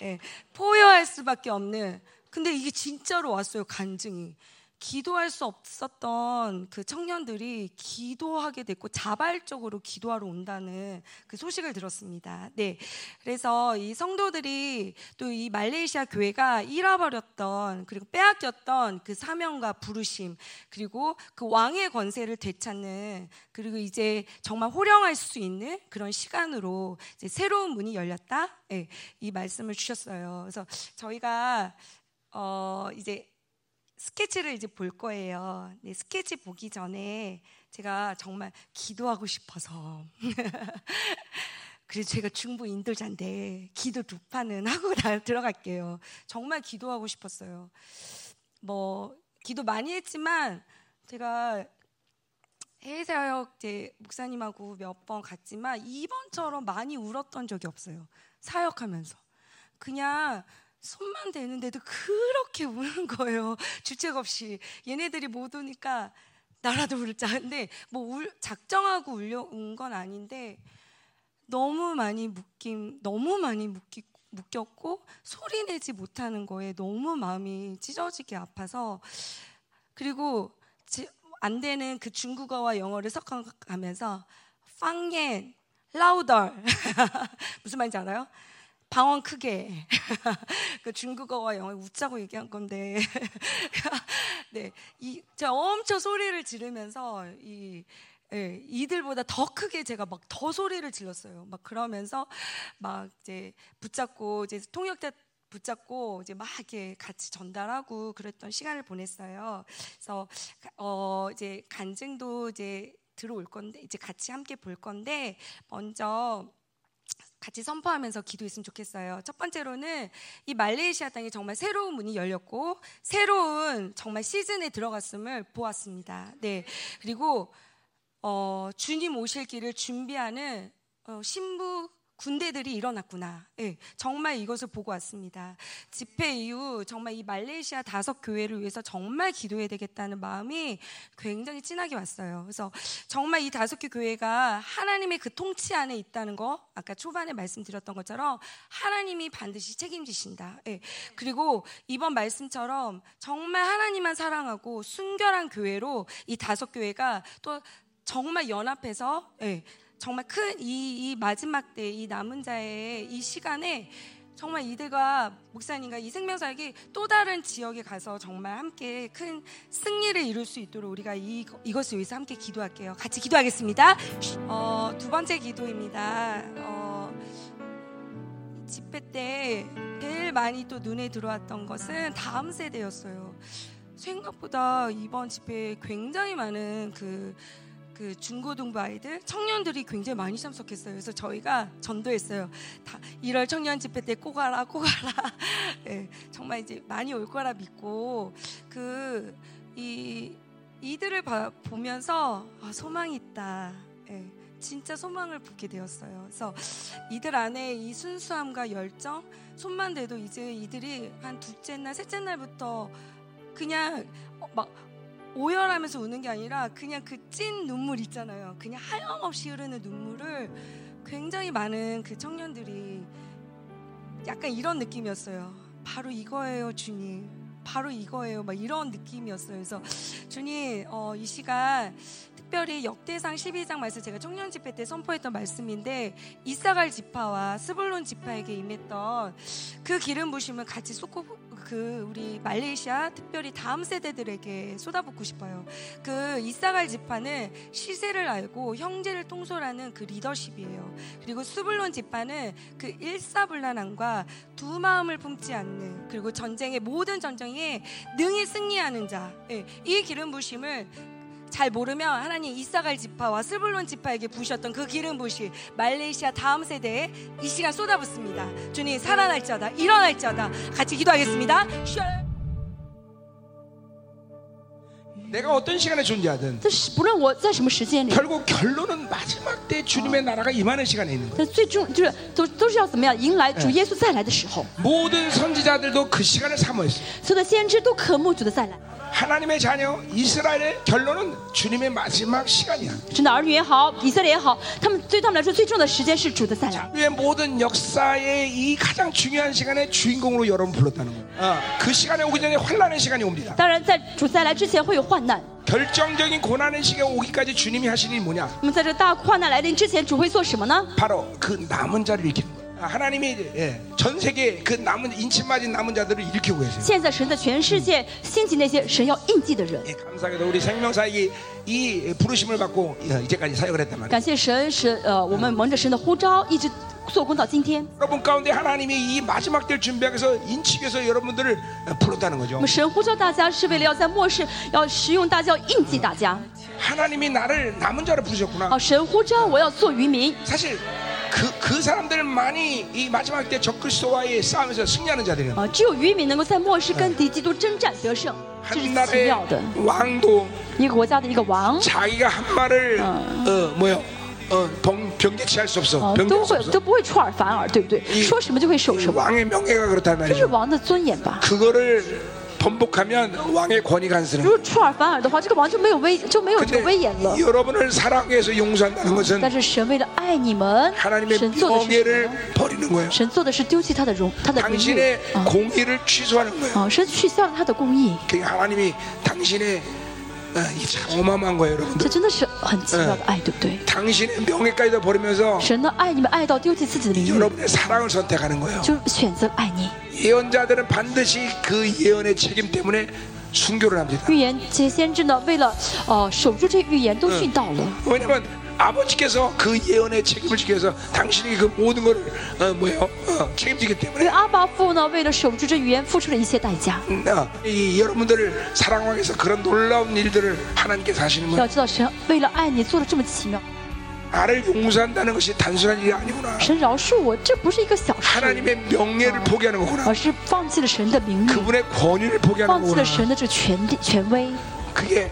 네, 포효할 수밖에 없는. 근데 이게 진짜로 왔어요 간증이 기도할 수 없었던 그 청년들이 기도하게 됐고 자발적으로 기도하러 온다는 그 소식을 들었습니다. 네. 그래서 이 성도들이 또 이 말레이시아 교회가 잃어버렸던 그리고 빼앗겼던 그 사명과 부르심 그리고 그 왕의 권세를 되찾는 그리고 이제 정말 호령할 수 있는 그런 시간으로 새로운 문이 열렸다. 네. 이 말씀을 주셨어요. 그래서 저희가 어 이제 스케치를 이제 볼 거예요. 네, 스케치 보기 전에 제가 정말 기도하고 싶어서 그래서 제가 중부 인도자인데 기도 두 판은 하고 다 들어갈게요. 정말 기도하고 싶었어요. 뭐 기도 많이 했지만 제가 해외사역 이제 목사님하고 몇 번 갔지만 이번처럼 많이 울었던 적이 없어요. 사역하면서 그냥 손만 대는데도 그렇게 우는 거예요. 주책 없이 얘네들이 못 오니까 나라도 울자. 근데 뭐 울, 작정하고 울려 온건 아닌데 너무 많이 묶임, 너무 많이 묶이, 묶였고 소리 내지 못하는 거에 너무 마음이 찢어지게 아파서 그리고 지, 안 되는 그 중국어와 영어를 섞어가면서 방옌, 라우덜 무슨 말인지 알아요? 방언 크게 그 중국어와 영어 웃자고 얘기한 건데 네, 이 제가 엄청 소리를 지르면서 이 예, 이들보다 더 크게 제가 막 더 소리를 질렀어요. 막 그러면서 막 이제 붙잡고 이제 통역자 붙잡고 이제 막 이렇게 같이 전달하고 그랬던 시간을 보냈어요. 그래서 어 이제 간증도 이제 들어올 건데 이제 같이 함께 볼 건데 먼저 같이 선포하면서 기도했으면 좋겠어요. 첫 번째로는 이 말레이시아 땅에 정말 새로운 문이 열렸고 새로운 정말 시즌에 들어갔음을 보았습니다. 네. 그리고 어, 주님 오실 길을 준비하는 어, 신부 군대들이 일어났구나. 예, 정말 이것을 보고 왔습니다. 집회 이후 정말 이 말레이시아 다섯 교회를 위해서 정말 기도해야 되겠다는 마음이 굉장히 진하게 왔어요. 그래서 정말 이 다섯 개 교회가 하나님의 그 통치 안에 있다는 거, 아까 초반에 말씀드렸던 것처럼 하나님이 반드시 책임지신다. 예, 그리고 이번 말씀처럼 정말 하나님만 사랑하고 순결한 교회로 이 다섯 교회가 또 정말 연합해서 예, 정말 큰 이 이 마지막 때 이 남은 자의 이 시간에 정말 이들과 목사님과 이 생명사역이 또 다른 지역에 가서 정말 함께 큰 승리를 이룰 수 있도록 우리가 이, 이것을 위해서 함께 기도할게요. 같이 기도하겠습니다. 어, 두 번째 기도입니다. 어, 집회 때 제일 많이 또 눈에 들어왔던 것은 다음 세대였어요. 생각보다 이번 집회에 굉장히 많은 그, 그 중고등부 아이들, 청년들이 굉장히 많이 참석했어요. 그래서 저희가 전도했어요. 다 1월 청년 집회 때꼭 가라, 꼭 가라. 네, 정말 이제 많이 올 거라 믿고 그 이 이들을 봐, 보면서 아, 소망이 있다. 네, 진짜 소망을 보게 되었어요. 그래서 이들 안에 이 순수함과 열정, 손만 대도 이제 이들이 한 둘째 날, 셋째 날부터 그냥 어, 막 오열하면서 우는 게 아니라 그냥 그 찐 눈물 있잖아요. 그냥 하염없이 흐르는 눈물을 굉장히 많은 그 청년들이 약간 이런 느낌이었어요. 바로 이거예요, 주님. 바로 이거예요. 막 이런 느낌이었어요. 그래서 주님, 어, 이 시간 특별히 역대상 12장 말씀 제가 청년 집회 때 선포했던 말씀인데 이사갈 지파와 스불론 지파에게 임했던 그 기름 부심을 같이 쏟고 그 우리 말레이시아 특별히 다음 세대들에게 쏟아붓고 싶어요. 그 이사갈 지파는 시세를 알고 형제를 통솔하는 그 리더십이에요. 그리고 스불론 지파는 그 일사불란함과 두 마음을 품지 않는 그리고 전쟁의 모든 전쟁에 능히 승리하는 자. 예, 이 기름 부심을 잘 모르면 하나님 이사갈 지파와 스불론 지파에게 부으셨던 그 기름 부시 말레이시아 다음 세대에 이 시간 쏟아붓습니다. 주님 살아날지어다 일어날지어다 같이 기도하겠습니다. 내가 어떤 시간에 존재하든 결국 결론은 마지막 때 주님의 나라가 임하는 시간에 있는 거예요. 네. 모든 선지자들도 그 시간을 사모했어요. 所有的先知都渴慕主的再来。 하나님의 자녀 이스라엘의 결론은 주님의 마지막 시간이야. 神的儿女也好，以色列也好，他们对他们来说最重要的时间是主的再来。 의 모든 역사의 이 가장 중요한 시간에 주인공으로 여러분 불렀다는 거예요. 어, 그 시간에 오기 전에 환란의 시간이 옵니다. 当然，在主再来之前会有患难。 결정적인 고난의 시기가 오기까지 주님이 하신 일이 뭐냐? 那么在这个大患难来临之前，主会做什么呢？ 바로 그 남은 자를 일으키는 거예요. 아, 하나님이 이제, 예, 전 세계 그 남은 인침 맞은 남은 자들을 일으키고 계세요. 现在神在全世界兴起那些神要印记的人。 예, 감사하게도 우리 생명사역이 이 부르심을 받고 어, 이제까지 사역을 했단 말이에요. 感谢神，是呃，我们蒙着神的呼召，一直做工到今天。 여러분 가운데 하나님이 이 마지막 때를 준비하기 위해서 인치기 위해서 여러분들을 어, 불렀다는 我 거죠. 们神呼召大家，是为了要在末世要使用大家，要印记大家。 하나님이 나를 남은 자로 부르셨구나. 哦，神呼召我要做渔民。 사실 그, 그 사람들만이 이 마지막 때 적그리스도와의 싸움에서 승리하는 자들이에요. 啊，只有渔民能够在末世跟敌基督征战得胜，这是 한 奇 나라의 妙的。 왕도 一个国家的一个王， 자기가 한 말을 어 뭐요? 어 병, 병개치할 수 없어. 啊， 병개할 都 수 会 없어. 都不会出尔反尔，对不对？说什么就会守什么， 왕의 명예가 그렇단 这是 말이죠. 王的尊严吧？ 그거를 번복하면 왕의 권위가 안 如 쓰는. 果出尔反尔的话，这个王就没有威就没有这 근데 个威严了。 여러분을 사랑해서 용서한다는 것은 但是神为了爱你们， 하나님의 神做的是什么 명예를 呢？ 버리는 거예요. 神做的是丢弃他的荣，他的名誉 당신의 啊 공의를 취소하는 거예요. 啊！神取消了他的公义， 그게 하나님이 당신의 어, 이참 어마어마한 거예요, 这 여러분들. 真的是很奇妙的爱，对不对？ 당신의 명예까지도 버리면서 神呢爱你们爱到丢弃自己的名誉， 여러분의 사랑을 선택하는 거예요. 就选择爱你。 예언자들은 반드시 그 예언의 책임 때문에 순교를 합니다. 预言这些先知呢，为了呃守住这预言，都殉道了。 왜냐면 아버지께서 그 예언의 책임을 지기 위해서 당신이 그 모든 것을 어, 뭐예요? 어, 책임지기 因为 때문에 阿爸父呢，为了守住这预言，付出了一切代价。 음, 어, 이 여러분들을 사랑하기 위해서 그런 놀라운 일들을 하나님께서 하시는 要 거예요. 知道，神为了爱你做了这么奇妙， 나를 용서한다는 것이 단순한 일이 아니구나. 神饶恕我，这不是一个小事， 하나님의 명예를 포기하는 거구나. 而是放弃了神的名誉， 그분의 권위를 포기하는 放弃 거구나. 了神的这个权力权威。 그게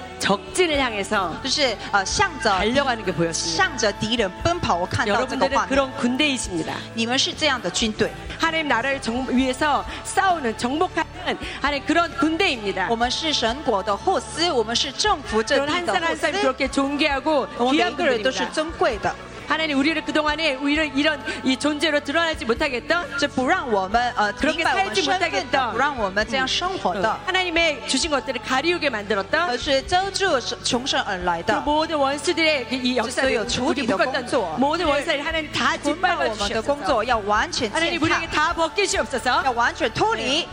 적진을 향해서 就是呃向着 달려가는 게 보였습니다. 向着敌人奔跑。我看到这个 여러분들은 画面， 그런 군대이십니다. 你们是这样的军队， 하나님 나라를 정, 위해서 싸우는 정복하는 하나님 그런 군대입니다. 我们是神国的后嗣，我们是政府这 그런 地 한 的 사람 后 한 사람 嗣， 그렇게 존귀하고 我们每 귀한 一个人都是 분들입니다. 珍贵的， 하나님 우리를 그동안에 우리를 이런 이 존재로 드러나지 못하겠던 这不让我们呃 그렇게 明白我们 살지 身份的， 못하겠던 不让我们这样生活的， 하나님의 주신 것들을 가리우게 만들었던 而是遮住穷生而来 그 的， 모든 원수들의 그이 역사를 그래서 우리 주디도 묶었던 공조. 모든 원수를 하나님 다 捆绑我们的工 짓밟아 作 주시옵소서 要完全践 하나님 踏 우리에게 ，다 벗기시옵소서 要完全脱离。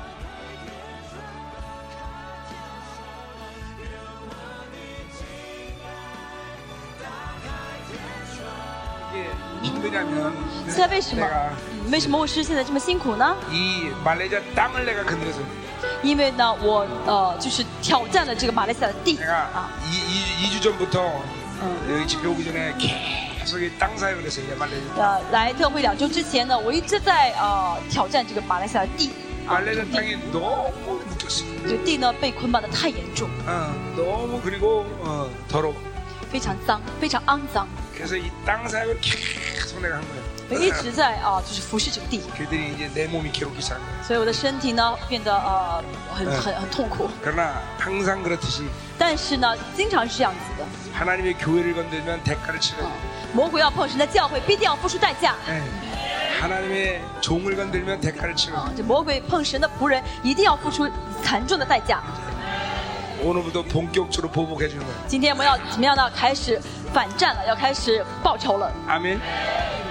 现在为什么 내가 嗯为什么我是现在这么辛苦呢？ 이 말레이시아 땅을 내가 건드려서 因为呢，我呃就是挑战了这个马来西亚的地 내가 啊， 이, 이, 2주 전부터 여기 집회 오기 전에 계속 이 땅 사역을 했어요. 이 말레이시아. 呃来特会两周之前呢，我一直在呃挑战这个马来西亚的地， 말레이시아 땅이 너무 묶였어. 这个地呢被捆绑的太严重， 어, 너무 그리고 어, 더러워. 非常脏，非常肮脏， 그래서 이 땅 사역을 계속 내가 한 거예요. 一直在啊、就是服侍这个地， 그들이 이제 내 몸이 괴롭기 시작한 거예요. 所以我的身体呢变得呃很很很痛苦。 그러나 항상 그렇듯이 但是呢，经常是这样子的， 하나님의 교회를 건들면 대가를 치는 魔鬼要碰神的教会，必定要付出代价。 예. 하나님의 종을 건들면 대가를 치는 这魔鬼碰神的仆人，一定要付出惨重的代价。 오늘부터 본격적으로 보복해 주는 거예요. 今天我们要怎么样呢？开始 反战了，要开始报仇了。 아멘.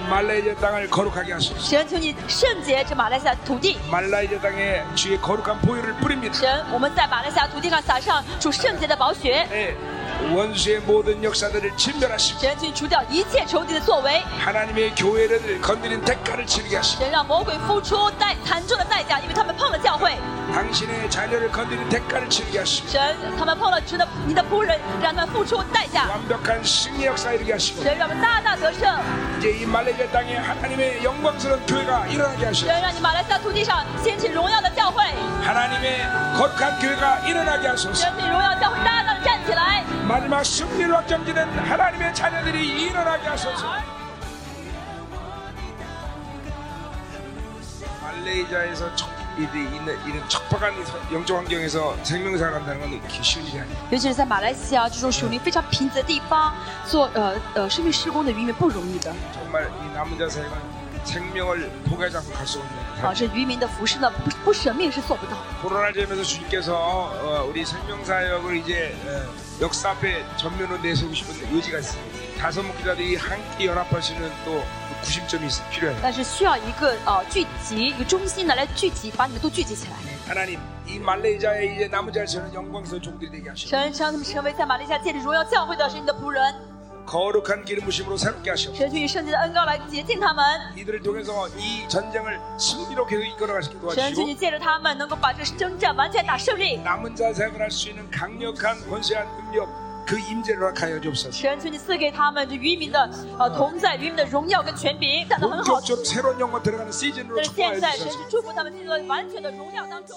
말라이자 땅을 거룩하게 하소서. 神，求你圣洁这马来西亚土地。 말라이자 땅에 주의 거룩한 보혈을 뿌립니다. 神，我们在马来西亚土地上撒上主圣洁的宝血。 예. 원수의 모든 역사들을 진멸하시고 神，求你除掉一切仇敌的作为。 하나님의 교회를 건드린 대가를 치르게 하시고 神让魔鬼付出代惨重的代价，因为他们碰了教会。 당신의 자녀를 건드린 대가를 치르게 하시고 神，他们碰了神的你的仆人，让他们付出代价。 완벽한 승리 역사 이루게 하시고 이제 이 말레이시아 땅에 하나님의 영광스러운 교회가 일어나게 하시고 하나님의 거룩한 교회가 일어나게 하소서. 마지막 승리로 확정되는 하나님의 자녀들이 일어나게 하소서. 말레이시아에서 尤其是在马来西亚这种属灵非常贫瘠的地方，做呃呃生命施工的渔民不容易的。啊，这渔民的服饰呢，不不舍命是做不到。 코로나 점에서 주님께서 어, 우리 생명사역을 이제 어, 역사 앞에 전면으로 내세우고 싶은 의지가 있습니다. 다섯 목회자들이 함께 연합할 수 있는 또 구심점이 있- 필요해요. 但是需要一个呃聚集，一个中心呢来聚集，把你们都聚集起来。 하나님 이 말레이자의 이제 남은 자를 저는 영광스러운 종들이 되게 하시고 神让他们成为在马来西亚建立荣耀教会的是你的仆人， 거룩한 기름 부심으로 새롭게 하시고 神去以圣洁的恩膏来洁净他们， 이들을 통해서 이 전쟁을 승리로 계속 이끌어가시기 神去 도와주시고 你借着他们能够把这征战完全打胜利。 남은 자 사역을 할 수 있는 강력한 권세한 능력 全权你赐给他们这渔民的呃，同在渔民的荣耀跟权柄，干得很好。但是现在，神是祝福他们进入完全的荣耀当中。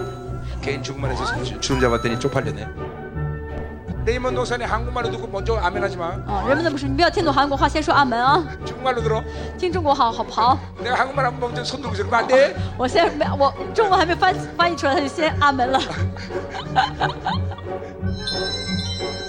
개인 중국말에서 주- 주름 잡았더니 쪽팔렸네. 레이먼 노사님 한국말로 듣고 먼저 아멘하지 마. 哦，人们都不是，你不要听懂韩国话，先说阿门啊， 중국말로 들어. 听中国话好不好？ 내가 한국말 한 번 먼저 손 들고 있어. 그러면 안 돼. 我先没，我中文还没翻翻译出来，他就先阿门了。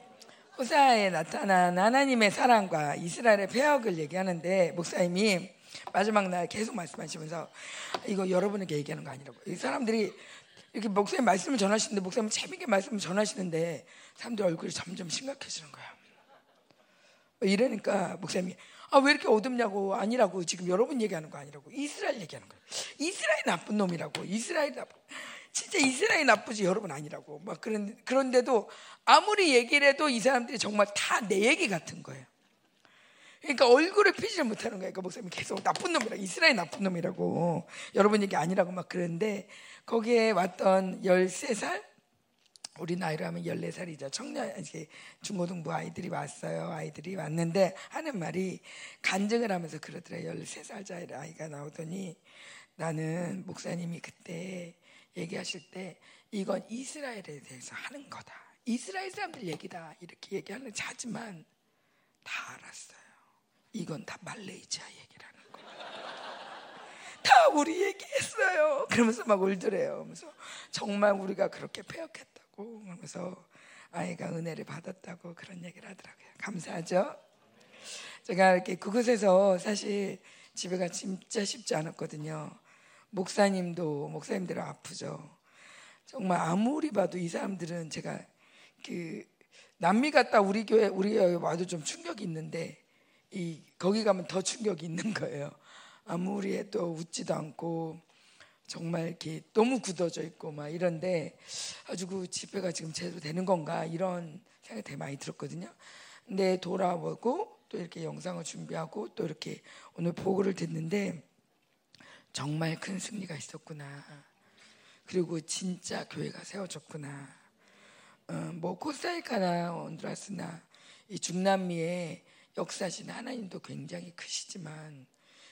호사에 나타난 하나님의 사랑과 이스라엘의 폐역을 얘기하는데 목사님이 마지막 날 계속 말씀하시면서 이거 여러분에게 얘기하는 거 아니라고 이 사람들이 이렇게 목사님 말씀을 전하시는데 목사님 재밌게 말씀을 전하시는데 사람들 얼굴이 점점 심각해지는 거야. 이러니까 목사님이 아 왜 이렇게 어둡냐고 아니라고 지금 여러분 얘기하는 거 아니라고 이스라엘 얘기하는 거예요. 이스라엘 나쁜 놈이라고 이스라엘 나쁜 진짜 이스라엘 나쁘지 여러분 아니라고 막 그런 그런데도 아무리 얘기를 해도 이 사람들이 정말 다 내 얘기 같은 거예요. 그러니까 얼굴을 피지를 못하는 거예요. 그러니까 목사님이 계속 나쁜 놈이라 이스라엘 나쁜 놈이라고 여러분 얘기 아니라고 막 그러는데 거기에 왔던 13살 우리 나이로 하면 14살이죠. 청년, 이제 중고등부 아이들이 왔어요. 아이들이 왔는데 하는 말이 간증을 하면서 그러더래요. 13살짜리 아이가 나오더니 나는 목사님이 그때 얘기하실 때 이건 이스라엘에 대해서 하는 거다. 이스라엘 사람들 얘기다. 이렇게 얘기하는 자지만 다 알았어요. 이건 다 말레이시아 얘기라는 거. 다 우리 얘기했어요. 그러면서 막 울더래요. 그러면서 정말 우리가 그렇게 폐역했다고. 그러면서 아이가 은혜를 받았다고 그런 얘기를 하더라고요. 감사하죠. 제가 이렇게 그곳에서 사실 집에가 진짜 쉽지 않았거든요. 목사님도 목사님대로 아프죠. 정말 아무리 봐도 이 사람들은 제가 그 남미 갔다 우리 교회 우리 교회 와도 좀 충격이 있는데 이 거기 가면 더 충격이 있는 거예요. 아무리 해도 웃지도 않고 정말 이렇게 너무 굳어져 있고 막 이런데 아주 그 집회가 지금 제대로 되는 건가 이런 생각이 되게 많이 들었거든요. 근데 돌아보고 또 이렇게 영상을 준비하고 또 이렇게 오늘 보고를 듣는데 정말 큰 승리가 있었구나. 그리고 진짜 교회가 세워졌구나. 어, 뭐 코스타리카나 온두라스나 이 중남미의 역사신 하나님도 굉장히 크시지만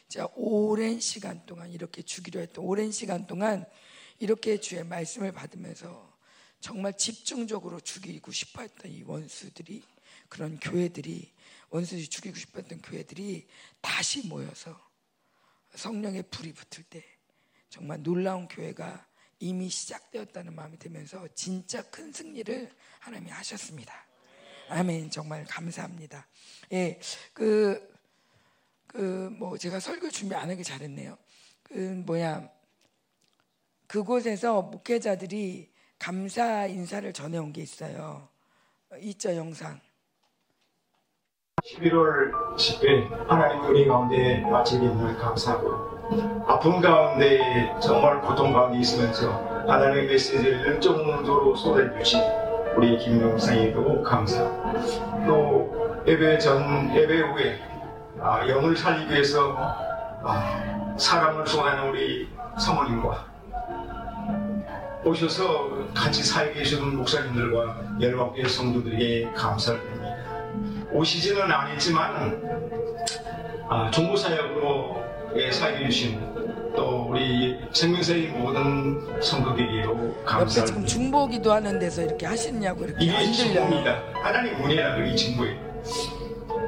자 오랜 시간 동안 이렇게 주기로 했던 오랜 시간 동안 이렇게 주의 말씀을 받으면서 정말 집중적으로 죽이고 싶어 했던 이 원수들이 그런 교회들이 원수들이 죽이고 싶어 했던 교회들이 다시 모여서 성령의 불이 붙을 때 정말 놀라운 교회가 이미 시작되었다는 마음이 들면서 진짜 큰 승리를 하나님이 하셨습니다. 아멘. 정말 감사합니다. 예, 그, 그, 뭐, 제가 설교 준비 안 하기 잘했네요. 그, 뭐야, 그곳에서 목회자들이 감사 인사를 전해온 게 있어요. 있죠, 영상. 11월 집회 하나님 우리 가운데 마치게 늘 감사하고 아픔 가운데 정말 고통 가운데 있으면서 하나님의 메시지를 열정으로 쏟아주신 우리 김용상에도 감사 또 예배 전 예배 후에 아, 영을 살리기 위해서 아, 사랑을 쏟아내는 우리 사모님과 오셔서 같이 살게 계시는 목사님들과 열방교회 성도들에게 감사를 드립니다. 오시지는 않았지만 아, 종부사역으로 예, 사역해 주신 또 우리 생명사의 모든 성도들에게도 옆에 감사를 지금 중보기도 하는 데서 이렇게 하시느냐고 이렇게 이게 안 진보입니다. 들려요. 하나님 은혜라는 이 진보예요.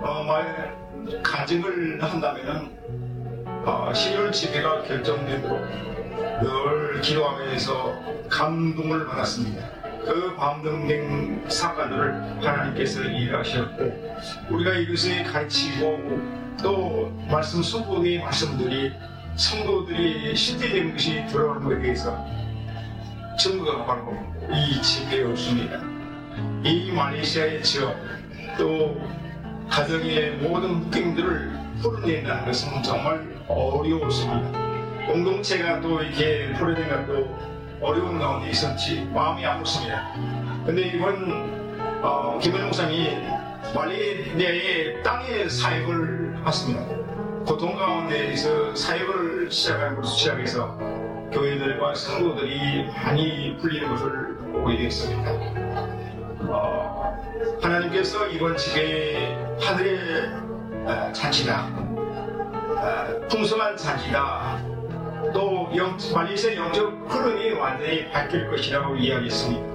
어, 말 가정을 한다면은 어, 12월 집회가 결정되고 늘 기도하면서 감동을 받았습니다. 그 감동된 사건들을 하나님께서 일하셨고 우리가 이것을 가르치고 또 말씀 수복의 말씀들이 성도들이 실제된 것이 들어오는 것에 대해서 전부가 바로 이 집회였습니다. 이 말레이시아의 지역 또 가정의 모든 묶임들을 풀어낸다는 것은 정말 어려웠습니다. 공동체가 또 이렇게 풀어낸 것도 어려운 가운데 있었지 마음이 아팠습니다. 근데 이번 어, 김현 목사님이 말레이시아의 땅의 사역을 했습니다. 고통 가운데에서 사역을 시작한 시작해서 교회들과 성도들이 많이 풀리는 것을 보게 되었습니다. 어, 하나님께서 이번 집에 하늘의 어, 잔치다, 어, 풍성한 잔치다, 또 영, 말레이시아 영적 흐름이 완전히 바뀔 것이라고 이야기했습니다.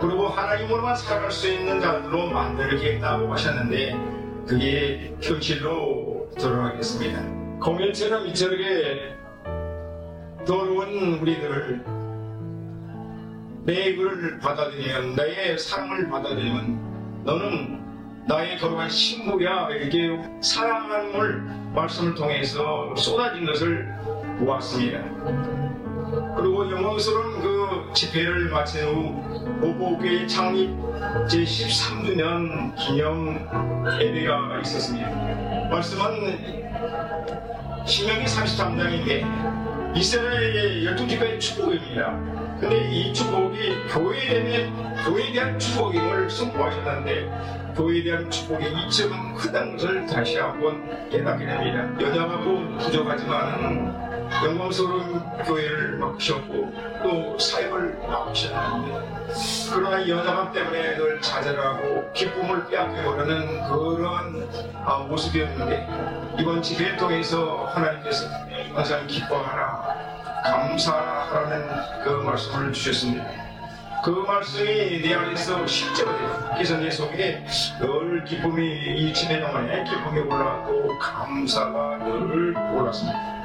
그리고 하나님으로만 살아갈 수 있는 자들로 만들겠다고 하셨는데 그게 현실로 들어가겠습니다. 공연처럼 이처렇게 더러운 우리들을 내 글을 받아들이면 나의 사랑을 받아들이면 너는 나의 거룩한 신부야 이렇게 사랑함을 말씀을 통해서 쏟아진 것을 보았습니다. 그리고 영광스러운 그 집회를 마친 후 보보교회 창립 제13주년 기념 예배가 있었습니다. 말씀은 신명기 33장인데 이스라엘의 12지파의 축복입니다. 근데 이 축복이 교회에 대한, 교회에 대한 축복임을 선포하셨는데 교회에 대한 축복의 이점은 크다는 것을 다시 한번 깨닫게 됩니다. 연약하고 부족하지만 영광스러운 교회를 맡으셨고 또 사역을 맡으셨는데 그러나 연약함 때문에 늘 좌절하고 기쁨을 빼앗겨버리는 그런 아, 모습이었는데 이번 집회를 통해서 하나님께서 항상 기뻐하라 감사하라는 그 말씀을 주셨습니다. 그 말씀이 내 안에서 실제로. 그래서 내 속에 늘 기쁨이 이 집회 동안에 기쁨이 올라왔고 감사가 늘 올랐습니다.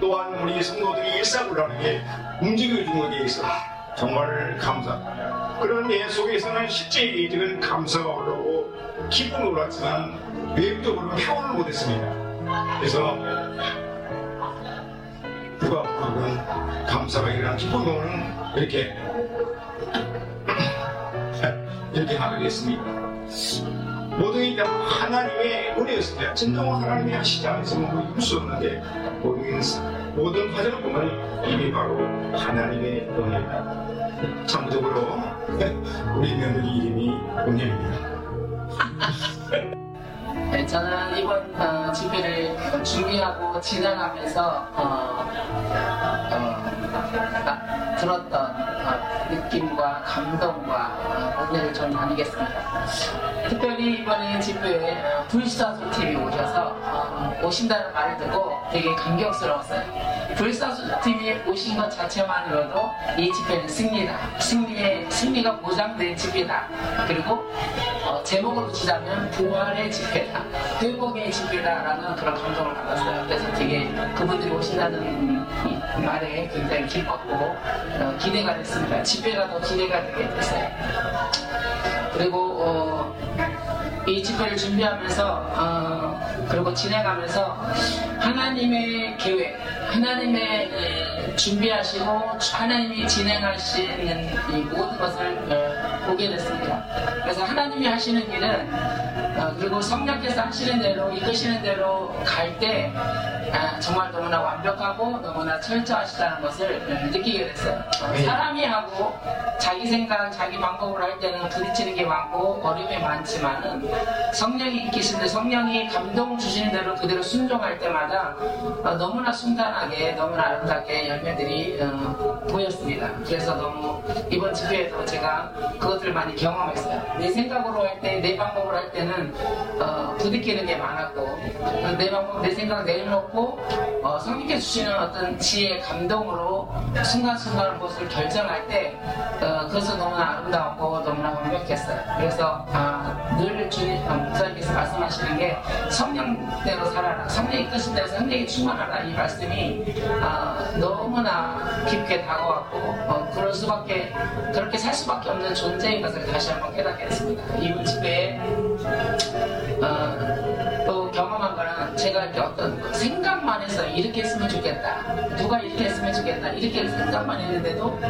또한 우리 성도들이 일사불란하게 움직여준 것에 대해서 정말 감사. 그런 내 속에서는 실제적인 감사가 올라오고 기쁨이 올랐지만 외부적으로 표현을 못했습니다. 그래서 부각하고 감사가 일어난 기쁨은 이렇게 이렇게 하겠습니다. 모든 게 하나님의 은혜였습니다. 진정 하나님이 하시지 않으시면 뭐 이룰 수 없는데 모든, 모든 과정을 보면 이게 바로 하나님의 은혜입니다. 참고적으로 우리 며느리 이름이 은혜입니다. 네, 저는 이번 어, 집회를 준비하고 진행하면서 어, 어, 아, 들었던 어, 느낌과 감동과 어, 은혜를 좀 나누겠습니다. 특별히 이번에 집회에 어, 불사조팀이 오셔서 어, 오신다는 말을 듣고 되게 감격스러웠어요. 불사조팀이 오신 것 자체만으로도 이 집회는 승리다. 승리의 승리가 보장된 집회다. 그리고 어, 제목으로 치자면 부활의 집회다, 회복의 집회다라는 그런 감동을 받았어요. 그래서 되게 그분들이 오신다는 이 말에 굉장히 기뻤고 어, 기대가 됐습니다. 집회가 더 기대가 되게 됐어요. 그리고 어, 이 집회를 준비하면서 어, 그리고 진행하면서 하나님의 계획, 하나님의 에, 준비하시고 하나님이 진행하시는 이 모든 것을 에, 보게 됐습니다. 그래서 하나님이 하시는 일은 어, 그리고 성령께서 하시는 대로 이끄시는 대로 갈때 아, 정말 너무나 완벽하고 너무나 철저하시다는 것을 느끼게 됐어요. 어, 사람이 하고 자기 생각, 자기 방법으로 할 때는 부딪히는 게 많고 어려움이 많지만은 성령이 이끄시는데 성령이 감동 주시는 대로 그대로 순종할 때마다 어, 너무나 순탄하게 너무나 아름답게 열매들이 어, 보였습니다. 그래서 너무 이번 집회에도 제가 그것을 많이 경험했어요. 내 생각으로 할 때, 내 방법으로 할 때는 어, 부딪히는 게 많았고 어, 내 방법, 내 생각 내려놓고 어, 성령께 주시는 어떤 지혜, 감동으로 순간순간 무엇을 결정할 때 어, 그것은 너무나 아름다웠고 너무나 완벽했어요. 그래서 아, 늘 주님, 어, 목사님께서 말씀하시는 게 성령대로 살아라. 성령이 이끄신 대로 성령이 충만하라. 이 말씀이 아, 너무나 깊게 다가왔고 어, 그럴 수밖에 그렇게 살 수밖에 없는 존재인 것을 다시 한번 깨닫게 됐습니다. 이번 집회에 어, 또 거는 제가 이렇게 어떤 생각만 해서 이렇게 했으면 좋겠다. 누가 이렇게 했으면 좋겠다. 이렇게 생각만 했는데도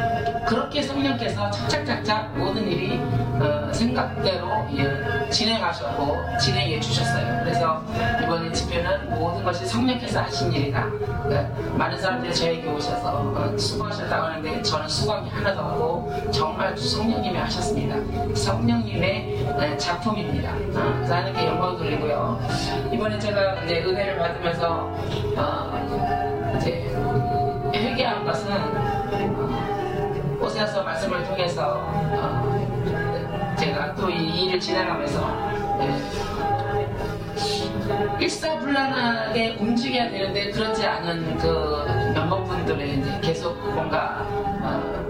그렇게 성령께서 착착착착 모든 일이 어, 생각대로 예, 진행하셨고 진행해 주셨어요. 그래서 이번에 집회는 모든 것이 성령께서 하신 일이다. 네, 많은 사람들이 저에게 오셔서 어, 수고하셨다고 하는데 저는 수고한 게 하나도 없고 정말 성령님이 하셨습니다. 성령님의 네, 작품입니다. 아, 하나님께 영광 돌리고요. 이번에 제가 이제 은혜를 받으면서 어, 이제 회개한 것은 어, 오세아서 말씀을 통해서 어, 제가 또 이 일을 진행하면서 네, 일사불란하게 움직여야 되는데 그렇지 않은 그 몇몇 분들의 이제 계속 뭔가 어,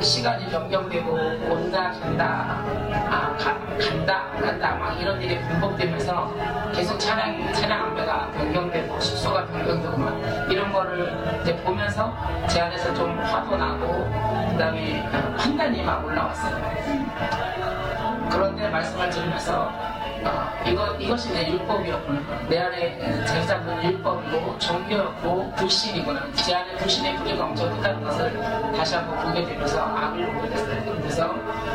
시간이 변경되고 온다 간다 아 가, 간다 안 간다 막 이런 일이 반복되면서 계속 차량 차량 안배가 변경되고 숙소가 변경되고 막 이런 거를 이제 보면서 제 안에서 좀 화도 나고 그다음에 어, 판단이 막 올라왔어요. 그런데 말씀을 들으면서 어, 이거, 이것이 내 율법이었구나. 내 안에 자기 잡는 율법이고 종교였고 불신이구나. 제 안에 불신의 뿌리가 엄청 크다는 것을 다시 한번 보게 되면서 악을 보게 됐어요. 그래서 어,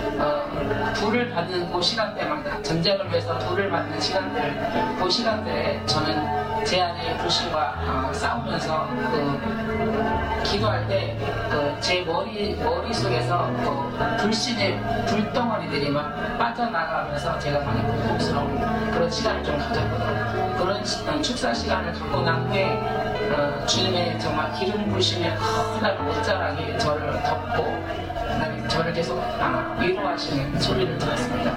불을 받는 그 시간대마다 전쟁을 위해서 불을 받는 시간들 그 시간대에 저는 제 안에 불신과 어, 싸우면서 그 기도할 때 제 머리 머릿속에서 그 불신의 불덩어리들이 막 빠져나가면서 제가 많이 고통스러운 그런 시간을 좀 가졌거든요. 그런 시- 어, 축사 시간을 갖고 난 후에 어, 주님의 정말 기름 부심의 커다란 옷자락이 저를 덮고 그다음에 저를 계속 아, 위로하시는 소리를 들었습니다.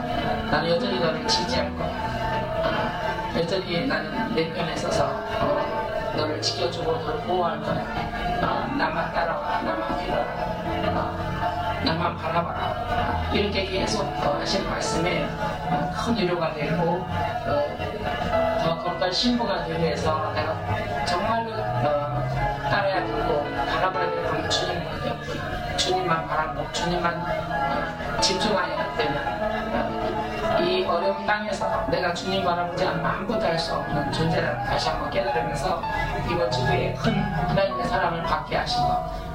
나는 여전히 너를 거야. 아, 여전히 나는 내 편에 서서 어, 너를 지켜주고 너를 보호할 거야. 어, 나만 따라와, 나만 믿어라. 어, 나만 바라봐라. 아, 이렇게 계속 어, 하신 말씀에 어, 큰 위로가 되고 어, 더 거룩한 신부가 되기 위해서 내가 정말로 어, 따라야겠고 바라봐야 될건 주님만요. 주님만 바라보고 주님만 어, 집중해야 되는 어, 이이 어려운 땅에서 내가 주님 바라보지 않으면 아무것도 할 수 없는 존재라는 다시 한번 깨달으면서 이번 주에 큰 하나님의 사랑을 받게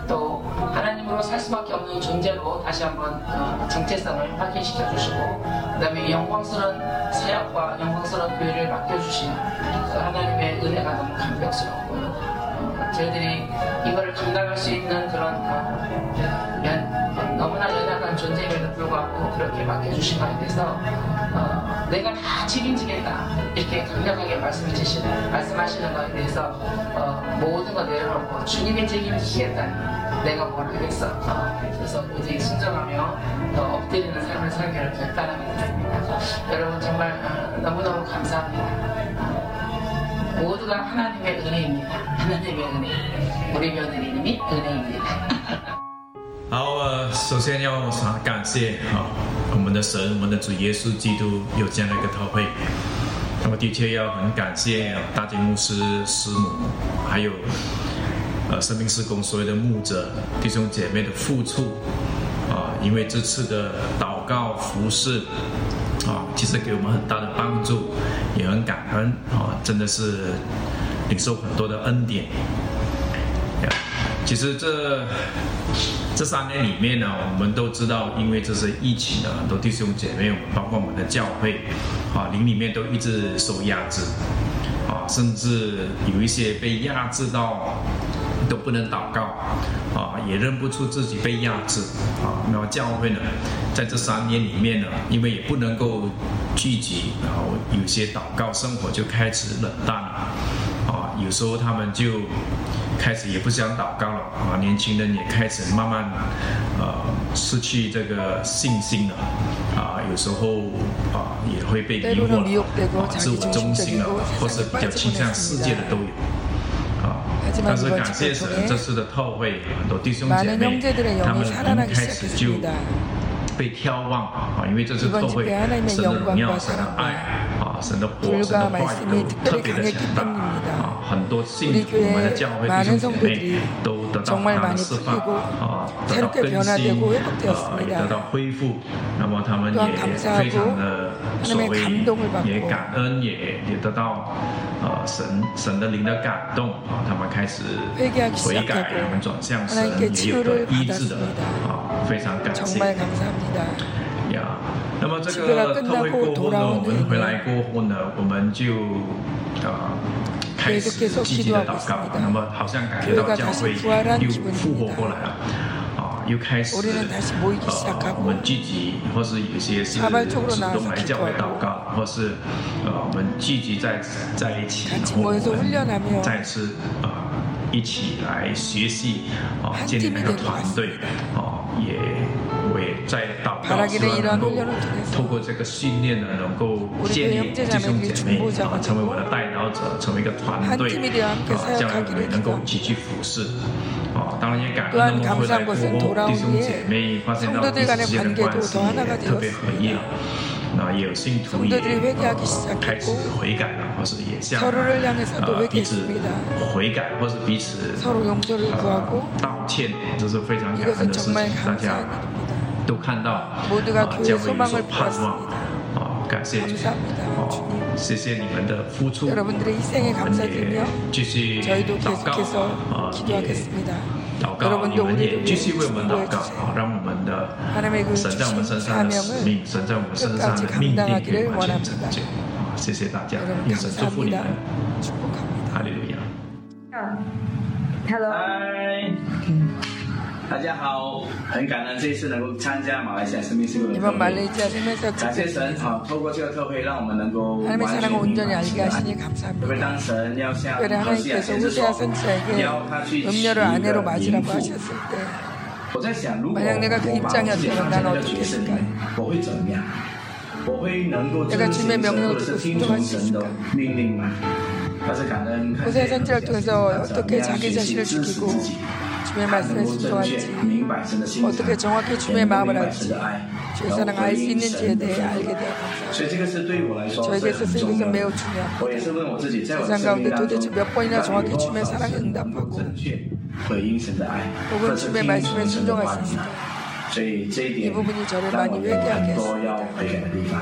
것또 하나님으로 살 수밖에 없는 존재로 다시 한번 어, 정체성을 확인시켜 주시고 그다음에 영광스러운 사역과 영광스러운 교회를 맡겨주신 그 하나님의 은혜가 너무. 어, 저희들이 이거를 감당할 수 있는 그런 어, 연- 너무나 연약한 존재임에도 불구하고 그렇게 맡겨주신 것에 대해서 어, 내가 다 책임지겠다. 이렇게 강력하게 말씀해 주시는 말씀하시는 것에 대해서 어, 모든 거 내려놓고 주님이 책임지시겠다. 내가 뭘 하겠어. 어, 그래서 오직 순종하며 더 엎드리는 삶을 살기를 결단하게 됐습니다 여러분 정말 어, 너무너무 감사합니다. 어, 모두가 하나님의 은혜입니다 하나님의 은혜 우리 며느리님이 은혜입니다 好，呃，首先要感谢啊，我们的神，我们的主耶稣基督有这样的一个特会。那么的确要很感谢啊大金牧师师母，还有呃生命施工所有的牧者弟兄姐妹的付出啊，因为这次的祷告服饰 啊，其实给我们很大的帮助，也很感恩啊，真的是领受很多的恩典。其实这这三年里面呢，我们都知道，因为这是疫情的，很多弟兄姐妹，包括我们的教会，啊，灵里面都一直受压制，啊，甚至有一些被压制到都不能祷告，啊，也认不出自己被压制，啊，那么教会呢，在这三年里面呢，因为也不能够聚集，然后有些祷告生活就开始冷淡了，啊，有时候他们就开始也不想祷告了，啊，年轻人也开始慢慢，呃，失去这个信心了，啊，有时候啊也会被迷惑了，啊，自我中心了，或是比较倾向世界的都有。但是感谢神，这次的特会，很多弟兄姐妹，他们从开始就被眺望啊，因为这次特会，神的荣耀，神的爱啊，神的火、神的话语都特别的强大啊！很多信徒，我们的教会弟兄姐妹都得到很大的释放啊，得到更新啊，也得到恢复。那么他们也非常的所谓也感恩，也也得到啊神神的灵的感动啊，他们开始悔改，他们转向神，也有个医治的啊，非常感谢。呀。Yeah. 那么这个特会过后呢我们回来过后呢我们就啊开始积极的祷告那么好像感觉到教会又复活过来了啊又开始呃我们聚集或是有些是主动来教会祷告或是呃我们聚集在在一起然后我们再次啊一起来学习啊建立那个团队啊也会在祷告之外，能够透过这个训练呢，能够建立弟兄姐妹啊，成为我的代祷者，成为一个团队啊，将来也能够一起去服侍。啊，当然也感恩我回来过后，弟兄姐妹发现到彼此之间的关系也特别合意了。那也有信徒也、呃、开始悔改了，或是也向呃彼此悔改，或是彼此、呃、道歉，这是非常感恩的事情，大家。都看到啊，将会有所盼望啊，感谢啊，谢谢你们的付出，我们也继续祷告啊，也祷告，你们也继续为我们祷告啊，让我们的神在我们身上的使命，神在我们身上的命令可以完全成就啊，谢谢大家，愿神祝福你们，哈利路亚。Hello，Hi。大家好很感恩这一次能够参加马来西亚生命秀的你们很感谢神啊透过这个特会让我们能够完全明白因为当神要向科西亚生这要他去吸引那种迷我在想如果我把自己当成一个我会怎么样我会能够尊敬神或者是听从神的命令吗？他是感恩科西亚生这怎么样学习自己。如何准确明白神的心意？明白神的爱，然后回应神的爱。所以这个是对于我来说，我也是问我自己，在我人生가운 데， 到底几多少次准确地回应神的爱？所以这一点，让我有很多要改进的地方。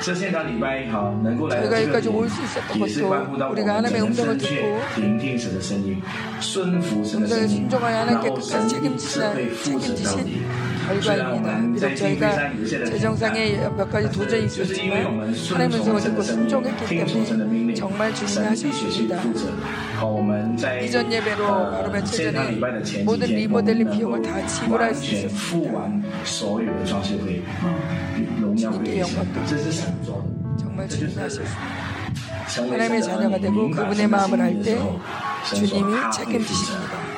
这现场礼拜一好，能够来到这里，也是关乎到我们的神圣去聆听神的声音，顺服神的声音，然后神一次会复制到底。 결과입니다. 비록 저희가 재정상에 몇 가지 도전이 있었지만 하나님의 성을 듣고 순종했기 때문에 정말 중요하셨습니다. 이전 예배로 바로 며칠 전에 모든 리모델링 비용을 다 지불할 수 있었습니다. 정말 중요하셨습니다. 하나님의 자녀가 되고 그분의 마음을 알 때 주님이 책임지십니다.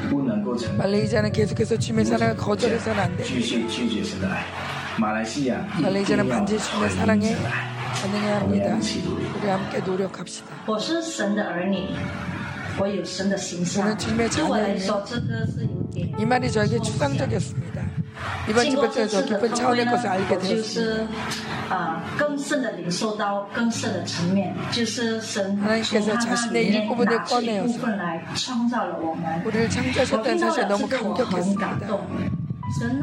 말레이시아는 계속해서 주님의 사랑을 거절해서는 안 돼. 말레이시아는 반드시 주님의 사랑에 반응해야 합니다. 우리 함께 노력합시다. 저는 주님의 자녀이 말이 저에게 추상적이었습니다. 이번 집회에서 깊은 차원의 것을 알게 되었습니다. 하나님께서 자신의 일부분을 꺼내어서 우리를 창조하셨다는 사실에 너무 감격했습니다.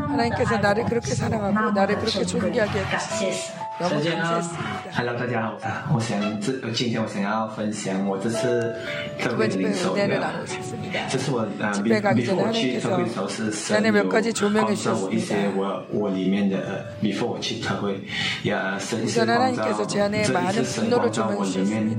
하나님께서 나를 그렇게 사랑하고 나를 그렇게 존귀하게 했습니다. 时间我先 Hello，大家好，我想这今天我想要分享我这次特别的零售的，这是我啊，比比我去特惠超市神入帮助我一些我我里面的，before 我去特惠，也神深关照，这一次神光照我里面，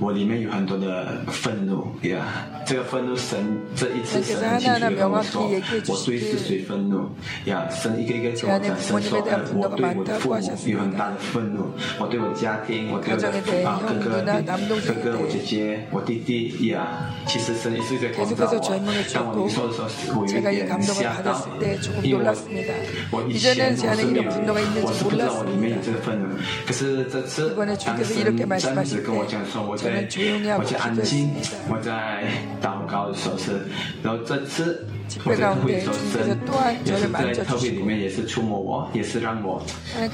我里面有很多的愤怒，呀，这个愤怒神这一次神很清楚跟我说，我对是谁愤怒，呀，神一个一个跟我讲，神说，我对我的父母有很大。愤怒我对我家庭我对我的啊哥哥弟弟哥哥我姐姐我弟弟呀其实生意是在关照我当我临说的时候我有一点吓到因为我我以前我是没有我是不知道我里面有这个愤怒可是这次当神这样子跟我讲说我在我在安静我在当高的手势，然后这次我的特惠手势也是在特惠里面也是触摸我，也是让我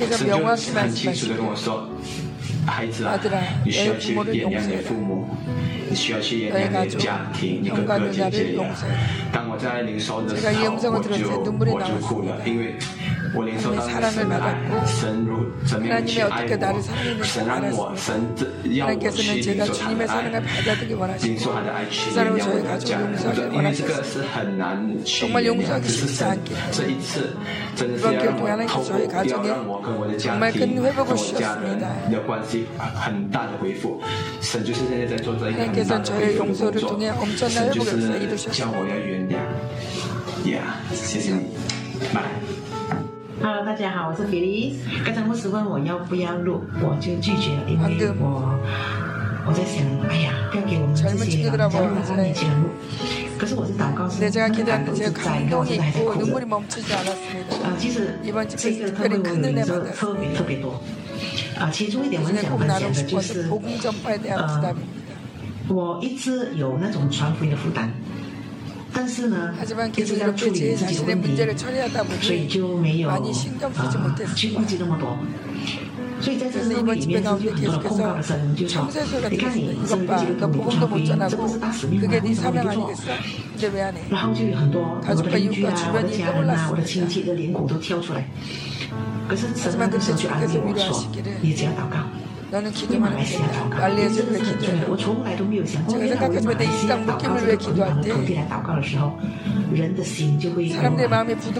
是就很清楚的跟我说，孩子啊，你需要去原谅你父母，你需要去原谅你的家庭，你哥哥姐姐呀。当我在临走的时候，我就我就哭了，因为。 하나님의 사랑을 받았고 하나님이 어떻게 나를 사랑했는지 알았습니다. 하나님께서는 제가 주님의 사랑을 받아들이기 원하시고 그 사람을 저의 가족을 용서하기 원하셨습니다. 정말 용서하기 쉽지 않게 이번 기회 동안 하나님 저희 가정에 정말 큰 회복을 주셨습니다. 하나님께서는 저의 용서를 통해 엄청난 회복을 이루셨습니다. 谢谢你，买。Hello，大家好，我是比利刚才牧师问我要不要录，我就拒绝了，因为我我在想，哎呀，不要给我们这些老教老师年纪人录。可是我是祷告，是那个胆子在，我现在还在哭着。啊，其实这个特别可题就特别特别多。啊，其中一点我想分享的就是，呃，我一直有那种传福音的负担。但是呢就是要处理自己的问题。所以就没有啊去忘记那么多。所以在这个里面就有很多的控告的声音就说你看你是不是觉得跟美国传这不是大使命吗为什么你然后就有很多我的邻居啊我的家人啊我的亲戚的脸孔都跳出来。可是神那个时就安慰我说你只要祷告。我从来都没有想到，当他们的心祷告这个土地来祷告的时候，人的心就会完全变成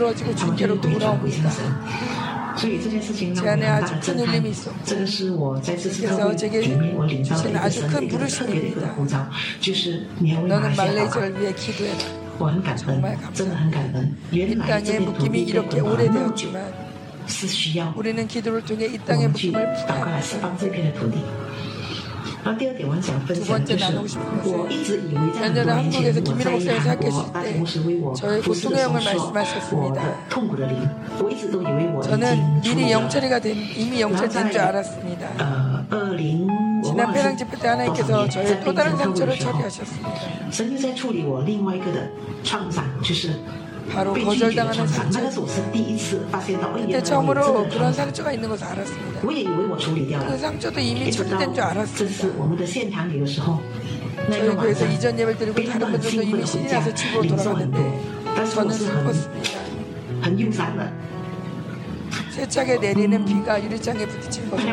灰尘。所以这件事情让我大受感动。这个是我在这次的聚会里面我领到的一个神给的特别的呼召，就是你还会来祷告。我很感恩，真的很感恩，也蛮特别的感动。 우리는 기도를 통해 이 땅의 묶임을 풀어야 두 번째 나누고 싶은 것은 작년에 한국에서 김민호 목사님 생각했을 때 저의 고통의 영을 말씀하셨습니다. 저는 미리 영철이가 된 이미 영철된 줄 알았습니다. 지난 폐랑 집회 때 하나님께서 저의 또 다른 상처를 처리하셨습니다. 바로 거절당하는 상처. 그때 처음으로 그런 상처가 있는 것을 알았습니다. 그 상처도 이미 처리된 줄 알았습니다. 저희 교회에서 이전 예배를 드리고 다른 분들도 이미 신이 나서 집으로 돌아갔는데 저는 슬펐습니다. 세차게 내리는 비가 유리창에 부딪힌 것을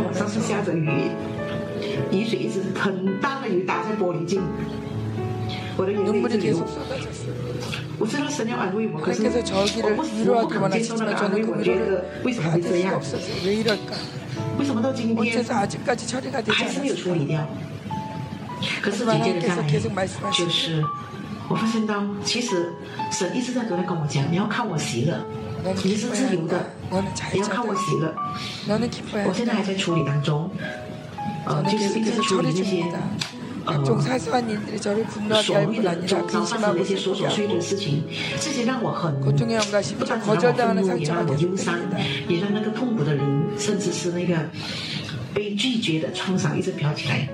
눈물이 계속 쏟아졌어요. 大的雨打在玻璃镜，我的眼泪一直 계속 쏟아졌어요. 하나님께서 저기를 위로하기 원하시지만 저는 그 위로를 받을 수가 없었어요. 왜 이럴까? 어째서 아직까지 처리가 되지 않았을까? 하지만 하나님께서 계속 말씀하시죠. 我发现到，其实神一直在跟我讲，你要看我喜乐。你是自由的，你要看我喜乐。저는계속해서처리중입니다 각종 사소한 일들 总裁琐碎的、叫人愤怒、叫的事，上的一些琐琐碎的事情，这些让我很不赞同和不满的、受伤，也让那个痛苦的人，甚至是那个被拒绝的创伤一直飘起来。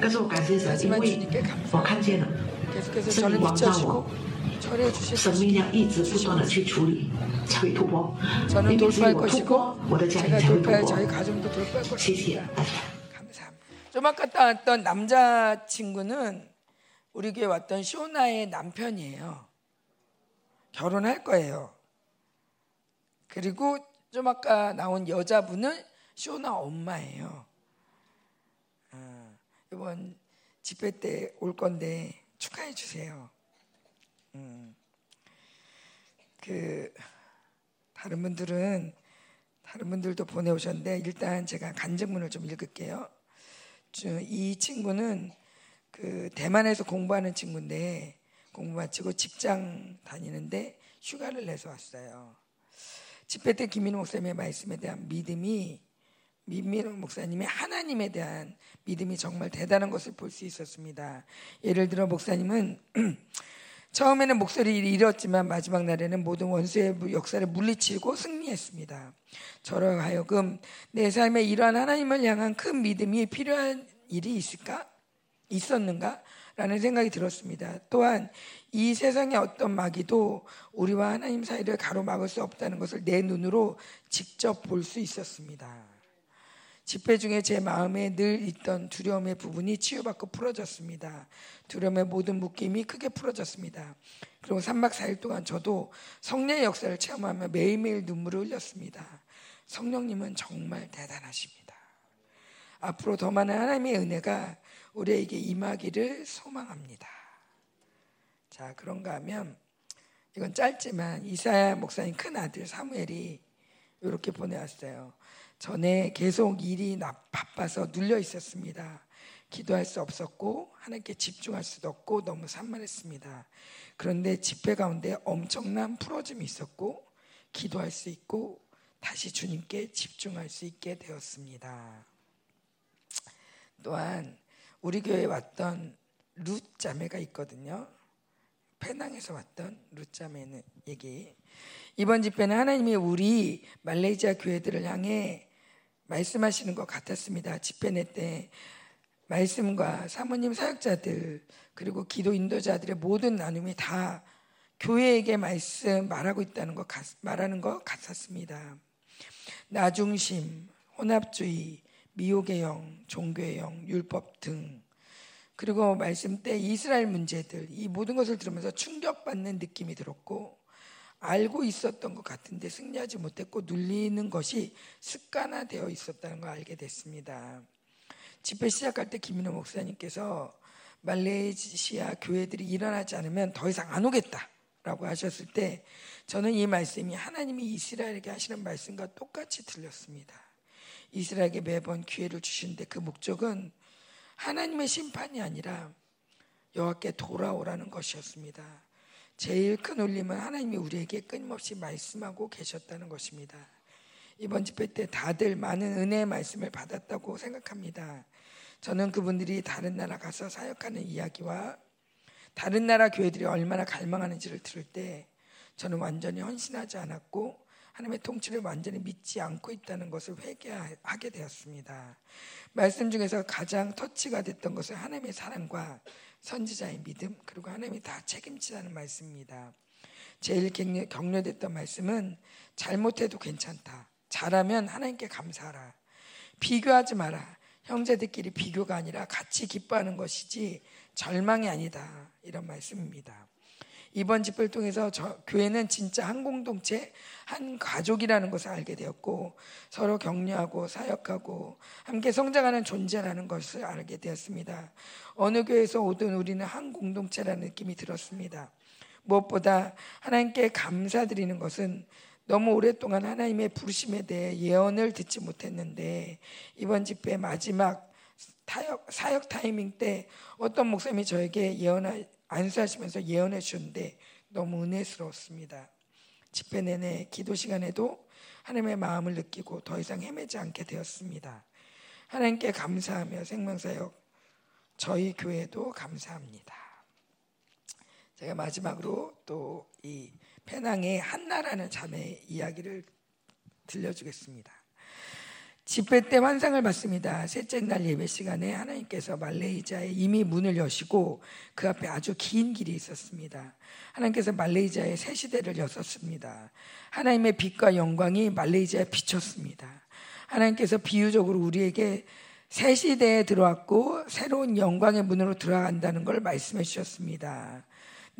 但是我感谢什？因为我看见了生命光大我，生命量一直不断的去处理，才会突破。因为只有突破，我的才会突破。谢谢。 좀 아까 왔던 남자 친구는 우리 교회 왔던 쇼나의 남편이에요. 결혼할 거예요. 그리고 좀 아까 나온 여자분은 쇼나 엄마예요. 어, 이번 집회 때 올 건데 축하해 주세요. 음, 그 다른 분들은 다른 분들도 보내오셨는데 일단 제가 간증문을 좀 읽을게요. 이 친구는 그 대만에서 공부하는 친구인데 공부 마치고 직장 다니는데 휴가를 내서 왔어요. 집회 때 김민호 목사님의 말씀에 대한 믿음이 민민호 목사님의 하나님에 대한 믿음이 정말 대단한 것을 볼 수 있었습니다. 예를 들어 목사님은 처음에는 목소리를 잃었지만 마지막 날에는 모든 원수의 역사를 물리치고 승리했습니다. 저로 하여금 내 삶에 이러한 하나님을 향한 큰 믿음이 필요한 일이 있을까? 있었는가? 라는 생각이 들었습니다. 또한 이 세상의 어떤 마귀도 우리와 하나님 사이를 가로막을 수 없다는 것을 내 눈으로 직접 볼 수 있었습니다. 집회 중에 제 마음에 늘 있던 두려움의 부분이 치유받고 풀어졌습니다. 두려움의 모든 묶임이 크게 풀어졌습니다. 그리고 3박 4일 동안 저도 성령의 역사를 체험하며 매일매일 눈물을 흘렸습니다. 성령님은 정말 대단하십니다. 앞으로 더 많은 하나님의 은혜가 우리에게 임하기를 소망합니다. 자, 그런가 하면 이건 짧지만 이사야 목사님 큰 아들 사무엘이 이렇게 보내왔어요. 전에 계속 일이 바빠서 눌려 있었습니다. 기도할 수 없었고 하나님께 집중할 수도 없고 너무 산만했습니다. 그런데 집회 가운데 엄청난 풀어짐이 있었고 기도할 수 있고 다시 주님께 집중할 수 있게 되었습니다. 또한 우리 교회에 왔던 룻 자매가 있거든요. 페낭에서 왔던 룻 자매는 얘기. 이번 집회는 하나님이 우리 말레이시아 교회들을 향해 말씀하시는 것 같았습니다. 집회내 때 말씀과 사모님 사역자들 그리고 기도 인도자들의 모든 나눔이 다 교회에게 말씀 말하고 있다는 것 말하는 것 같았습니다. 나중심, 혼합주의, 미혹의 영, 종교의 영, 율법 등 그리고 말씀 때 이스라엘 문제들 이 모든 것을 들으면서 충격받는 느낌이 들었고 알고 있었던 것 같은데 승리하지 못했고 눌리는 것이 습관화되어 있었다는 걸 알게 됐습니다. 집회 시작할 때 김민호 목사님께서 말레이시아 교회들이 일어나지 않으면 더 이상 안 오겠다라는 라고 하셨을 때 저는 이 말씀이 하나님이 이스라엘에게 하시는 말씀과 똑같이 들렸습니다. 이스라엘에게 매번 기회를 주시는데 그 목적은 하나님의 심판이 아니라 여호와께 돌아오라는 것이었습니다. 제일 큰 울림은 하나님이 우리에게 끊임없이 말씀하고 계셨다는 것입니다. 이번 집회 때 다들 많은 은혜의 말씀을 받았다고 생각합니다. 저는 그분들이 다른 나라 가서 사역하는 이야기와 다른 나라 교회들이 얼마나 갈망하는지를 들을 때 저는 완전히 헌신하지 않았고 하나님의 통치를 완전히 믿지 않고 있다는 것을 회개하게 되었습니다. 말씀 중에서 가장 터치가 됐던 것은 하나님의 사랑과 선지자의 믿음 그리고 하나님이 다 책임지라는 말씀입니다. 제일 격려 됐던 말씀은 잘못해도 괜찮다. 잘하면 하나님께 감사하라. 비교하지 마라. 형제들끼리 비교가 아니라 같이 기뻐하는 것이지 절망이 아니다. 이런 말씀입니다. 이번 집회를 통해서 저, 교회는 진짜 한 공동체, 한 가족이라는 것을 알게 되었고 서로 격려하고 사역하고 함께 성장하는 존재라는 것을 알게 되었습니다. 어느 교회에서 오든 우리는 한 공동체라는 느낌이 들었습니다. 무엇보다 하나님께 감사드리는 것은 너무 오랫동안 하나님의 부르심에 대해 예언을 듣지 못했는데 이번 집회 마지막 타역, 사역 타이밍 때 어떤 목사님이 저에게 예언 안수하시면서 예언해 주셨는데 너무 은혜스러웠습니다. 집회 내내 기도 시간에도 하나님의 마음을 느끼고 더 이상 헤매지 않게 되었습니다. 하나님께 감사하며 생명사역 저희 교회도 감사합니다. 제가 마지막으로 또 이 페낭의 한나라는 자매 이야기를 들려주겠습니다. 집회 때 환상을 받습니다. 셋째 날 예배 시간에 하나님께서 말레이자에 이미 문을 여시고 그 앞에 아주 긴 길이 있었습니다. 하나님께서 말레이자에 새 시대를 여셨습니다. 하나님의 빛과 영광이 말레이자에 비쳤습니다. 하나님께서 비유적으로 우리에게 새 시대에 들어왔고 새로운 영광의 문으로 들어간다는 걸 말씀해 주셨습니다.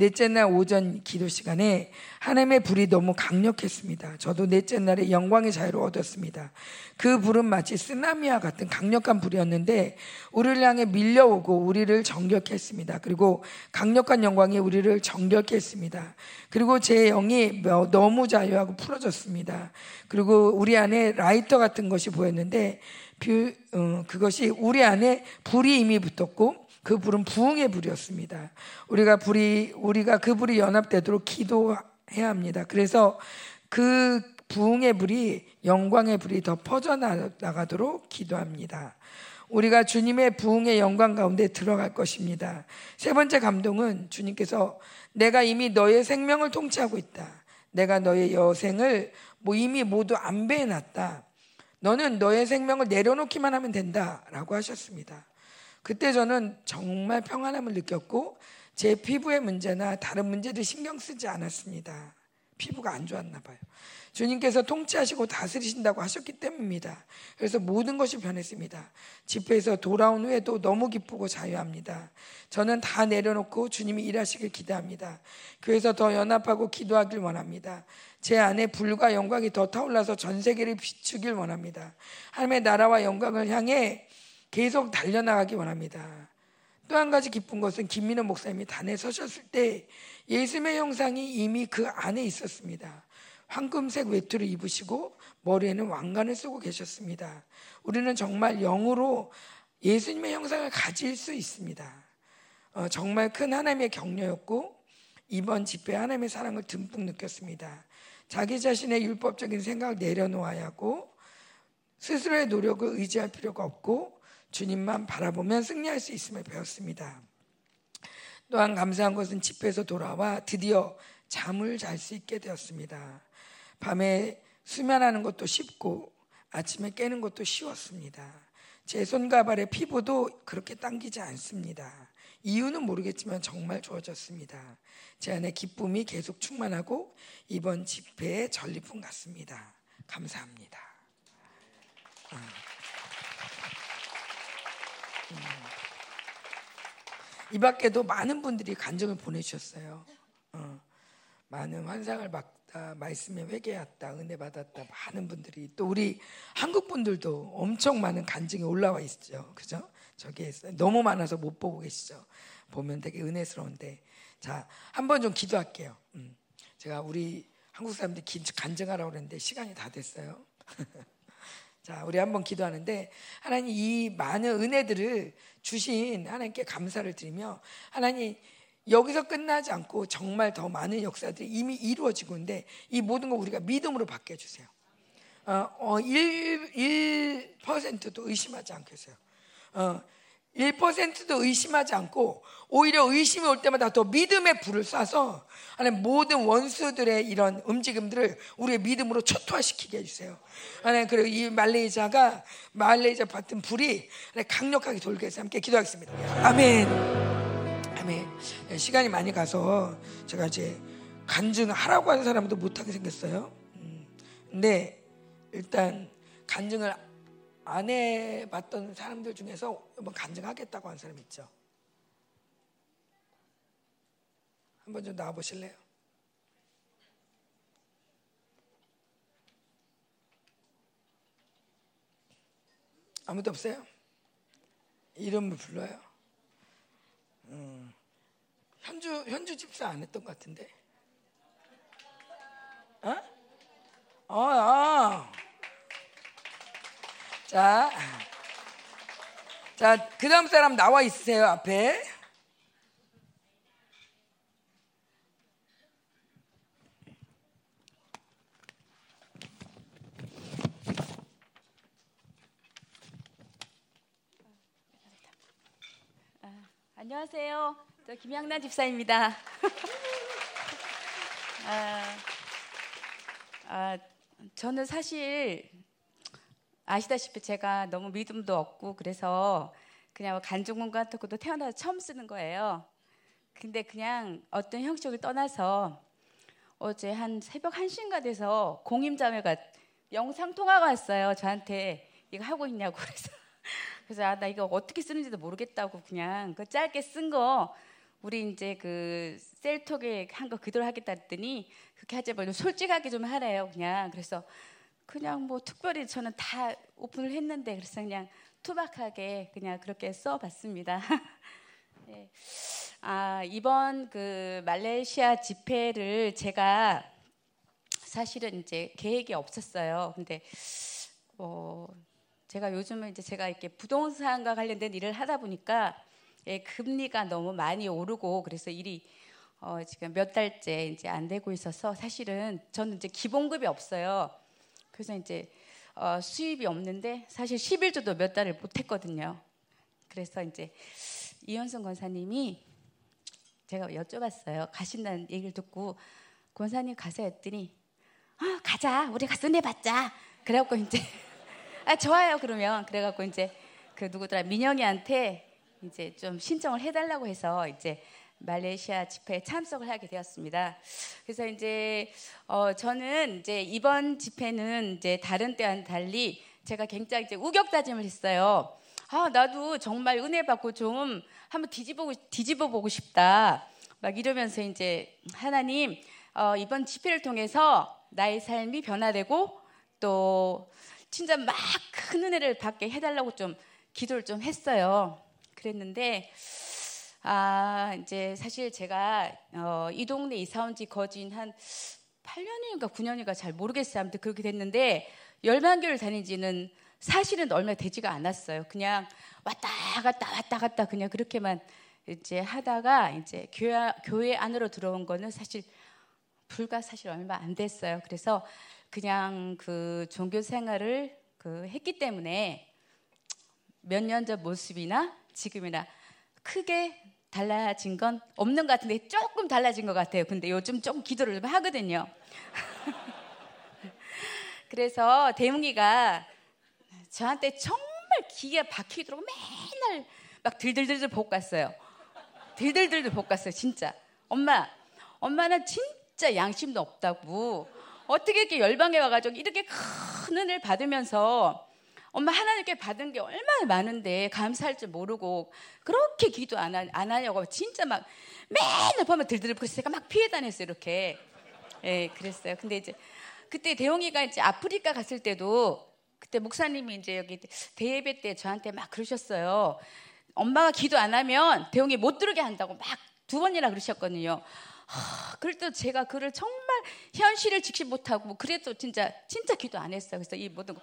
넷째 날 오전 기도 시간에 하나님의 불이 너무 강력했습니다. 저도 넷째 날에 영광의 자유를 얻었습니다. 그 불은 마치 쓰나미와 같은 강력한 불이었는데 우리를 향해 밀려오고 우리를 정격했습니다. 그리고 강력한 영광이 우리를 정격했습니다. 그리고 제 영이 너무 자유하고 풀어졌습니다. 그리고 우리 안에 라이터 같은 것이 보였는데 어, 그것이 우리 안에 불이 이미 붙었고 그 불은 부흥의 불이었습니다. 우리가 불이 우리가 그 불이 연합되도록 기도해야 합니다. 그래서 그 부흥의 불이 영광의 불이 더 퍼져 나가도록 기도합니다. 우리가 주님의 부흥의 영광 가운데 들어갈 것입니다. 세 번째 감동은 주님께서 내가 이미 너의 생명을 통치하고 있다. 내가 너의 여생을 뭐 이미 모두 안배해 놨다. 너는 너의 생명을 내려놓기만 하면 된다라고 하셨습니다. 그때 저는 정말 평안함을 느꼈고 제 피부의 문제나 다른 문제들 신경 쓰지 않았습니다. 피부가 안 좋았나 봐요. 주님께서 통치하시고 다스리신다고 하셨기 때문입니다. 그래서 모든 것이 변했습니다. 집회에서 돌아온 후에도 너무 기쁘고 자유합니다. 저는 다 내려놓고 주님이 일하시길 기대합니다. 교회에서 더 연합하고 기도하길 원합니다. 제 안에 불과 영광이 더 타올라서 전 세계를 비추길 원합니다. 하나님의 나라와 영광을 향해 계속 달려나가기 원합니다. 또 한 가지 기쁜 것은 김민호 목사님이 단에 서셨을 때 예수님의 형상이 이미 그 안에 있었습니다. 황금색 외투를 입으시고 머리에는 왕관을 쓰고 계셨습니다. 우리는 정말 영으로 예수님의 형상을 가질 수 있습니다. 어, 정말 큰 하나님의 격려였고 이번 집회 하나님의 사랑을 듬뿍 느꼈습니다. 자기 자신의 율법적인 생각을 내려놓아야 하고 스스로의 노력을 의지할 필요가 없고 주님만 바라보면 승리할 수 있음을 배웠습니다. 또한 감사한 것은 집회에서 돌아와 드디어 잠을 잘 수 있게 되었습니다. 밤에 수면하는 것도 쉽고 아침에 깨는 것도 쉬웠습니다. 제 손과 발의 피부도 그렇게 당기지 않습니다. 이유는 모르겠지만 정말 좋아졌습니다. 제 안에 기쁨이 계속 충만하고 이번 집회의 전리품 같습니다. 감사합니다. 아. 이 밖에도 많은 분들이 간증을 보내주셨어요. 어, 많은 환상을 받다, 말씀에 회개했다, 은혜 받았다, 많은 분들이 또 우리 한국 분들도 엄청 많은 간증이 올라와 있죠. 그죠? 저기 너무 많아서 못 보고 계시죠. 보면 되게 은혜스러운데 자, 한번 좀 기도할게요. 음. 제가 우리 한국 사람들 간증하라고 그랬는데 시간이 다 됐어요. 자, 우리 한번 기도하는데 하나님 이 많은 은혜들을 주신 하나님께 감사를 드리며 하나님 여기서 끝나지 않고 정말 더 많은 역사들이 이미 이루어지고 있는데 이 모든 거 우리가 믿음으로 받게 해주세요. 어, 어 1, 1%도 의심하지 않겠어요. 어, 1%도 의심하지 않고 오히려 의심이 올 때마다 더 믿음의 불을 쏴서 하나님 모든 원수들의 이런 움직임들을 우리의 믿음으로 초토화시키게 해주세요. 하나님 그리고 이 말레이자가 말레이자 받은 불이 강력하게 돌게 해서 함께 기도하겠습니다. 아멘. 아멘. 네, 시간이 많이 가서 제가 이제 간증하라고 하는 사람도 못하게 생겼어요. 음, 근데 일단 간증을 안 해봤던 사람들 중에서 한번 간증하겠다고 하는 사람 있죠? 한번 좀 나와 보실래요? 아무도 없어요? 이름을 불러요. 음, 현주 현주 집사 안 했던 것 같은데. 어? 어, 어. 자, 자, 그 다음 사람 나와 있으세요, 앞에. 아, 안녕하세요. 저 김양란 집사입니다. 아, 아, 저는 사실 아시다시피 제가 너무 믿음도 없고 그래서 그냥 간증문 같은 것도 태어나서 처음 쓰는 거예요. 근데 그냥 어떤 형식을 떠나서 어제 한 새벽 1시인가 돼서 공임자매가 영상 통화가 왔어요. 저한테 이거 하고 있냐고 그래서 그래서 아, 나 이거 어떻게 쓰는지도 모르겠다고 그냥 그 짧게 쓴 거 우리 이제 그 셀톡에 한 거 그대로 하겠다 했더니 그렇게 하지 말고 솔직하게 좀 하래요. 그냥 그래서 그냥 뭐 특별히 저는 다 오픈을 했는데 그래서 그냥 투박하게 그냥 그렇게 써봤습니다. 네. 아, 이번 그 말레이시아 집회를 제가 사실은 이제 계획이 없었어요. 근데 어, 제가 요즘은 이제 제가 이렇게 부동산과 관련된 일을 하다 보니까 예, 금리가 너무 많이 오르고 그래서 일이 어, 지금 몇 달째 이제 안 되고 있어서 사실은 저는 이제 기본급이 없어요. 그래서 이제 어, 수입이 없는데 사실 11조도 몇 달을 못했거든요. 그래서 이제 이현성 권사님이 제가 여쭤봤어요. 가신다는 얘기를 듣고 권사님 가서 했더니 아 가자. 우리 가서 내봤자. 그래갖고 이제 아 좋아요. 그러면. 그래갖고 이제 그 누구더라? 민영이한테 이제 좀 신청을 해달라고 해서 이제 말레이시아 집회에 참석을 하게 되었습니다. 그래서 이제 어 저는 이제 이번 집회는 이제 다른 때와는 달리 제가 굉장히 이제 우격다짐을 했어요. 아 나도 정말 은혜 받고 좀 한번 뒤집어 뒤집어 보고 싶다. 막 이러면서 이제 하나님 어 이번 집회를 통해서 나의 삶이 변화되고 또 진짜 막 큰 은혜를 받게 해달라고 좀 기도를 좀 했어요. 그랬는데 아, 이제 사실 제가 어, 이 동네 이사 온 지 거진 한 8년인가 9년인가 잘 모르겠어요. 아무튼 그렇게 됐는데 열반교를 다닌 지는 사실은 얼마 되지가 않았어요. 그냥 왔다 갔다 왔다 갔다 그냥 그렇게만 이제 하다가 이제 교회, 교회 안으로 들어온 거는 사실 불과 사실 얼마 안 됐어요. 그래서 그냥 그 종교 생활을 그 했기 때문에 몇 년 전 모습이나 지금이나 크게 달라진 건 없는 것 같은데 조금 달라진 것 같아요. 근데 요즘 조금 기도를 좀 하거든요. 그래서 대문이가 저한테 정말 기가 박히도록 맨날 막 들들들들 볶았어요. 들들들들 볶았어요, 진짜. 엄마, 엄마는 진짜 양심도 없다고. 어떻게 이렇게 열방에 와가지고 이렇게 큰 은혜를 받으면서 엄마 하나님께 받은 게 얼마나 많은데 감사할 줄 모르고 그렇게 기도 안, 하, 안 하냐고 진짜 막 맨날 보면 들들고 제가 막 피해 다녔어요 이렇게. 예 그랬어요. 근데 이제 그때 대용이가 이제 아프리카 갔을 때도 그때 목사님이 이제 여기 대예배 때 저한테 막 그러셨어요. 엄마가 기도 안 하면 대용이 못 들게 한다고 막 두 번이나 그러셨거든요. 하, 때 제가 그를 정말 현실을 직시 못하고 그래도 진짜 진짜 기도 안 했어요. 그래서 이 모든 거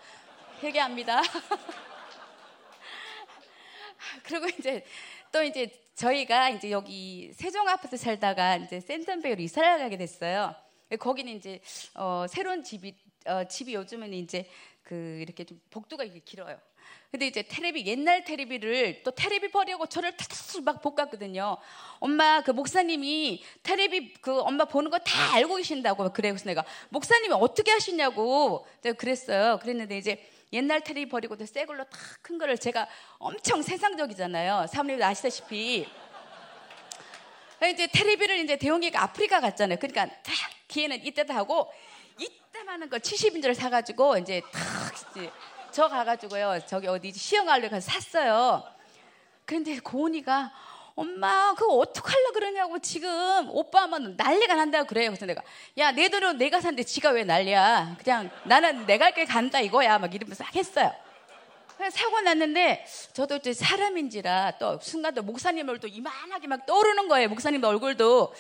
회개합니다. 그리고 이제 또 이제 저희가 이제 여기 세종 아파트 살다가 이제 센텀베이로 이사를 가게 됐어요. 거기는 이제 어, 새로운 집이 어, 집이 요즘에는 이제 그 이렇게 좀 복도가 이렇게 길어요. 근데 이제 테레비 옛날 테레비를 또 테레비 버리고 저를 탁탁 막 볶았거든요. 엄마 그 목사님이 테레비 그 엄마 보는 거 다 알고 계신다고 그래 그래서 내가 목사님이 어떻게 하시냐고 그랬어요. 그랬는데 이제 옛날 테레비 버리고 새 걸로 탁 큰 거를 제가 엄청 세상적이잖아요. 사모님도 아시다시피. 이제 테레비를 이제 대용이가 아프리카 갔잖아요. 그러니까 다 기회는 이때다 하고 이때만한 걸 70인조를 사가지고 이제 탁 이제 저 가가지고요. 저기 어디 시흥알로 가서 샀어요. 근데 고은이가 엄마 그거 어떡하려 그러냐고 지금 오빠 하면 난리가 난다고 그래요. 그래서 내가 야 내 돈으로 내가 산데 지가 왜 난리야. 그냥 나는 내가 할길 간다 이거야. 막 이러면서 막 했어요. 사고 났는데 저도 이제 사람인지라 또 순간도 목사님 얼굴도 이만하게 막 떠오르는 거예요. 목사님 얼굴도.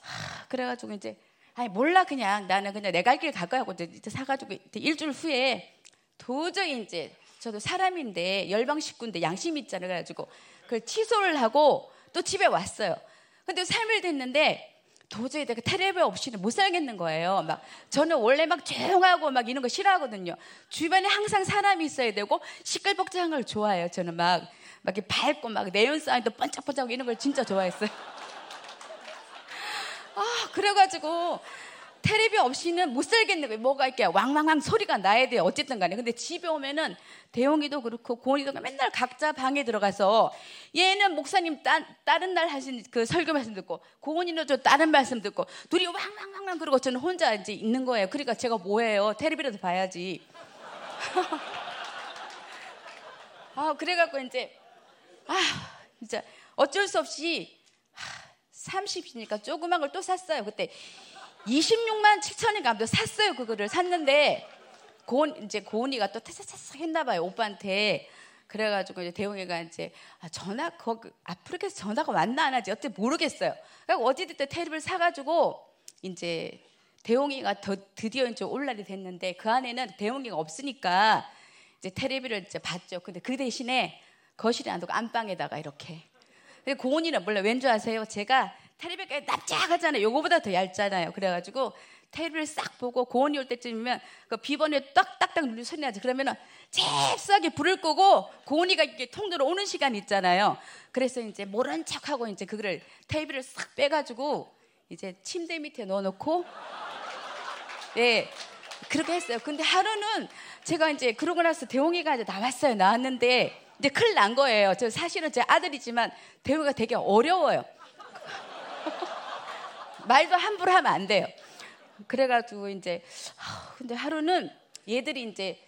하, 그래가지고 이제 아니 몰라 그냥 나는 그냥 내가 할 길 갈 거야 하고 이제 사가지고 이제 일주일 후에 도저히 이제 저도 사람인데 열방 식구인데 양심 있잖아요. 그래가지고 그걸 취소를 하고 또 집에 왔어요. 근데 3일 됐는데 도저히 내가 테레비 없이는 못 살겠는 거예요. 막 저는 원래 막 조용하고 막 이런 거 싫어하거든요. 주변에 항상 사람이 있어야 되고 시끌벅적한 걸 좋아해요. 저는 막, 막 이렇게 밝고 막 네온 사인도 번쩍번쩍 이런 걸 진짜 좋아했어요. 아, 그래가지고 테레비 없이는 못 살겠는 거예요. 뭐가 이렇게 왕왕왕 소리가 나야 돼요. 어쨌든 간에. 근데 집에 오면은 대용이도 그렇고 고은이도 맨날 각자 방에 들어가서 얘는 목사님 따, 다른 날 하신 그 설교 말씀 듣고 고은이는 저 다른 말씀 듣고 둘이 왕왕왕왕 그러고 저는 혼자 이제 있는 거예요. 그러니까 제가 뭐해요. 테레비라도 봐야지. 아, 그래갖고 이제 아, 진짜 어쩔 수 없이 30이니까 조그만 걸 또 샀어요. 그때 26만 7천인가 아무튼 샀어요. 그거를 샀는데 고은 이제 고은이가 또 타사사삭 했나 봐요. 오빠한테. 그래가지고 이제 대웅이가 이제 아, 전화 거기 아프리카에서 전화가 왔나 안 하지 어떻게 모르겠어요. 그래서 어찌됐든 테레비를 사가지고 이제 대웅이가 더, 드디어 이제 올 날이 됐는데 그 안에는 대웅이가 없으니까 이제 테레비를 이제 봤죠. 근데 그 대신에 거실에 안 두고 안방에다가 이렇게. 근데 고은이는 몰라 왠 줄 아세요? 제가 테레비가 납작하잖아요. 요거보다 더 얇잖아요. 그래가지고 테레비를 싹 보고 고온이 올 때쯤이면 그 비번에 딱딱딱 누르 소리 나지. 그러면은 잽싸게 불을 끄고 고온이가 이렇게 통들어 오는 시간 있잖아요. 그래서 이제 모른 척하고 이제 그거를 테이블을 싹 빼가지고 이제 침대 밑에 넣어놓고 네 그렇게 했어요. 근데 하루는 제가 이제 그러고 나서 대웅이가 이제 나왔어요. 나왔는데 이제 큰일 난 거예요. 저 사실은 제 아들이지만 대웅이가 되게 어려워요. 말도 함부로 하면 안 돼요. 그래가지고 이제 근데 하루는 얘들이 이제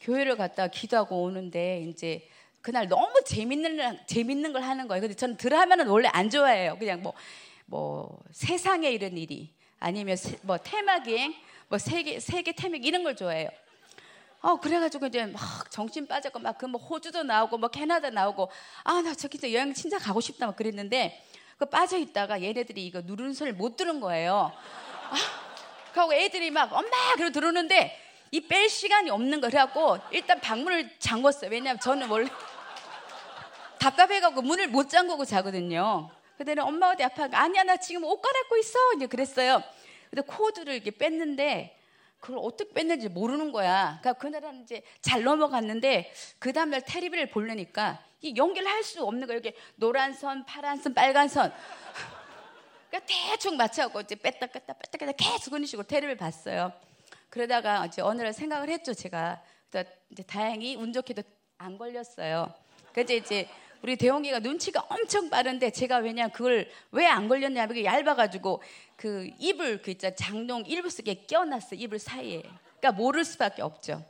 교회를 갔다 기도하고 오는데 이제 그날 너무 재밌는 재밌는 걸 하는 거예요. 근데 저는 드라마는 원래 안 좋아해요. 그냥 뭐뭐 뭐 세상에 이런 일이 아니면 세, 뭐 테마기행, 뭐 세계 세계 태맥 이런 걸 좋아해요. 어 그래가지고 이제 막 정신 빠졌고 막 그 뭐 호주도 나오고 뭐 캐나다 나오고 아 나 저기 저 여행 진짜 가고 싶다 막 그랬는데 그 빠져 있다가 얘네들이 이거 누르는 소리를 못 들은 거예요. 아, 그리고 애들이 막 엄마 그러고 들어오는데 이 뺄 시간이 없는 거 그래갖고 일단 방문을 잠궜어요. 왜냐하면 저는 원래 답답해갖고 문을 못 잠그고 자거든요. 그때는 엄마 어디 아파? 아니야 나 지금 옷 갈아입고 있어. 이제 그랬어요. 근데 코드를 이렇게 뺐는데 그걸 어떻게 뺐는지 모르는 거야. 그러니까 그날은 이제 잘 넘어갔는데 그 다음날 테레비를 보려니까 이 연결을 할수 없는 거야. 여기 노란 선, 파란 선, 빨간 선. 그러니까 대충 맞춰갖고 이제 뺐다 뺐다 뺐다 뺐다 계속 그런 식으로 테레비를 봤어요. 그러다가 이제 어느 날 생각을 했죠, 제가. 이제 다행히 운 좋게도 안 걸렸어요. 그래서 이제 우리 대홍이가 눈치가 엄청 빠른데 제가 왜냐 그걸 왜 안 걸렸냐면 그게 얇아가지고 그 입을 그 있잖아 장롱 일부 속에 끼워놨어 이불 사이에. 그러니까 모를 수밖에 없죠.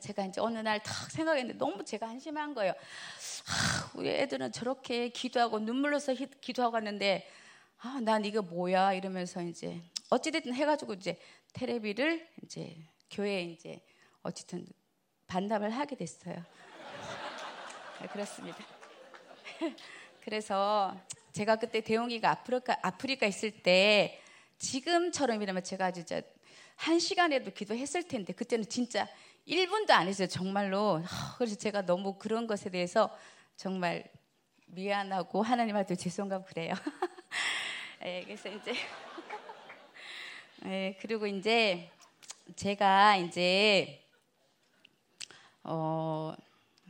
제가 이제 어느 날 탁 생각했는데 너무 제가 한심한 거예요. 아, 우리 애들은 저렇게 기도하고 눈물로서 기도하고 하는데 아, 난 이거 뭐야 이러면서 이제 어찌됐든 해가지고 이제 테레비를 이제 교회에 이제 어쨌든 반납을 하게 됐어요. 네, 그렇습니다. 그래서 제가 그때 대웅이가 아프리카 아프리카 있을 때 지금처럼이라면 제가 진짜 한 시간에도 기도했을 텐데 그때는 진짜 1분도 안 했어요 정말로 그래서 제가 너무 그런 것에 대해서 정말 미안하고 하나님한테 죄송하고 그래요. 네, 그래서 이제 네, 그리고 이제 제가 이제 어,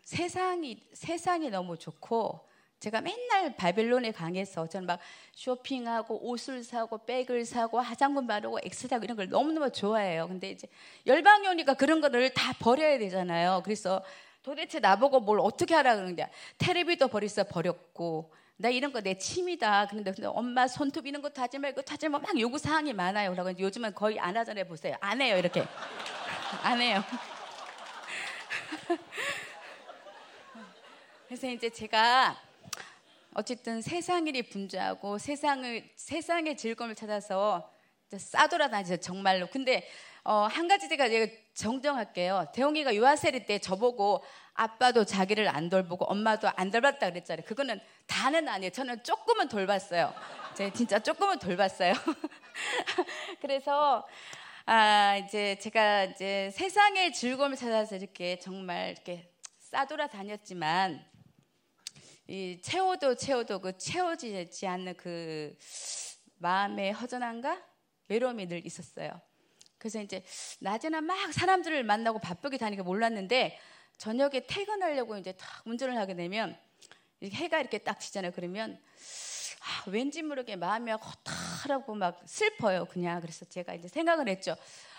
세상이 세상이 너무 좋고 제가 맨날 바벨론에 강해서 저는 막 쇼핑하고 옷을 사고 백을 사고 화장품 바르고 엑스 사고 이런 걸 너무너무 좋아해요. 근데 이제 열방이 오니까 그런 거를 다 버려야 되잖아요. 그래서 도대체 나보고 뭘 어떻게 하라 그러는데 테레비도 버리서 버렸고 나 이런 거 내 취미다. 그런데 근데 엄마 손톱 이런 것도 하지 말고 하지 말고 막 요구 사항이 많아요. 그러고 요즘은 거의 안 하잖아요. 보세요. 안 해요. 이렇게 안 해요. 그래서 이제 제가 어쨌든 세상 일이 분주하고 세상을 세상의 즐거움을 찾아서 싸돌아다니죠 정말로. 근데 어, 한 가지 제가 정정할게요. 대웅이가 유아세리 때 저보고 아빠도 자기를 안 돌보고 엄마도 안 돌봤다 그랬잖아요. 그거는 다는 아니에요. 저는 조금은 돌봤어요. 제가 진짜 조금은 돌봤어요. 그래서 아 이제 제가 이제 세상의 즐거움을 찾아서 이렇게 정말 이렇게 싸돌아 다녔지만 이 채워도 채워도 그 채워지지 않는 그 마음의 허전함과 외로움이 늘 있었어요. 그래서 이제 낮에는 막 사람들을 만나고 바쁘게 다니까 몰랐는데 저녁에 퇴근하려고 이제 딱 운전을 하게 되면 해가 이렇게 딱 지잖아요. 그러면 아, 왠지 모르게 마음이 허탈하고 막 슬퍼요. 그냥 그래서 제가 이제 생각을 했죠.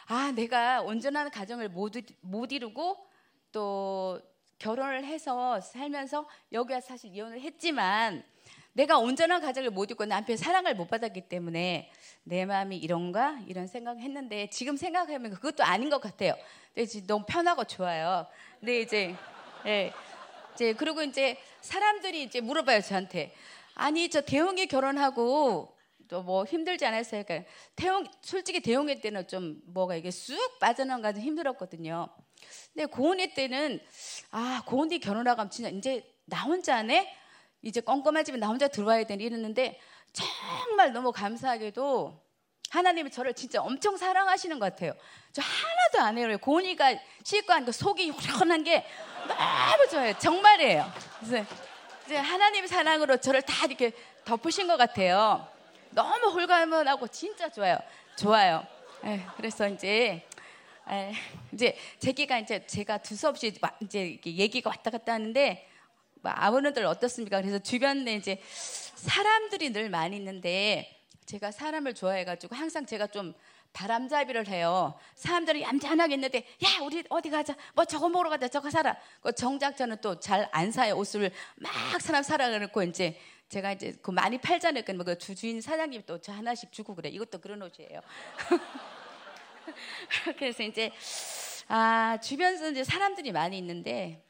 아, 내가 온전한 가정을 못, 못 이루고 또 결혼을 해서 살면서 여기 와 사실 이혼을 했지만 내가 온전한 가정을 못 이루고 남편의 사랑을 못 받았기 때문에 내 마음이 이런가 이런 생각을 했는데 지금 생각하면 그것도 아닌 것 같아요. 근데 지금 너무 편하고 좋아요. 근데 이제 예. 이제 그리고 이제 사람들이 이제 물어봐요 저한테 아니 저 대웅이 결혼하고 또 뭐 힘들지 않았어요? 그러니까 태웅 솔직히 대웅이 때는 좀 뭐가 이게 쑥 빠져나가가 좀 힘들었거든요. 근데 고은이 때는 아 고은이 결혼하고 진짜 이제 나 혼자네 이제 껌껌한 집에 나 혼자 들어와야 되니 이랬는데 정말 너무 감사하게도 하나님이 저를 진짜 엄청 사랑하시는 것 같아요. 저 하나도 안 해요. 고은이가 씻고 하니까 속이 후련한 게 너무 좋아요. 정말이에요. 이제 하나님 사랑으로 저를 다 이렇게 덮으신 것 같아요. 너무 홀가분하고 진짜 좋아요. 좋아요. 에, 그래서 이제 에, 이제 제기가 이제 제가 두서없이 이제 얘기가 왔다 갔다 하는데 뭐 아버님들 어떻습니까? 그래서 주변에 이제 사람들이 늘 많이 있는데 제가 사람을 좋아해가지고 항상 제가 좀 바람잡이를 해요. 사람들이 얌전하게 있는데 야 우리 어디 가자 뭐 저거 먹으러 가자 저거 사라. 그 정작 저는 또 잘 안 사요 옷을 막 사람 사라 그래놓고 이제 제가 이제 그 많이 팔잖아요. 그 주주인 사장님 또 저 하나씩 주고 그래. 이것도 그런 옷이에요. 그래서 이제 아 주변에서 이제 사람들이 많이 있는데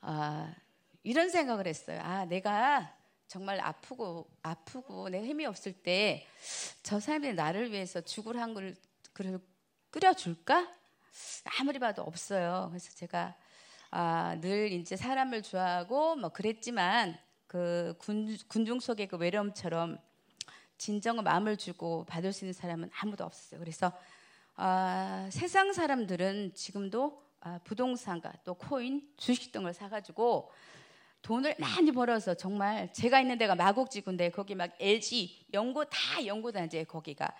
아, 이런 생각을 했어요. 아, 내가 정말 아프고 아프고 내가 힘이 없을 때 저 사람이 나를 위해서 죽을 한 그릇 끓여 줄까? 아무리 봐도 없어요. 그래서 제가 아, 늘 이제 사람을 좋아하고 뭐 그랬지만 그 군, 군중 속의 그 외로움처럼 진정한 마음을 주고 받을 수 있는 사람은 아무도 없었어요. 그래서 아, 세상 사람들은 지금도 아, 부동산과 또 코인, 주식 등을 사가지고 돈을 많이 벌어서 정말 제가 있는 데가 마곡지구인데 거기 막 LG, 연구 다 연구단지에 거기가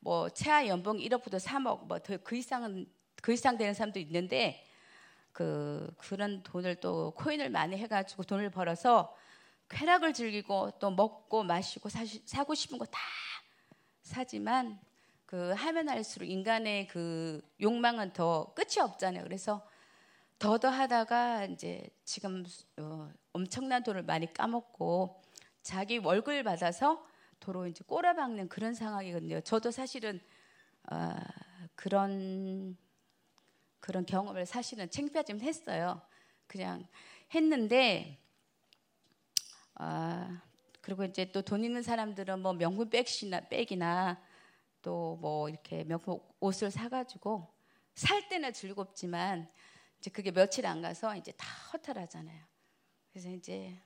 뭐 최하 연봉 1억부터 3억 뭐그 이상은 그 이상 되는 사람도 있는데 그 그런 돈을 또 코인을 많이 해가지고 돈을 벌어서 쾌락을 즐기고 또 먹고 마시고 사시, 사고 싶은 거 다 사지만 그 하면 할수록 인간의 그 욕망은 더 끝이 없잖아요. 그래서 더더 하다가 이제 지금 어, 엄청난 돈을 많이 까먹고 자기 월급을 받아서 도로 이제 꼬라박는 그런 상황이거든요. 저도 사실은 어, 그런 그런 경험을 사실은 창피하지만 했어요. 그냥 했는데 아 그리고 이제 또 돈 있는 사람들은 뭐 명품 백이나 백이나 또 뭐 이렇게 명품 옷을 사가지고 살 때는 즐겁지만 이제 그게 며칠 안 가서 이제 다 허탈하잖아요. 그래서 이제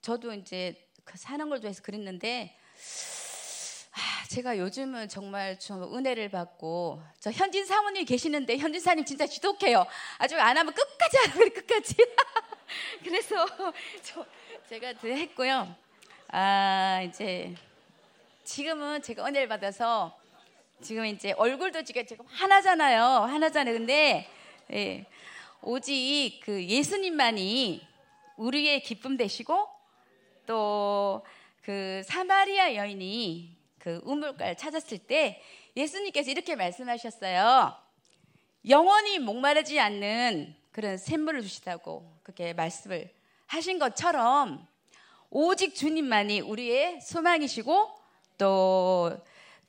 저도 이제 그 사는 걸 좋아해서 그랬는데 아, 제가 요즘은 정말 좀 은혜를 받고 저 현진 사모님 계시는데 현진 사님 진짜 지독해요. 아주 안 하면 끝까지 안 하면 끝까지. 그래서 저, 제가 했고요. 아 이제 지금은 제가 은혜를 받아서 지금 이제 얼굴도 지금 지금 하나잖아요. 하나잖아요. 근데 예, 오직 그 예수님만이 우리의 기쁨 되시고 또 그 사마리아 여인이 그 우물가를 찾았을 때 예수님께서 이렇게 말씀하셨어요. 영원히 목마르지 않는 그런 샘물을 주시다고 그렇게 말씀을 하신 것처럼 오직 주님만이 우리의 소망이시고 또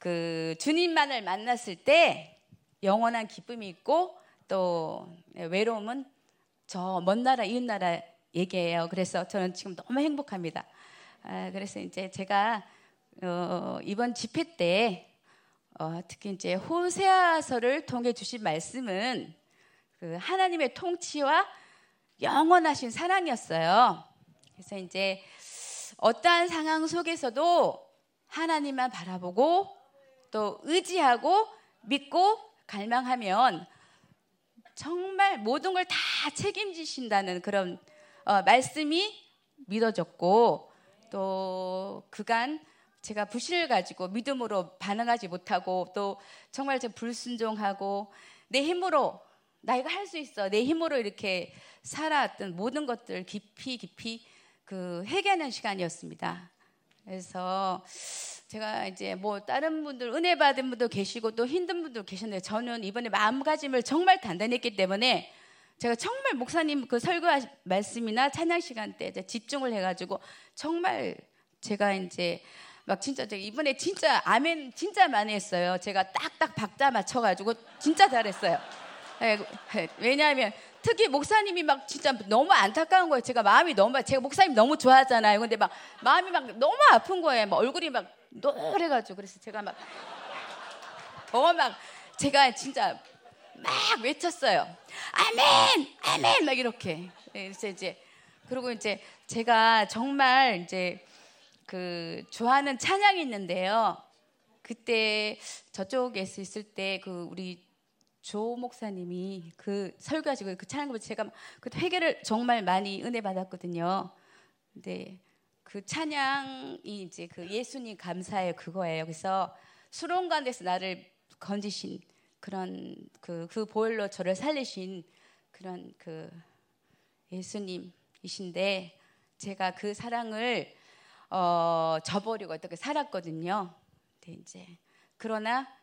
그 주님만을 만났을 때 영원한 기쁨이 있고 또 외로움은 저 먼 나라 이웃 나라 얘기예요. 그래서 저는 지금 너무 행복합니다. 아, 그래서 이제 제가 어, 이번 집회 때 어, 특히 이제 호세아서를 통해 주신 말씀은 그 하나님의 통치와 영원하신 사랑이었어요. 그래서 이제 어떠한 상황 속에서도 하나님만 바라보고 또 의지하고 믿고 갈망하면 정말 모든 걸 다 책임지신다는 그런 어, 말씀이 믿어졌고 또 그간 제가 부실을 가지고 믿음으로 반응하지 못하고 또 정말 제 불순종하고 내 힘으로 나 이거 할 수 있어 내 힘으로 이렇게 살아왔던 모든 것들 깊이 깊이 그 회개하는 시간이었습니다. 그래서 제가 이제 뭐 다른 분들 은혜 받은 분도 계시고 또 힘든 분도 계셨는데 저는 이번에 마음가짐을 정말 단단히 했기 때문에 제가 정말 목사님 그 설교 말씀이나 찬양 시간 때 집중을 해가지고 정말 제가 이제 막 진짜 제가 이번에 진짜 아멘 진짜 많이 했어요. 제가 딱딱 박자 맞춰가지고 진짜 잘했어요. 네, 왜냐하면 특히 목사님이 막 진짜 너무 안타까운 거예요. 제가 마음이 너무 제가 목사님 너무 좋아하잖아요. 근데 막 마음이 막 너무 아픈 거예요. 막 얼굴이 막 노래가지고 그래서 제가 막 어막 제가 진짜 막 외쳤어요. 아멘, 아멘 막 이렇게. 네, 그래서 이제 그리고 이제 제가 정말 이제 그 좋아하는 찬양이 있는데요. 그때 저쪽에서 있을 때 그 우리 조 목사님이 그 설교하시고 그 찬양을 제가 그 회개를 정말 많이 은혜 받았거든요. 근데 그 찬양이 이제 그 예수님 감사해요 그거예요. 그래서 수롱 가운데서 나를 건지신 그런 그, 그 보혈로 저를 살리신 그런 그 예수님이신데 제가 그 사랑을 어, 저버리고 어떻게 살았거든요. 근데 이제 그러나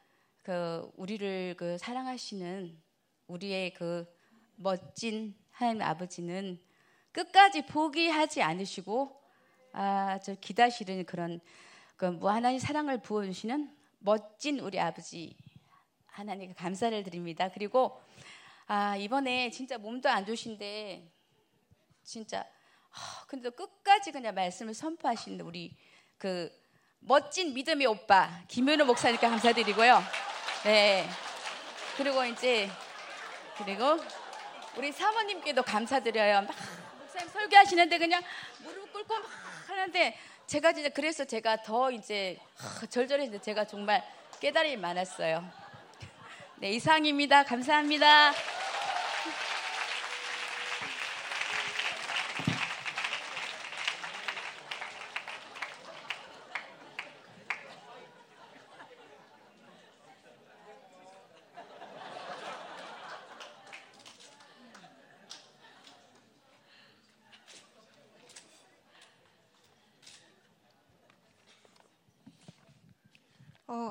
그 우리를 그 사랑하시는 우리의 그 멋진 하나님 아버지는 끝까지 포기하지 않으시고 아저 기다시는 그런 그 무한한 사랑을 부어주시는 멋진 우리 아버지 하나님께 감사를 드립니다. 그리고 아 이번에 진짜 몸도 안 좋으신데 진짜 근데 끝까지 그냥 말씀을 선포하시는 우리 그 멋진 믿음의 오빠 김현우 목사님께 감사드리고요. 네. 그리고 이제 그리고 우리 사모님께도 감사드려요. 막 목사님 설교하시는데 그냥 무릎 꿇고 막 하는데 제가 진짜 그래서 제가 더 이제 절절해서 제가 정말 깨달음이 많았어요. 네, 이상입니다. 감사합니다.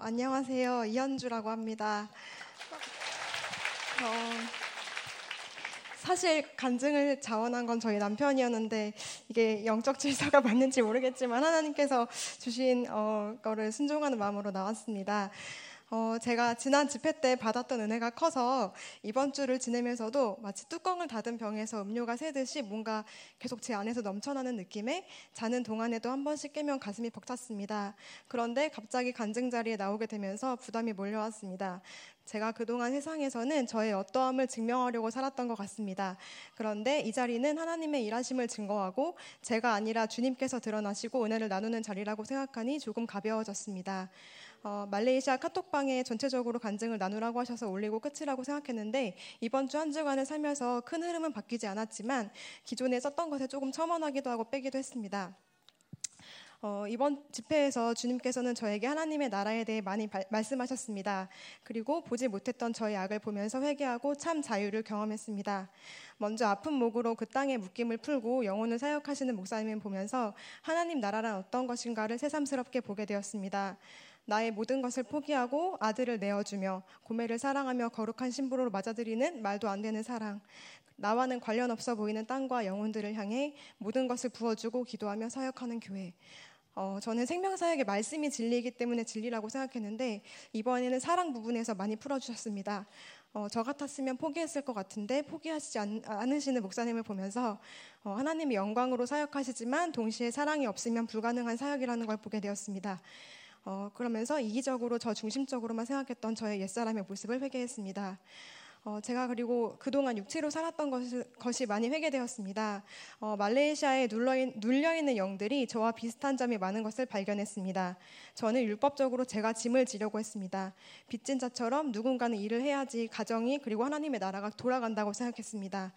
안녕하세요. 이현주라고 합니다. 어, 사실 간증을 자원한 건 저희 남편이었는데 이게 영적 질서가 맞는지 모르겠지만 하나님께서 주신 어, 거를 순종하는 마음으로 나왔습니다. 어, 제가 지난 집회 때 받았던 은혜가 커서 이번 주를 지내면서도 마치 뚜껑을 닫은 병에서 음료가 새듯이 뭔가 계속 제 안에서 넘쳐나는 느낌에 자는 동안에도 한 번씩 깨면 가슴이 벅찼습니다. 그런데 갑자기 간증 자리에 나오게 되면서 부담이 몰려왔습니다. 제가 그동안 세상에서는 저의 어떠함을 증명하려고 살았던 것 같습니다. 그런데 이 자리는 하나님의 일하심을 증거하고 제가 아니라 주님께서 드러나시고 은혜를 나누는 자리라고 생각하니 조금 가벼워졌습니다. 어, 말레이시아 카톡방에 전체적으로 간증을 나누라고 하셔서 올리고 끝이라고 생각했는데 이번 주 한 주간을 살면서 큰 흐름은 바뀌지 않았지만 기존에 썼던 것에 조금 첨언하기도 하고 빼기도 했습니다. 어, 이번 집회에서 주님께서는 저에게 하나님의 나라에 대해 많이 바, 말씀하셨습니다. 그리고 보지 못했던 저의 악을 보면서 회개하고 참 자유를 경험했습니다. 먼저 아픈 목으로 그 땅의 묶임을 풀고 영혼을 사역하시는 목사님을 보면서 하나님 나라란 어떤 것인가를 새삼스럽게 보게 되었습니다. 나의 모든 것을 포기하고 아들을 내어주며 고매를 사랑하며 거룩한 신부로 맞아들이는 말도 안 되는 사랑. 나와는 관련 없어 보이는 땅과 영혼들을 향해 모든 것을 부어주고 기도하며 사역하는 교회. 어, 저는 생명사역의 말씀이 진리이기 때문에 진리라고 생각했는데 이번에는 사랑 부분에서 많이 풀어주셨습니다. 어, 저 같았으면 포기했을 것 같은데 포기하시지 않, 않으시는 목사님을 보면서 어, 하나님의 영광으로 사역하시지만 동시에 사랑이 없으면 불가능한 사역이라는 걸 보게 되었습니다. 어, 그러면서 이기적으로 저 중심적으로만 생각했던 저의 옛사람의 모습을 회개했습니다. 어, 제가 그리고 그동안 육체로 살았던 것이, 것이 많이 회개되었습니다. 어, 말레이시아에 눌러인, 눌려있는 영들이 저와 비슷한 점이 많은 것을 발견했습니다. 저는 율법적으로 제가 짐을 지려고 했습니다. 빚진 자처럼 누군가는 일을 해야지 가정이 그리고 하나님의 나라가 돌아간다고 생각했습니다.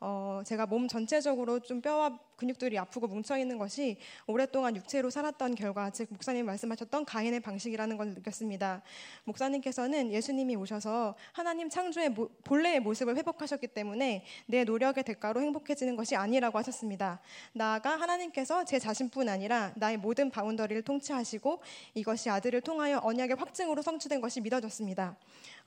어, 제가 몸 전체적으로 좀 뼈와 근육들이 아프고 뭉쳐 있는 것이 오랫동안 육체로 살았던 결과, 즉 목사님 말씀하셨던 가인의 방식이라는 걸 느꼈습니다. 목사님께서는 예수님이 오셔서 하나님 창조의 모, 본래의 모습을 회복하셨기 때문에 내 노력의 대가로 행복해지는 것이 아니라고 하셨습니다. 나아가 하나님께서 제 자신뿐 아니라 나의 모든 바운더리를 통치하시고 이것이 아들을 통하여 언약의 확증으로 성취된 것이 믿어졌습니다.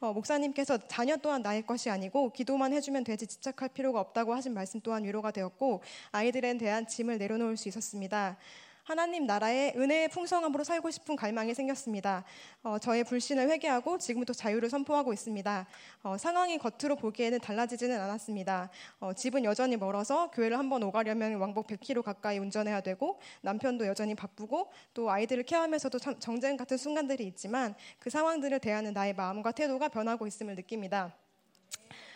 어, 목사님께서 자녀 또한 나의 것이 아니고 기도만 해주면 되지 집착할 필요가 없다고 하신 말씀 또한 위로가 되었고 아이들에 대한 짐을 내려놓을 수 있었습니다. 하나님 나라의 은혜의 풍성함으로 살고 싶은 갈망이 생겼습니다. 어, 저의 불신을 회개하고 지금부터 자유를 선포하고 있습니다. 어, 상황이 겉으로 보기에는 달라지지는 않았습니다. 어, 집은 여전히 멀어서 교회를 한번 오가려면 왕복 100km 가까이 운전해야 되고 남편도 여전히 바쁘고 또 아이들을 케어하면서도 참 정쟁 같은 순간들이 있지만 그 상황들을 대하는 나의 마음과 태도가 변하고 있음을 느낍니다.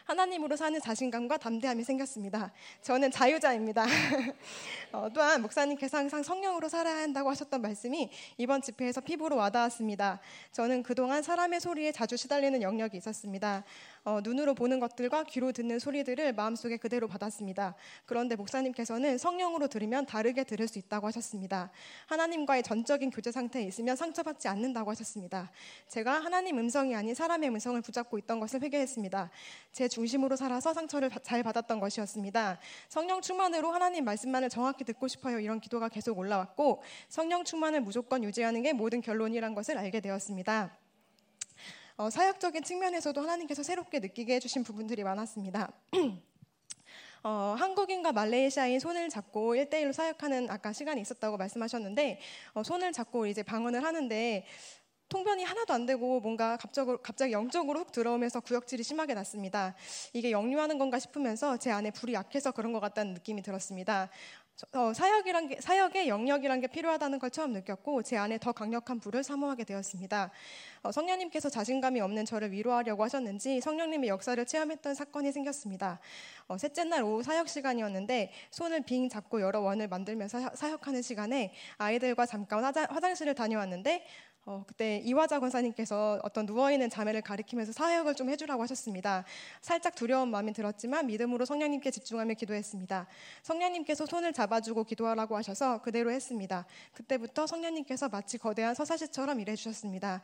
하나님으로 사는 자신감과 담대함이 생겼습니다. 저는 자유자입니다. 어, 또한 목사님께서 항상 성령으로 살아야 한다고 하셨던 말씀이 이번 집회에서 피부로 와닿았습니다. 저는 그동안 사람의 소리에 자주 시달리는 영역이 있었습니다. 어, 눈으로 보는 것들과 귀로 듣는 소리들을 마음속에 그대로 받았습니다. 그런데 목사님께서는 성령으로 들으면 다르게 들을 수 있다고 하셨습니다. 하나님과의 전적인 교제 상태에 있으면 상처받지 않는다고 하셨습니다. 제가 하나님 음성이 아닌 사람의 음성을 붙잡고 있던 것을 회개했습니다. 제 중심으로 살아서 상처를 잘 받았던 것이었습니다. 성령 충만으로 하나님 말씀만을 정확히 듣고 싶어요. 이런 기도가 계속 올라왔고 성령 충만을 무조건 유지하는 게 모든 결론이란 것을 알게 되었습니다. 어, 사역적인 측면에서도 하나님께서 새롭게 느끼게 해주신 부분들이 많았습니다. 어, 한국인과 말레이시아인 손을 잡고 1대1로 사역하는 아까 시간이 있었다고 말씀하셨는데 어, 손을 잡고 이제 방언을 하는데 통변이 하나도 안 되고 뭔가 갑자기, 갑자기 영적으로 훅 들어오면서 구역질이 심하게 났습니다. 이게 역류하는 건가 싶으면서 제 안에 불이 약해서 그런 것 같다는 느낌이 들었습니다. 어, 사역이란 게, 사역의 영역이란 게 필요하다는 걸 처음 느꼈고 제 안에 더 강력한 불을 사모하게 되었습니다. 어, 성령님께서 자신감이 없는 저를 위로하려고 하셨는지 성령님의 역사를 체험했던 사건이 생겼습니다. 어, 셋째 날 오후 사역 시간이었는데 손을 빙 잡고 여러 원을 만들면서 사역하는 시간에 아이들과 잠깐 화장, 화장실을 다녀왔는데 어, 그때 이화자 권사님께서 어떤 누워있는 자매를 가리키면서 사역을 좀 해주라고 하셨습니다. 살짝 두려운 마음이 들었지만 믿음으로 성령님께 집중하며 기도했습니다. 성령님께서 손을 잡아주고 기도하라고 하셔서 그대로 했습니다. 그때부터 성령님께서 마치 거대한 서사시처럼 일해주셨습니다.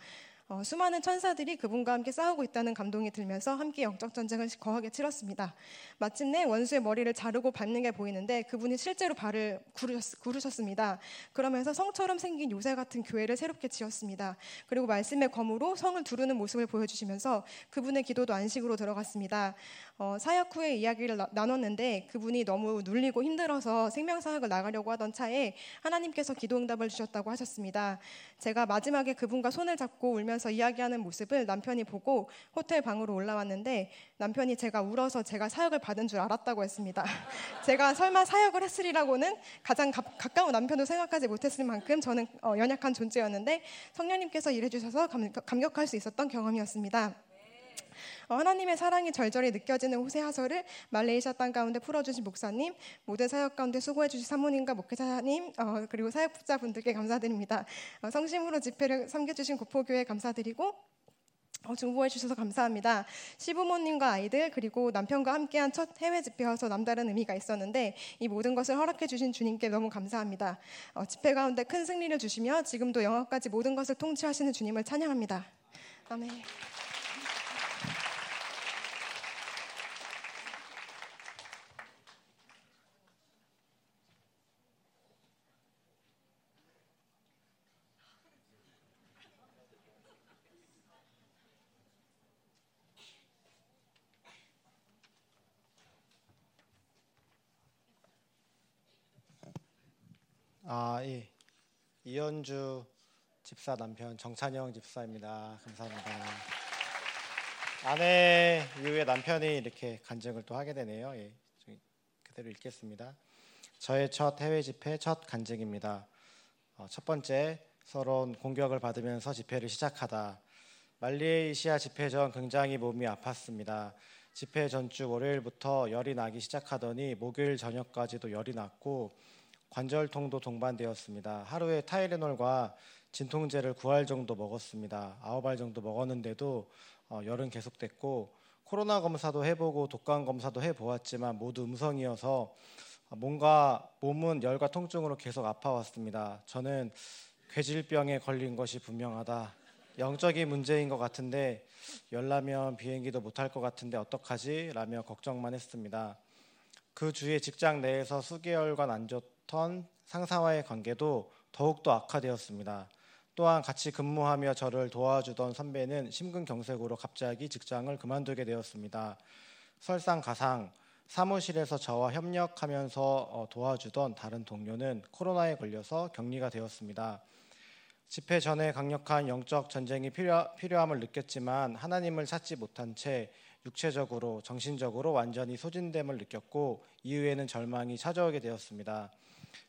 어, 수많은 천사들이 그분과 함께 싸우고 있다는 감동이 들면서 함께 영적 전쟁을 거하게 치렀습니다. 마침내 원수의 머리를 자르고 밟는 게 보이는데 그분이 실제로 발을 구르셨, 습니다 그러면서 성처럼 생긴 요새 같은 교회를 새롭게 지었습니다. 그리고 말씀의 검으로 성을 두르는 모습을 보여주시면서 그분의 기도도 안식으로 들어갔습니다. 어, 사역 후에 이야기를 나, 나눴는데 그분이 너무 눌리고 힘들어서 생명사역을 나가려고 하던 차에 하나님께서 기도 응답을 주셨다고 하셨습니다. 제가 마지막에 그분과 손을 잡고 울며 가면서 이야기하는 모습을 남편이 보고 호텔 방으로 올라왔는데 남편이 제가 울어서 제가 사역을 받은 줄 알았다고 했습니다. 제가 설마 사역을 했으리라고는 가장 가, 까운 남편도 생각하지 못했을 만큼 저는 어, 연약한 존재였는데 성령님께서 일해주셔서 감, 감격할 수 있었던 경험이었습니다. 어, 하나님의 사랑이 절절히 느껴지는 호세아서를 말레이시아 땅 가운데 풀어주신 목사님, 모든 사역 가운데 수고해 주신 사모님과 목회자님, 어, 그리고 사역자분들께 감사드립니다. 어, 성심으로 집회를 섬겨주신 고포교회 감사드리고 어, 중보해 주셔서 감사합니다. 시부모님과 아이들 그리고 남편과 함께한 첫 해외 집회여서 남다른 의미가 있었는데 이 모든 것을 허락해 주신 주님께 너무 감사합니다. 어, 집회 가운데 큰 승리를 주시며 지금도 영화까지 모든 것을 통치하시는 주님을 찬양합니다. 아멘. 아, 예. 이현주 집사 남편 정찬영 집사입니다. 감사합니다. 아내 이후에 남편이 이렇게 간증을 또 하게 되네요. 예. 그대로 읽겠습니다. 저의 첫 해외 집회 첫 간증입니다. 어, 첫 번째 서러운 공격을 받으면서 집회를 시작하다. 말레이시아 집회 전 굉장히 몸이 아팠습니다. 집회 전주 월요일부터 열이 나기 시작하더니 목요일 저녁까지도 열이 났고 관절통도 동반되었습니다. 하루에 타이레놀과 진통제를 9알 정도 먹었습니다. 9알 정도 먹었는데도 어, 열은 계속됐고 코로나 검사도 해보고 독감 검사도 해보았지만 모두 음성이어서 뭔가 몸은 열과 통증으로 계속 아파왔습니다. 저는 괴질병에 걸린 것이 분명하다. 영적인 문제인 것 같은데 열나면 비행기도 못할 것 같은데 어떡하지? 라며 걱정만 했습니다. 그 주에 직장 내에서 수개월간 안 좋 던 상사와의 관계도 더욱더 악화되었습니다. 또한 같이 근무하며 저를 도와주던 선배는 심근경색으로 갑자기 직장을 그만두게 되었습니다. 설상가상 사무실에서 저와 협력하면서 어, 도와주던 다른 동료는 코로나에 걸려서 격리가 되었습니다. 집회 전에 강력한 영적 전쟁이 필요, 필요함을 느꼈지만 하나님을 찾지 못한 채 육체적으로 정신적으로 완전히 소진됨을 느꼈고 이후에는 절망이 찾아오게 되었습니다.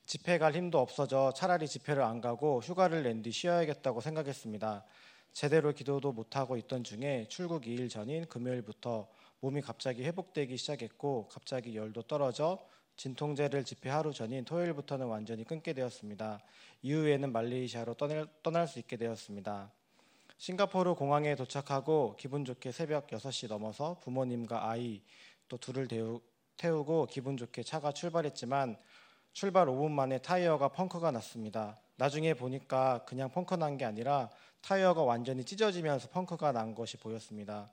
집회 갈 힘도 없어져 차라리 집회를 안 가고 휴가를 낸 뒤 쉬어야겠다고 생각했습니다. 제대로 기도도 못하고 있던 중에 출국 2일 전인 금요일부터 몸이 갑자기 회복되기 시작했고 갑자기 열도 떨어져 진통제를 집회 하루 전인 토요일부터는 완전히 끊게 되었습니다. 이후에는 말레이시아로 떠날, 떠날 수 있게 되었습니다. 싱가포르 공항에 도착하고 기분 좋게 새벽 6시 넘어서 부모님과 아이 또 둘을 태우고 기분 좋게 차가 출발했지만 출발 5분 만에 타이어가 펑크가 났습니다. 나중에 보니까 그냥 펑크 난 게 아니라 타이어가 완전히 찢어지면서 펑크가 난 것이 보였습니다.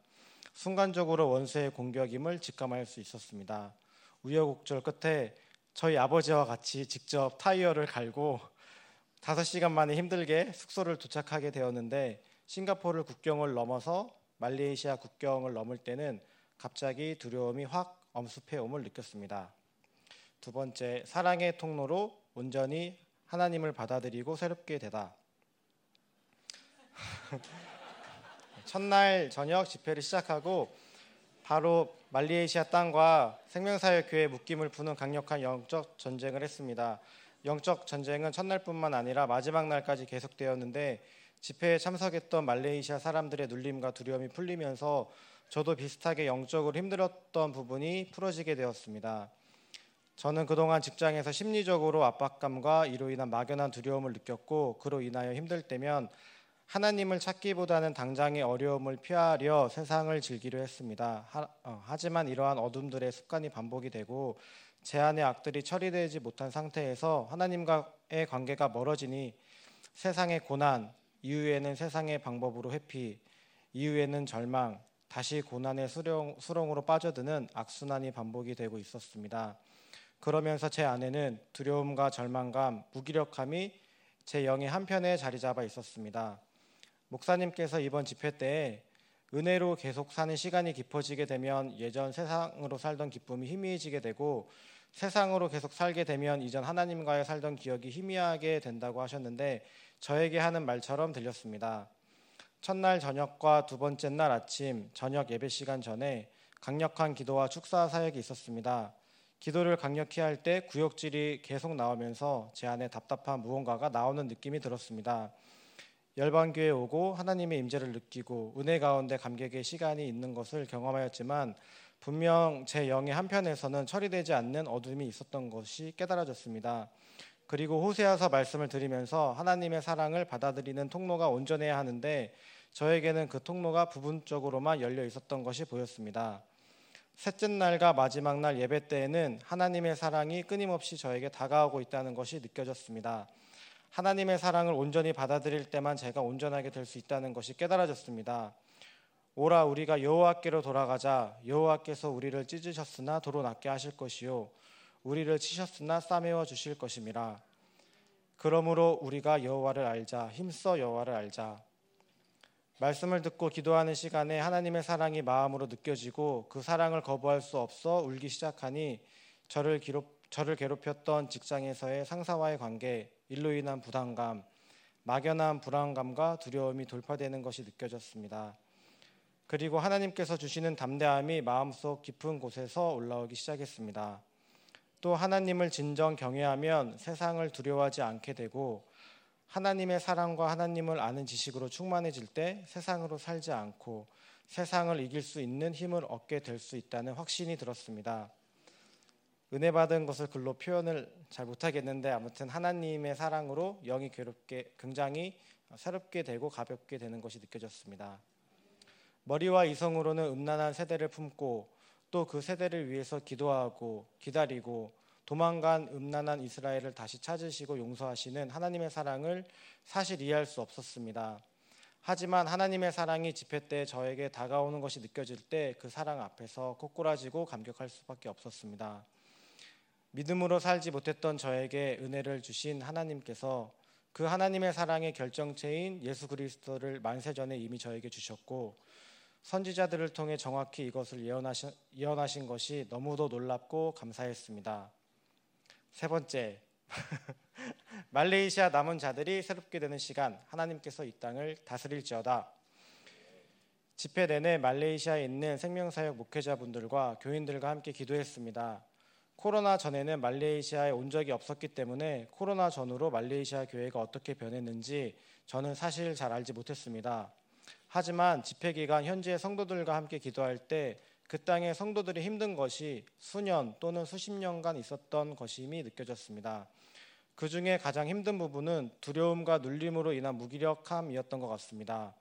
순간적으로 원수의 공격임을 직감할 수 있었습니다. 우여곡절 끝에 저희 아버지와 같이 직접 타이어를 갈고 5시간 만에 힘들게 숙소를 도착하게 되었는데 싱가포르 국경을 넘어서 말레이시아 국경을 넘을 때는 갑자기 두려움이 확 엄습해 옴을 느꼈습니다. 두 번째, 사랑의 통로로 온전히 하나님을 받아들이고 새롭게 되다. 첫날 저녁 집회를 시작하고 바로 말레이시아 땅과 생명사회 교회 묶임을 푸는 강력한 영적 전쟁을 했습니다. 영적 전쟁은 첫날뿐만 아니라 마지막 날까지 계속되었는데 집회에 참석했던 말레이시아 사람들의 눌림과 두려움이 풀리면서 저도 비슷하게 영적으로 힘들었던 부분이 풀어지게 되었습니다. 저는 그동안 직장에서 심리적으로 압박감과 이로 인한 막연한 두려움을 느꼈고 그로 인하여 힘들 때면 하나님을 찾기보다는 당장의 어려움을 피하려 세상을 즐기려 했습니다. 하, 어, 하지만 이러한 어둠들의 습관이 반복이 되고 제 안의 악들이 처리되지 못한 상태에서 하나님과의 관계가 멀어지니 세상의 고난, 이후에는 세상의 방법으로 회피, 이후에는 절망, 다시 고난의 수령, 수렁으로 빠져드는 악순환이 반복이 되고 있었습니다. 그러면서 제 안에는 두려움과 절망감, 무기력함이 제 영의 한편에 자리 잡아 있었습니다. 목사님께서 이번 집회 때 은혜로 계속 사는 시간이 깊어지게 되면 예전 세상으로 살던 기쁨이 희미해지게 되고 세상으로 계속 살게 되면 이전 하나님과의 살던 기억이 희미하게 된다고 하셨는데 저에게 하는 말처럼 들렸습니다. 첫날 저녁과 두 번째 날 아침 저녁 예배 시간 전에 강력한 기도와 축사 사역이 있었습니다. 기도를 강력히 할 때 구역질이 계속 나오면서 제 안에 답답한 무언가가 나오는 느낌이 들었습니다. 열방교회 오고 하나님의 임재를 느끼고 은혜 가운데 감격의 시간이 있는 것을 경험하였지만 분명 제 영의 한편에서는 처리되지 않는 어둠이 있었던 것이 깨달아졌습니다. 그리고 호세아서 말씀을 들으면서 하나님의 사랑을 받아들이는 통로가 온전해야 하는데 저에게는 그 통로가 부분적으로만 열려 있었던 것이 보였습니다. 셋째 날과 마지막 날 예배 때에는 하나님의 사랑이 끊임없이 저에게 다가오고 있다는 것이 느껴졌습니다. 하나님의 사랑을 온전히 받아들일 때만 제가 온전하게 될 수 있다는 것이 깨달아졌습니다. 오라 우리가 여호와께로 돌아가자. 여호와께서 우리를 찢으셨으나 도로 낫게 하실 것이요. 우리를 치셨으나 싸매어 주실 것임이라 그러므로 우리가 여호와를 알자. 힘써 여호와를 알자 말씀을 듣고 기도하는 시간에 하나님의 사랑이 마음으로 느껴지고 그 사랑을 거부할 수 없어 울기 시작하니 저를, 기록, 저를 괴롭혔던 직장에서의 상사와의 관계, 일로 인한 부담감, 막연한 불안감과 두려움이 돌파되는 것이 느껴졌습니다. 그리고 하나님께서 주시는 담대함이 마음속 깊은 곳에서 올라오기 시작했습니다. 또 하나님을 진정 경외하면 세상을 두려워하지 않게 되고 하나님의 사랑과 하나님을 아는 지식으로 충만해질 때 세상으로 살지 않고 세상을 이길 수 있는 힘을 얻게 될 수 있다는 확신이 들었습니다. 은혜 받은 것을 글로 표현을 잘 못하겠는데 아무튼 하나님의 사랑으로 영이 괴롭게 굉장히 새롭게 되고 가볍게 되는 것이 느껴졌습니다. 머리와 이성으로는 음란한 세대를 품고 또 그 세대를 위해서 기도하고 기다리고 도망간 음란한 이스라엘을 다시 찾으시고 용서하시는 하나님의 사랑을 사실 이해할 수 없었습니다. 하지만 하나님의 사랑이 집회 때 저에게 다가오는 것이 느껴질 때 그 사랑 앞에서 꼬꾸라지고 감격할 수밖에 없었습니다. 믿음으로 살지 못했던 저에게 은혜를 주신 하나님께서 그 하나님의 사랑의 결정체인 예수 그리스도를 만세 전에 이미 저에게 주셨고 선지자들을 통해 정확히 이것을 예언하신, 예언하신 것이 너무도 놀랍고 감사했습니다. 세 번째, 말레이시아 남은 자들이 새롭게 되는 시간, 하나님께서 이 땅을 다스릴지어다. 집회 내내 말레이시아에 있는 생명사역 목회자분들과 교인들과 함께 기도했습니다. 코로나 전에는 말레이시아에 온 적이 없었기 때문에 코로나 전후로 말레이시아 교회가 어떻게 변했는지 저는 사실 잘 알지 못했습니다. 하지만 집회 기간 현지의 성도들과 함께 기도할 때 그 땅의 성도들이 힘든 것이 수년 또는 수십 년간 있었던 것임이 느껴졌습니다. 그 중에 가장 힘든 부분은 두려움과 눌림으로 인한 무기력함이었던 것 같습니다.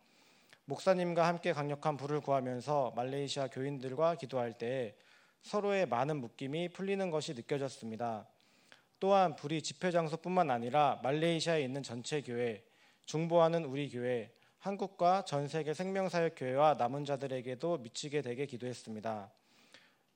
목사님과 함께 강력한 불을 구하면서 말레이시아 교인들과 기도할 때 서로의 많은 묶임이 풀리는 것이 느껴졌습니다. 또한 불이 집회 장소뿐만 아니라 말레이시아에 있는 전체 교회, 중보하는 우리 교회, 한국과 전 세계 생명사역 교회와 남은 자들에게도 미치게 되게 기도했습니다.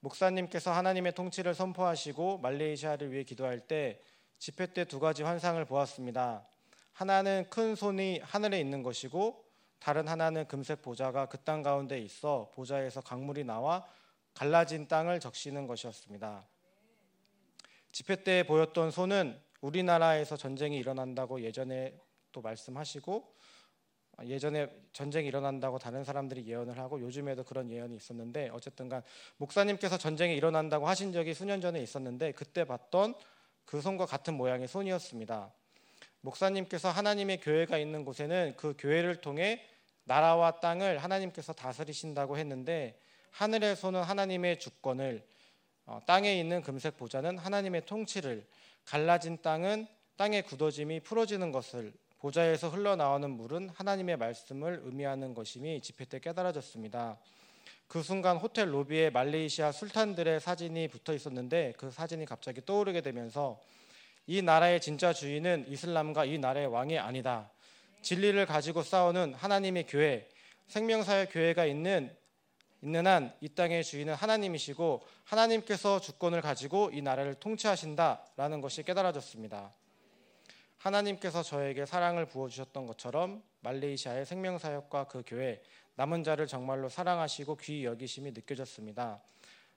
목사님께서 하나님의 통치를 선포하시고 말레이시아를 위해 기도할 때 집회 때 두 가지 환상을 보았습니다. 하나는 큰 손이 하늘에 있는 것이고 다른 하나는 금색 보좌가 그 땅 가운데 있어 보좌에서 강물이 나와 갈라진 땅을 적시는 것이었습니다. 집회 때 보였던 손은 우리나라에서 전쟁이 일어난다고 예전에 또 말씀하시고 예전에 전쟁이 일어난다고 다른 사람들이 예언을 하고 요즘에도 그런 예언이 있었는데 어쨌든간 목사님께서 전쟁이 일어난다고 하신 적이 수년 전에 있었는데 그때 봤던 그 손과 같은 모양의 손이었습니다. 목사님께서 하나님의 교회가 있는 곳에는 그 교회를 통해 나라와 땅을 하나님께서 다스리신다고 했는데 하늘의 손은 하나님의 주권을 어, 땅에 있는 금색 보좌는 하나님의 통치를 갈라진 땅은 땅의 굳어짐이 풀어지는 것을 보좌에서 흘러나오는 물은 하나님의 말씀을 의미하는 것임이 집회 때 깨달아졌습니다. 그 순간 호텔 로비에 말레이시아 술탄들의 사진이 붙어 있었는데 그 사진이 갑자기 떠오르게 되면서 이 나라의 진짜 주인은 이슬람과 이 나라의 왕이 아니다. 진리를 가지고 싸우는 하나님의 교회, 생명사의 교회가 있는 있는 한 이 땅의 주인은 하나님이시고 하나님께서 주권을 가지고 이 나라를 통치하신다라는 것이 깨달아졌습니다. 하나님께서 저에게 사랑을 부어주셨던 것처럼 말레이시아의 생명사역과 그 교회 남은 자를 정말로 사랑하시고 귀히 여기심이 느껴졌습니다.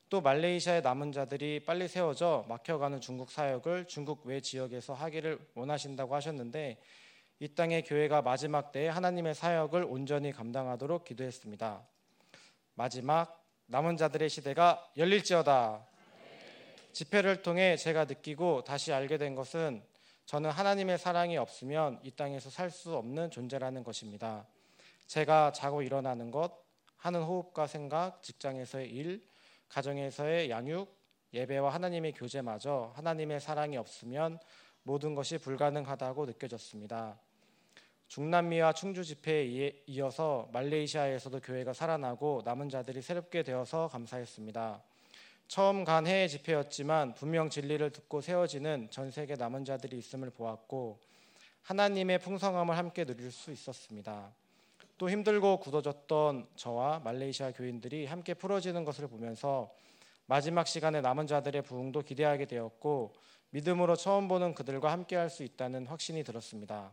또 말레이시아의 남은 자들이 빨리 세워져 막혀가는 중국 사역을 중국 외 지역에서 하기를 원하신다고 하셨는데 이 땅의 교회가 마지막 때에 하나님의 사역을 온전히 감당하도록 기도했습니다. 마지막 남은 자들의 시대가 열릴지어다. 집회를 통해 제가 느끼고 다시 알게 된 것은 저는 하나님의 사랑이 없으면 이 땅에서 살 수 없는 존재라는 것입니다. 제가 자고 일어나는 것, 하는 호흡과 생각, 직장에서의 일, 가정에서의 양육, 예배와 하나님의 교제마저 하나님의 사랑이 없으면 모든 것이 불가능하다고 느껴졌습니다. 중남미와 충주 집회에 이어서 말레이시아에서도 교회가 살아나고 남은 자들이 새롭게 되어서 감사했습니다. 처음 간 해외 집회였지만 분명 진리를 듣고 세워지는 전 세계 남은 자들이 있음을 보았고 하나님의 풍성함을 함께 누릴 수 있었습니다. 또 힘들고 굳어졌던 저와 말레이시아 교인들이 함께 풀어지는 것을 보면서 마지막 시간에 남은 자들의 부흥도 기대하게 되었고 믿음으로 처음 보는 그들과 함께 할 수 있다는 확신이 들었습니다.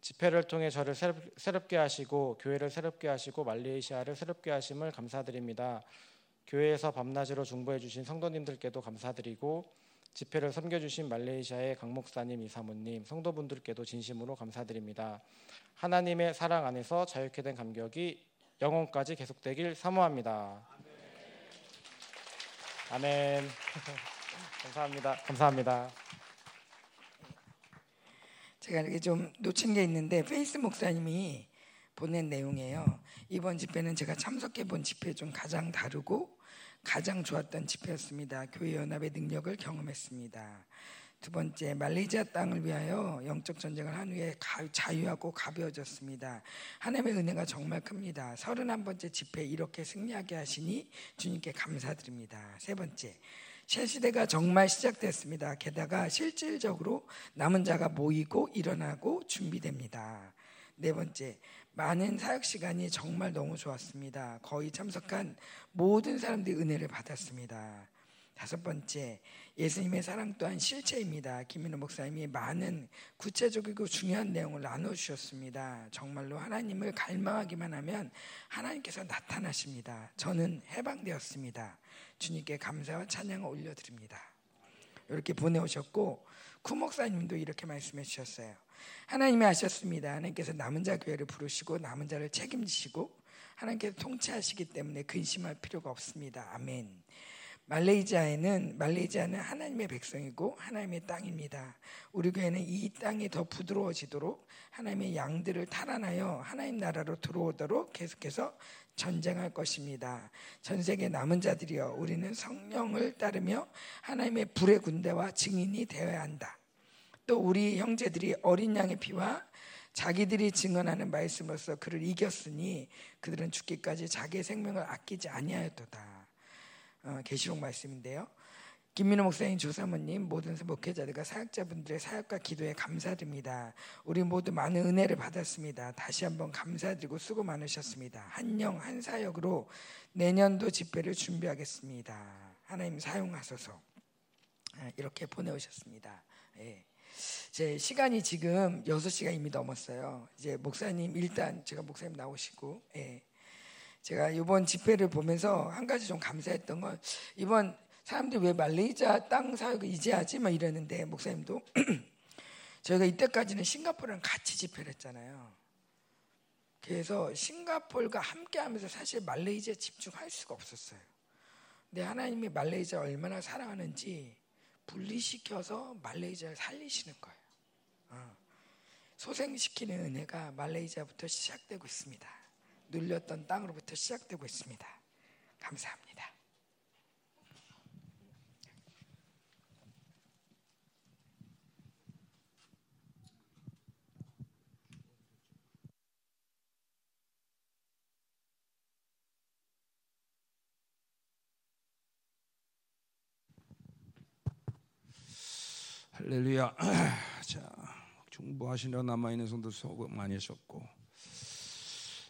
집회를 통해 저를 새롭게 하시고 교회를 새롭게 하시고 말레이시아를 새롭게 하심을 감사드립니다. 교회에서 밤낮으로 중보해 주신 성도님들께도 감사드리고 집회를 섬겨 주신 말레이시아의 강 목사님, 이사모님, 성도분들께도 진심으로 감사드립니다. 하나님의 사랑 안에서 자유케 된 감격이 영혼까지 계속되길 사모합니다. 아멘. 감사합니다. 감사합니다. 제가 이렇게 좀 놓친 게 있는데 페이스 목사님이 보낸 내용이에요. 이번 집회는 제가 참석해 본 집회 중 가장 다르고 가장 좋았던 집회였습니다. 교회 연합의 능력을 경험했습니다. 두 번째 말레이시아 땅을 위하여 영적 전쟁을 한 후에 자유하고 가벼워졌습니다. 하나님의 은혜가 정말 큽니다. 31번째 집회 이렇게 승리하게 하시니 주님께 감사드립니다. 세 번째 새 시대가 정말 시작됐습니다. 게다가 실질적으로 남은 자가 모이고 일어나고 준비됩니다. 네 번째, 많은 사역 시간이 정말 너무 좋았습니다. 거의 참석한 모든 사람들이 은혜를 받았습니다. 다섯 번째, 예수님의 사랑 또한 실체입니다. 김민호 목사님이 많은 구체적이고 중요한 내용을 나눠주셨습니다. 정말로 하나님을 갈망하기만 하면 하나님께서 나타나십니다. 저는 해방되었습니다. 주님께 감사와 찬양을 올려드립니다. 이렇게 보내오셨고 구 목사님도 이렇게 말씀해 주셨어요. 하나님이 하셨습니다. 하나님께서 남은 자 교회를 부르시고 남은 자를 책임지시고 하나님께서 통치하시기 때문에 근심할 필요가 없습니다. 아멘. 말레이시아에는 말레이시아는 하나님의 백성이고 하나님의 땅입니다. 우리 교회는 이 땅이 더 부드러워지도록 하나님의 양들을 탈환하여 하나님 나라로 들어오도록 계속해서 전쟁할 것입니다. 전 세계 남은 자들이여 우리는 성령을 따르며 하나님의 불의 군대와 증인이 되어야 한다. 또 우리 형제들이 어린 양의 피와 자기들이 증언하는 말씀으로서 그를 이겼으니 그들은 죽기까지 자기의 생명을 아끼지 아니하였도다. 어, 계시록 말씀인데요. 김민호 목사님, 조사모님, 모든 목회자들과 사역자분들의 사역과 기도에 감사드립니다. 우리 모두 많은 은혜를 받았습니다. 다시 한번 감사드리고 수고 많으셨습니다. 한영 한 사역으로 내년도 집회를 준비하겠습니다. 하나님 사용하소서. 아, 이렇게 보내오셨습니다. 예. 제 시간이 지금 6시가 이미 넘었어요. 이제 목사님 일단 제가 목사님 나오시고 예. 제가 이번 집회를 보면서 한 가지 좀 감사했던 건 이번 사람들이 왜 말레이시아 땅 사역을 이제 하지? 막 이러는데 목사님도 저희가 이때까지는 싱가포르랑 같이 집회를 했잖아요. 그래서 싱가포르가 함께 하면서 사실 말레이시아 집중할 수가 없었어요. 근데 하나님이 말레이시아 얼마나 사랑하는지 분리시켜서 말레이시아를 살리시는 거예요. 어. 소생시키는 은혜가 말레이시아부터 시작되고 있습니다. 눌렸던 땅으로부터 시작되고 있습니다. 감사합니다. 할렐루야. 자, 중보하시느라 남아 있는 성도 수고 많이 하셨고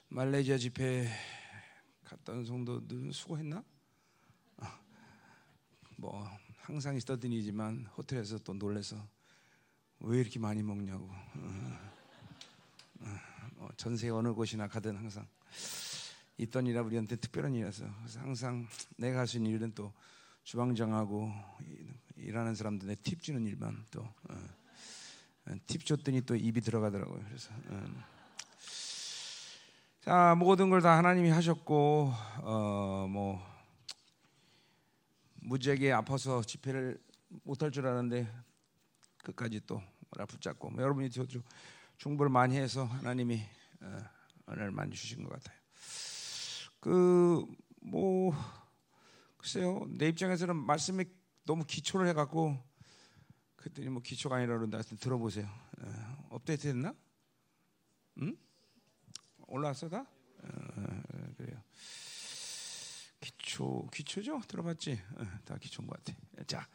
말레이시아 집회 갔던 성도들은 수고했나? 아, 뭐 항상 있었던 일이지만 호텔에서 또 놀래서 왜 이렇게 많이 먹냐고 어, 어, 뭐 전세 어느 곳이나 가든 항상 있던 일이라 우리한테 특별한 일이라서 항상 내가 할 수 있는 일은 또 주방장하고 일하는 사람들한테 팁 주는 일만 또 어, 팁 줬더니 또 입이 들어가더라고요. 그래서 음. 자 모든 걸 다 하나님이 하셨고 어 뭐 무지하게 아파서 집회를 못할 줄 알았는데 끝까지 또 뭐라 붙잡고 뭐 여러분이 중보를 많이 해서 하나님이 어, 은혜를 많이 주신 것 같아요. 그 뭐 글쎄요 내 입장에서는 말씀이 너무 기초를 해갖고 그랬더니 뭐 기초가 아니라 그런다 하여튼 들어보세요. 어, 업데이트 됐나? 응? 올라왔어 다? 어, 그래요. 기초 기초죠? 들어봤지? 어, 다 기초인 것 같아. 자,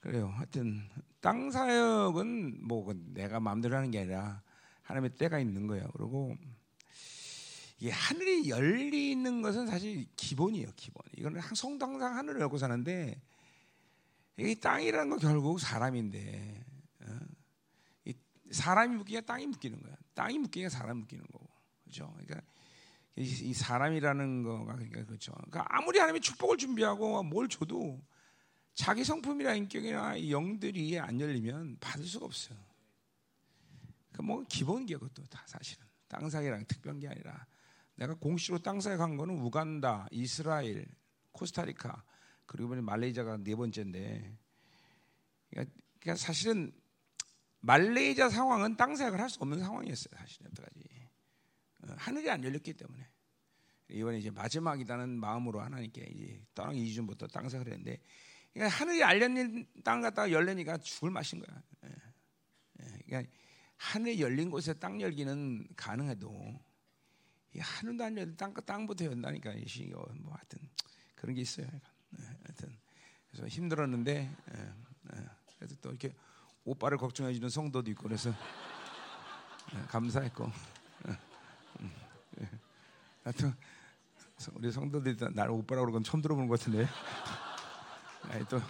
그래요. 하여튼 땅 사역은 뭐 내가 마음대로 하는 게 아니라 하나님의 때가 있는 거예요. 그리고 이 하늘이 열리는 것은 사실 기본이에요. 기본. 이거는 성당 항상 하늘을 열고 사는데 이 땅이라는 건 결국 사람인데 어? 이 사람이 묶기가 땅이 묶이는 거야. 땅이 묶기가 사람 묶이는 거고, 그렇죠? 그러니까 이, 사람이라는 거가 그러니까 그렇죠. 그러니까 아무리 하나님이 축복을 준비하고 뭘 줘도 자기 성품이나 인격이나 영들이 안 열리면 받을 수가 없어요. 그러니까 기본이야 그것도 다 사실은 땅사기랑 특별한 게 아니라 내가 공식으로 땅사에 간 거는 우간다, 이스라엘, 코스타리카 그리고 이번에 말레이시아가 네 번째인데 그러니까, 그러니까 사실은 말레이시아 상황은 땅사역을 할 수 없는 상황이었어요 사실 여태까지 어, 하늘이 안 열렸기 때문에 이번에 이제 마지막이라는 마음으로 하나님께 이제 떠나기 이전부터 땅사역을 했는데 그러니까 하늘이 알려진 땅 갖다가 열리니까 죽을 맛인 거야. 예. 예. 그러니까 하늘 열린 곳에 땅 열기는 가능해도 이 하늘도 안 열린 땅 땅부터 연다니까 이뭐 하여튼 그런 게 있어요. 예. 하여튼 그래서 힘들었는데 그래도 또 이렇게 오빠를 걱정해 주는 성도도 있고 그래서 감사했고. 음, 하여튼 우리 성도들이 날 오빠라고 그러건 처음 들어보는 것 같은데. 또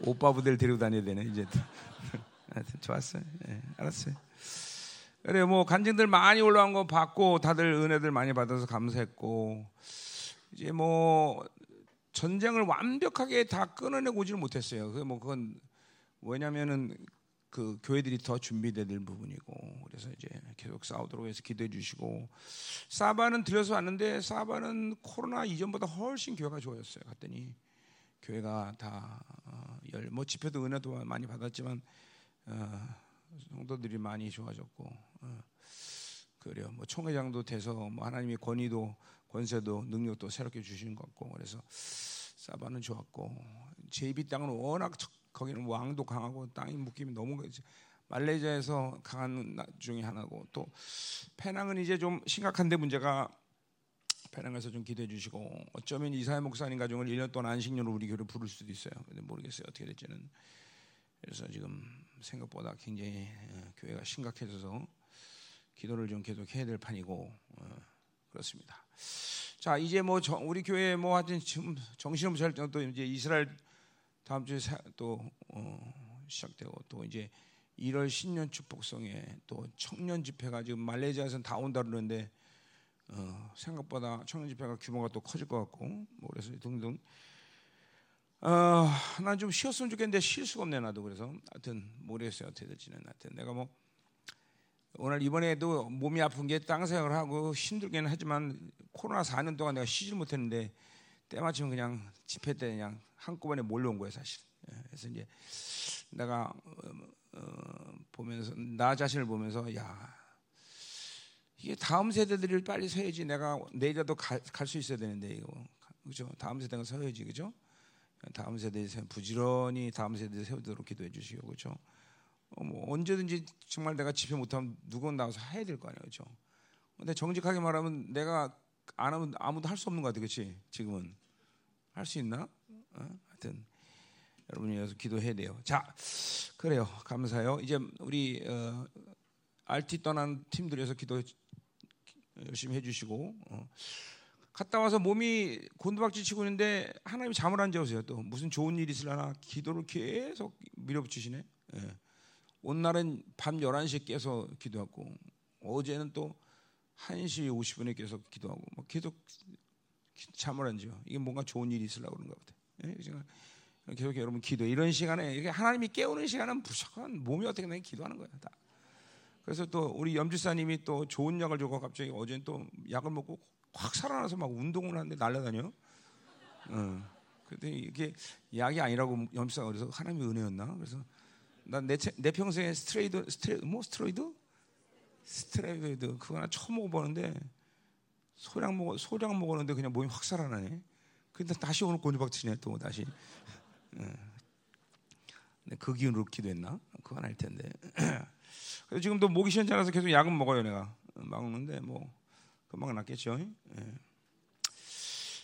오빠 부대를 데리고 다녀야 되네 이제 또. 하여튼 좋았어요. 네, 알았어요. 그래 뭐 간증들 많이 올라온 거 봤고 다들 은혜들 많이 받아서 감사했고. 이제 뭐 전쟁을 완벽하게 다 끊어내고 오지는 못했어요 그 뭐 그건 왜냐면은 그 교회들이 더 준비돼야 될 부분이고 그래서 이제 계속 싸우도록 해서 기도해 주시고 사바는 들여서 왔는데 사바는 코로나 이전보다 훨씬 교회가 좋아졌어요. 갔더니 교회가 다열뭐 어, 집회도 은혜도 많이 받았지만 어, 성도들이 많이 좋아졌고 어, 그래요. 뭐 총회장도 돼서 뭐 하나님의 권위도 권세도 능력도 새롭게 주시는 것 같고 그래서 사바는 좋았고 제비 땅은 워낙 거기는 왕도 강하고 땅이 묶임이 너무 말레이시아에서 강한 중에 하나고 또 페낭은 이제 좀 심각한데 문제가 페낭에서 좀 기대해 주시고 어쩌면 이사회 목사님 가정을 1년 동안 안식년으로 우리 교회를 부를 수도 있어요. 근데 모르겠어요 어떻게 될지는. 그래서 지금 생각보다 굉장히 어, 교회가 심각해져서 기도를 좀 계속 해야 될 판이고 어, 그렇습니다. 자 이제 뭐 우리 교회 뭐 하여튼 지금 정신없이 할 정도 이제 이스라엘 다음 주에 또 어, 시작되고 또 이제 1월 신년 축복성에 또 청년 집회가 지금 말레이시아에서는 다 온다 그러는데 어, 생각보다 청년 집회가 규모가 또 커질 것 같고 뭐 그래서 등등. 어, 난좀 쉬었으면 좋겠는데 쉴 수가 없네 나도. 그래서 하여튼 모르겠어요 어떻게 될지는. 하여튼 내가 뭐 오늘 이번에도 몸이 아픈 게 땅 생활을 하고 힘들기는 하지만 코로나 4년 동안 내가 쉬질 못했는데 때마침 그냥 집회 때 그냥 한꺼번에 몰려온 거예요 사실. 예, 그래서 이제 내가 어, 어, 보면서 나 자신을 보면서 야 이게 다음 세대들을 빨리 서야지 내가 내일라도 갈 수 있어야 되는데 이거 그죠? 다음 세대가 서야지 그죠? 다음 세대에 부지런히 다음 세대에 세우도록 기도해 주시고 그죠? 어, 뭐 언제든지 정말 내가 집회 못하면 누군 나와서 해야 될 거 아니에요, 그죠? 근데 정직하게 말하면 내가 안 하면 아무도 할 수 없는 것 같아, 그렇지? 지금은 할 수 있나? 어? 하여튼 여러분이 여기서 기도해야 돼요. 자, 그래요. 감사해요. 이제 우리 어, RT 떠난 팀들에서 기도 열심히 해주시고 어. 갔다 와서 몸이 곤두박질 치고 있는데 하나님이 잠을 안 재우세요. 또 무슨 좋은 일이 있으려나 기도를 계속 밀어붙이시네. 예. 오늘은 밤 11시에 깨서 기도하고 어제는 또 1시 50분에 깨서 기도하고 뭐 계속 잠을 안 재요. 이게 뭔가 좋은 일이 있으려고 그런가 보다. 예? 계속 여러분 기도 이런 시간에 이게 하나님이 깨우는 시간은 무조건 몸이 어떻게 되면 기도하는 거예요. 다. 그래서 또 우리 염주사님이 또 좋은 약을 주고 갑자기 어제는 또 약을 먹고 확 살아나서 막 운동을 하는데 날라다녀. 어. 근데 이게 약이 아니라고 염주사가 그래서 하나님의 은혜였나? 그래서 난내 내 평생에 스트레이드 스트레 뭐 스트로이드 스트레이드 그거 하나 처음 먹어보는데 소량 먹어 소량 먹었는데 그냥 몸이 확 살아나네. 근데 다시 오늘 곤주박치네 또 다시. 네, 그 기운으로 기도했나? 그건 알 텐데. 그래서 지금도 목이 시원찮아서 계속 약은 먹어요 내가. 먹는데 뭐 금방 낫겠죠. 예.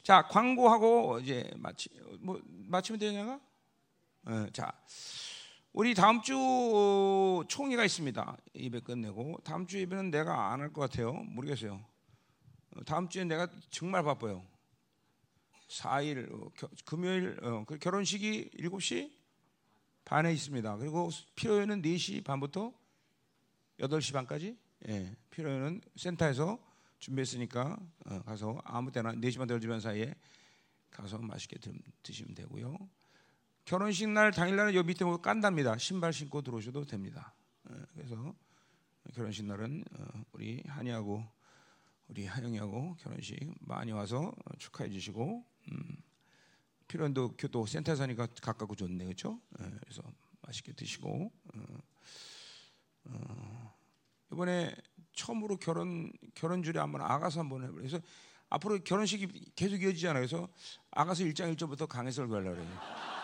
자 광고하고 이제 마치 뭐 마치면 되냐가? 예, 자 우리 다음 주 총회가 있습니다. 입에 끝내고 다음 주 예배는 내가 안 할 것 같아요. 모르겠어요. 다음 주에 내가 정말 바빠요. 4일 어, 금요일 어, 그 결혼식이 7시 반에 있습니다. 그리고 필요에는 4시 반부터 8시 반까지 예, 필요에는 센터에서 준비했으니까 어, 가서 아무 때나 4시 반 8시 반 사이에 가서 맛있게 드시면 되고요. 결혼식 날 당일날은 요 밑에 뭐 깐답니다. 신발 신고 들어오셔도 됩니다. 예, 그래서 결혼식 날은 우리 한이하고 우리 하영이하고 결혼식 많이 와서 축하해 주시고 음, 필요한도 교도 센터 사니까 가깝고 좋네 그렇죠? 네, 그래서 맛있게 드시고 어, 어, 이번에 처음으로 결혼 결혼줄에 한번 아가서 한번 해보래 그래서 앞으로 결혼식이 계속 이어지잖아요. 그래서 아가서 일장 일절부터 강해설 가려고 그래요.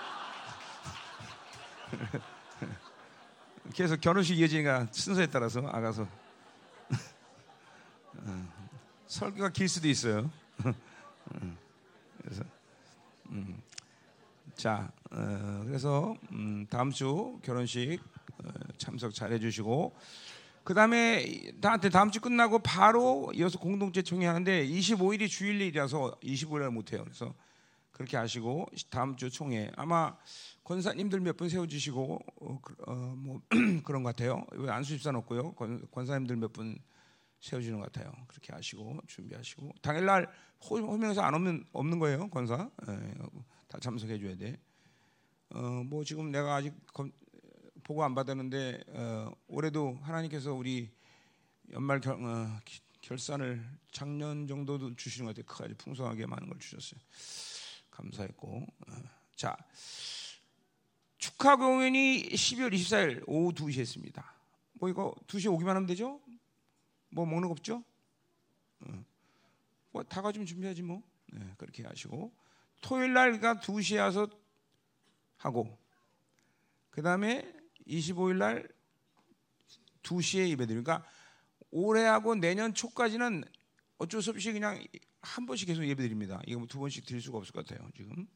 계속 결혼식 이어지니까 순서에 따라서 아가서 어, 설교가 길 수도 있어요. 그래서 음. 자, 어, 그래서 음, 다음 주 결혼식 어, 참석 잘 해주시고 그 다음에 나한테 다음 주 끝나고 바로 이어서 공동체 총회 하는데 25일이 주일이라서 25일 날 못해요. 그래서 그렇게 하시고 다음 주 총회 아마 권사님들 몇 분 세워주시고 어, 어, 뭐 그런 것 같아요. 안수 집사 없고요. 권, 권사님들 몇 분 세워주는 것 같아요. 그렇게 하시고 준비하시고 당일날 호명에서 안 없는 없는 거예요 권사 예, 다 참석해 줘야 돼. 어 뭐 지금 내가 아직 검, 보고 안 받았는데 어, 올해도 하나님께서 우리 연말 결, 어, 결산을 작년 정도도 주시는 것 같아요. 크게 풍성하게 많은 걸 주셨어요. 감사했고 어, 자 축하 공연이 12월 24일 오후 2시에 있습니다. 뭐 이거 2시에 오기만 하면 되죠? 뭐 먹는 거 없죠? 어. 뭐다 가지면 준비하지 뭐. 네, 그렇게 하시고 토요일 날가 2시에 와서 하고 그 다음에 25일 날 2시에 예배 드리니까 그러니까 올해하고 내년 초까지는 어쩔 수 없이 그냥 한 번씩 계속 예배드립니다. 이거 뭐 두 번씩 드릴 수가 없을 것 같아요. 지금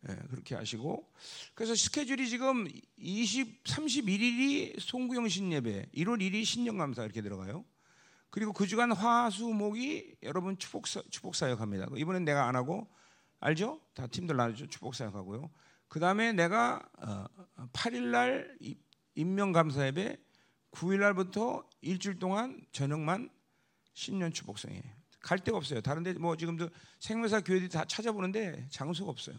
네, 그렇게 하시고 그래서 스케줄이 지금 20, 31일이 송구영 신 예배, 1월 1일 신년감사 이렇게 들어가요. 그리고 그 주간 화수목이 여러분 축복 축복 사역합니다. 이번엔 내가 안 하고 알죠? 다 팀들 나누죠. 축복 사역하고요. 그 다음에 내가 8일 날 임명 감사 예배, 9일 날부터 일주일 동안 저녁만 신년 축복성에 갈 데가 없어요. 다른데 뭐 지금도 생명사 교회들이 다 찾아보는데 장소가 없어요.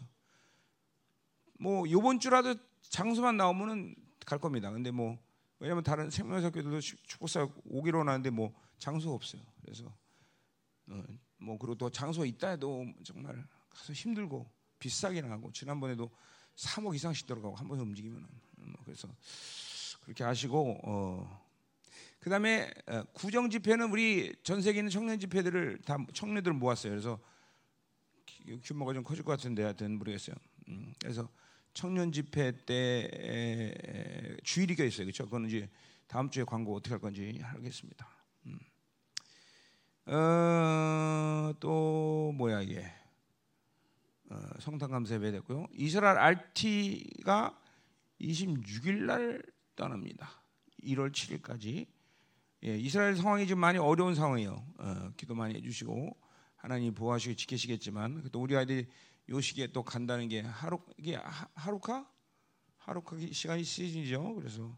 뭐 요번 주라도 장소만 나오면은 갈 겁니다. 근데 뭐 왜냐면 다른 생명사 교회들도 축복사 오기로 하는데 뭐 장소가 없어요. 그래서 어, 뭐 그리고 또 장소 있다 해도 정말 가서 힘들고 비싸게 나가고 지난번에도 3억 이상씩 들어가고 한 번에 움직이면 뭐 그래서 그렇게 하시고 어 그다음에 어, 구정 집회는 우리 전 세계 있는 청년 집회들을 다 청년들을 모았어요. 그래서 규모가 좀 커질 것 같은데 하여튼 모르겠어요. 음, 그래서 청년 집회 때 주일이가 있어요. 그렇죠? 그거는 이제 다음 주에 광고 어떻게 할 건지 하겠습니다. 음. 어, 또 뭐야 이게 어, 성탄 감사 예배 됐고요. 이스라엘 RT가 26일 날 떠납니다. 1월 7일까지. 예, 이스라엘 상황이 지금 많이 어려운 상황이에요. 어, 기도 많이 해주시고 하나님 보호하시고 지키시겠지만 또 우리 아이들이 요 시기에 또 간다는 게 하루 이게 하루카 하루카 시간이 시즌이죠. 그래서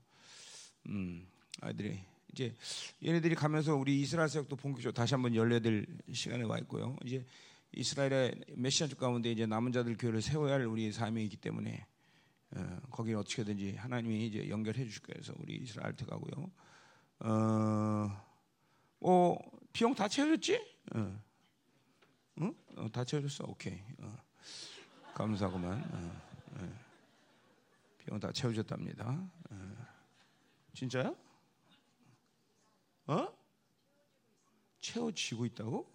음, 아이들이 이제 얘네들이 가면서 우리 이스라엘 사역도 본격적으로 다시 한번 열려야 될 시간에 와 있고요. 이제 이스라엘의 메시아족 가운데 이제 남은 자들 교회를 세워야 할 우리의 사명이기 때문에 어, 거기 어떻게든지 하나님이 이제 연결해 주실 거예요. 그래서 우리 이스라엘 들어가고요. 어, 뭐 비용 다 채워졌지? 어. 응? 어, 다 채워졌어. 오케이. 어. 감사구만. 어, 어. 비용 다 채워졌답니다. 어. 진짜야? 어? 채워지고 있다고?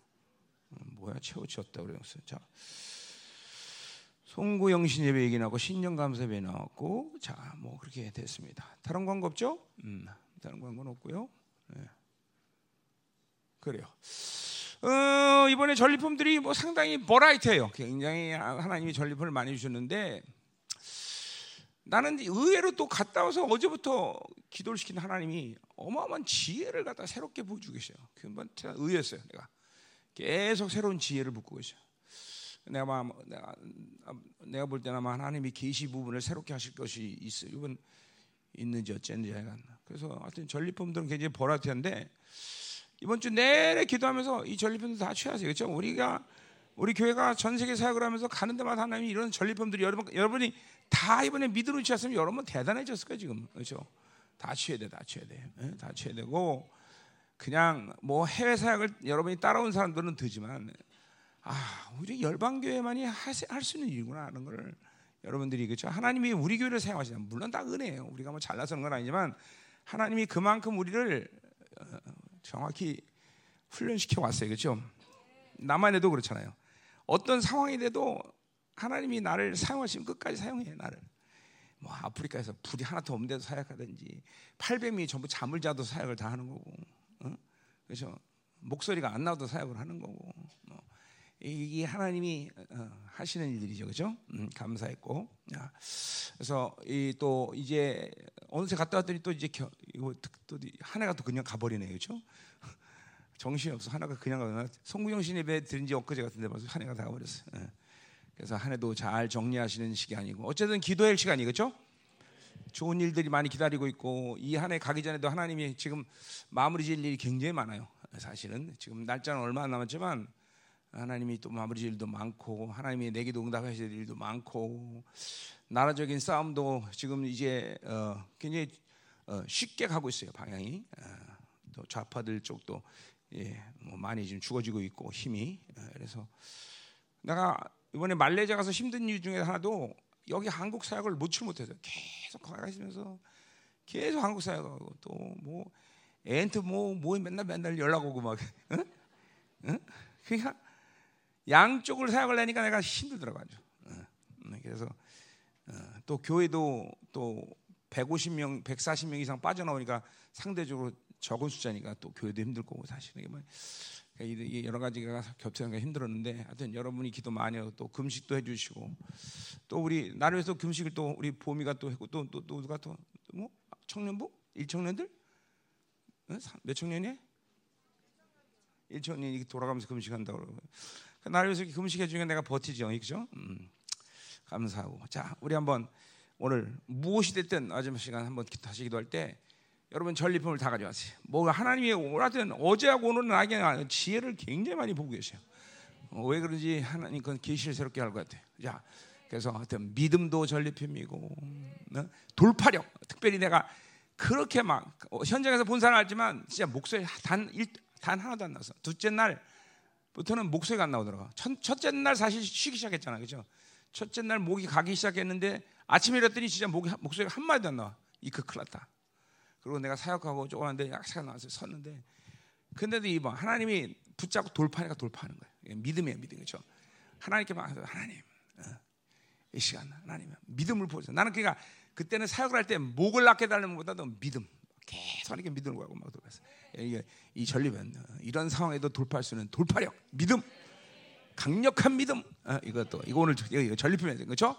어, 뭐야 채워졌다 그랬어. 자, 송구영신 예배 얘기 나고 신년 감사 예배 나왔고, 자, 뭐 그렇게 됐습니다. 다른 광고 없죠? 음, 다른 광고는 없고요. 네. 그래요. 어, 이번에 전리품들이 뭐 상당히 버라이트해요. 굉장히 하나님이 전리품을 많이 주셨는데 나는 의외로 또 갔다 와서 어제부터 기도를 시킨 하나님이 어마어마한 지혜를 갖다 새롭게 보여주고 계셔요. 그건 의외였어요. 내가 계속 새로운 지혜를 붓고 계셔. 내가 아마 내가, 내가 볼 때는 아마 하나님이 계시 부분을 새롭게 하실 것이 있어요. 이건 있는지 어쩐지 하여간. 그래서 하여튼 전리품들은 굉장히 버라이트한데 이번 주 내내 기도하면서 이 전리품들 다 취하세요. 그렇죠? 우리가 우리 교회가 전 세계 사역을 하면서 가는 데마다 하나님이 이런 전리품들이 여러분 여러분이 다 이번에 믿음으로 취했으면 여러분 대단해졌을 거예요, 지금. 그렇죠? 다 취해야 돼. 다 취해야 돼. 네? 다 취해야 되고 그냥 뭐 해외 사역을 여러분이 따라온 사람들은 되지만 아, 우리 열방 교회만이 할 수 있는 일이구나 하는 걸 여러분들이 그렇죠? 하나님이 우리 교회를 사용하시냐. 물론 다 은혜예요. 우리가 뭐 잘나서는 건 아니지만 하나님이 그만큼 우리를 어, 정확히 훈련시켜 왔어요. 그렇죠? 나만 해도 그렇잖아요. 어떤 상황이 돼도 하나님이 나를 사용하시면 끝까지 사용해 나를. 뭐 아프리카에서 불이 하나도 없는데도 사역하든지 800명이 전부 잠을 자도 사역을 다 하는 거고. 어? 그렇죠? 목소리가 안 나도 사역을 하는 거고. 뭐. 이게 하나님이 어, 하시는 일들이죠, 그렇죠? 음, 감사했고, 야. 그래서 이 또 이제 어느새 갔다 왔더니 또 이제 겨, 이거 또한 해가 또 그냥 가버리네, 그렇죠? 정신이 없어 하나가 그냥 가나 송구영신 예배 드린 지 엊그제 같은데 벌써 한 해가 다 가버렸어요. 예. 그래서 한 해도 잘 정리하시는 시기 아니고 어쨌든 기도할 시간이 그렇죠? 좋은 일들이 많이 기다리고 있고 이 한 해 가기 전에도 하나님이 지금 마무리 지을 일이 굉장히 많아요. 사실은 지금 날짜는 얼마 안 남았지만 하나님이 또 마무리 일도 많고 하나님이 내기도 응답하실 일도 많고 나라적인 싸움도 지금 이제 어, 굉장히 어, 쉽게 가고 있어요 방향이 어, 또 좌파들 쪽도 예, 뭐 많이 지금 죽어지고 있고 힘이 어, 그래서 내가 이번에 말레이시아 가서 힘든 이유 중에 하나도 여기 한국 사역을 놓지 못해서 계속 가 있으면서 계속 한국 사역하고 또 뭐 애한테 뭐, 뭐 맨날 맨날 연락 오고 막 응? 응? 그러니까 양쪽을 사역을 내니까 내가 힘들더라고요. 그래서 어, 또 교회도 또 150명, 140명 이상 빠져나오니까 상대적으로 적은 숫자니까 또 교회도 힘들 거고 사실은 뭐 여러 가지가 겹치는 게 힘들었는데 하여튼 여러분이 기도 많이 하고 또 금식도 해주시고 또 우리 나를 위해서 금식을 또 우리 보미가 또 했고 또 또 또 누가 또 뭐? 청년부? 일청년들? 몇 청년이? 일청년이 돌아가면서 금식한다고 그러고. 그 나를 위해서 금식해 주니까 내가 버티죠, 그죠? 음, 감사하고 자 우리 한번 오늘 무엇이 됐든 마지막 시간 한번 다시 기도할 때 여러분 전리품을 다 가져왔어요. 뭐 하나님이 오라든 어제하고 오늘은 나에게 지혜를 굉장히 많이 보고 계세요. 어, 왜 그런지 하나님 그 계시를 새롭게 할 것 같아요. 자, 그래서 하여튼 믿음도 전리품이고 어? 돌파력. 특별히 내가 그렇게 막 어, 현장에서 본 사람 알지만 진짜 목소리 단, 일, 단 하나도 안 나서 둘째 날 부터는 목소리가 안 나오더라고. 첫, 첫째 날 사실 쉬기 시작했잖아, 그죠? 첫째 날 목이 가기 시작했는데 아침에 일었더니 진짜 목이, 목소리가 한 마디도 안 나와. 이그 큰일 났다. 그리고 내가 사역하고 조금한데 약사가 나와서 섰는데 근데도 이번 하나님이 붙잡고 돌파하니까 돌파하는 거예요. 믿음이에요, 믿음 그렇죠? 하나님께 막 하나님 어, 이 시간 하나님 믿음을 보여서 나는 그러니까 그때는 사역을 할 때 목을 낳게 달는 것보다도 믿음 계속 이렇게 믿음을 구하고 막. 이게 이 전리면 어, 이런 상황에도 돌파할 수 있는 돌파력, 믿음, 강력한 믿음. 어, 이것도 이거 오늘 이거 전리품이에요, 그렇죠?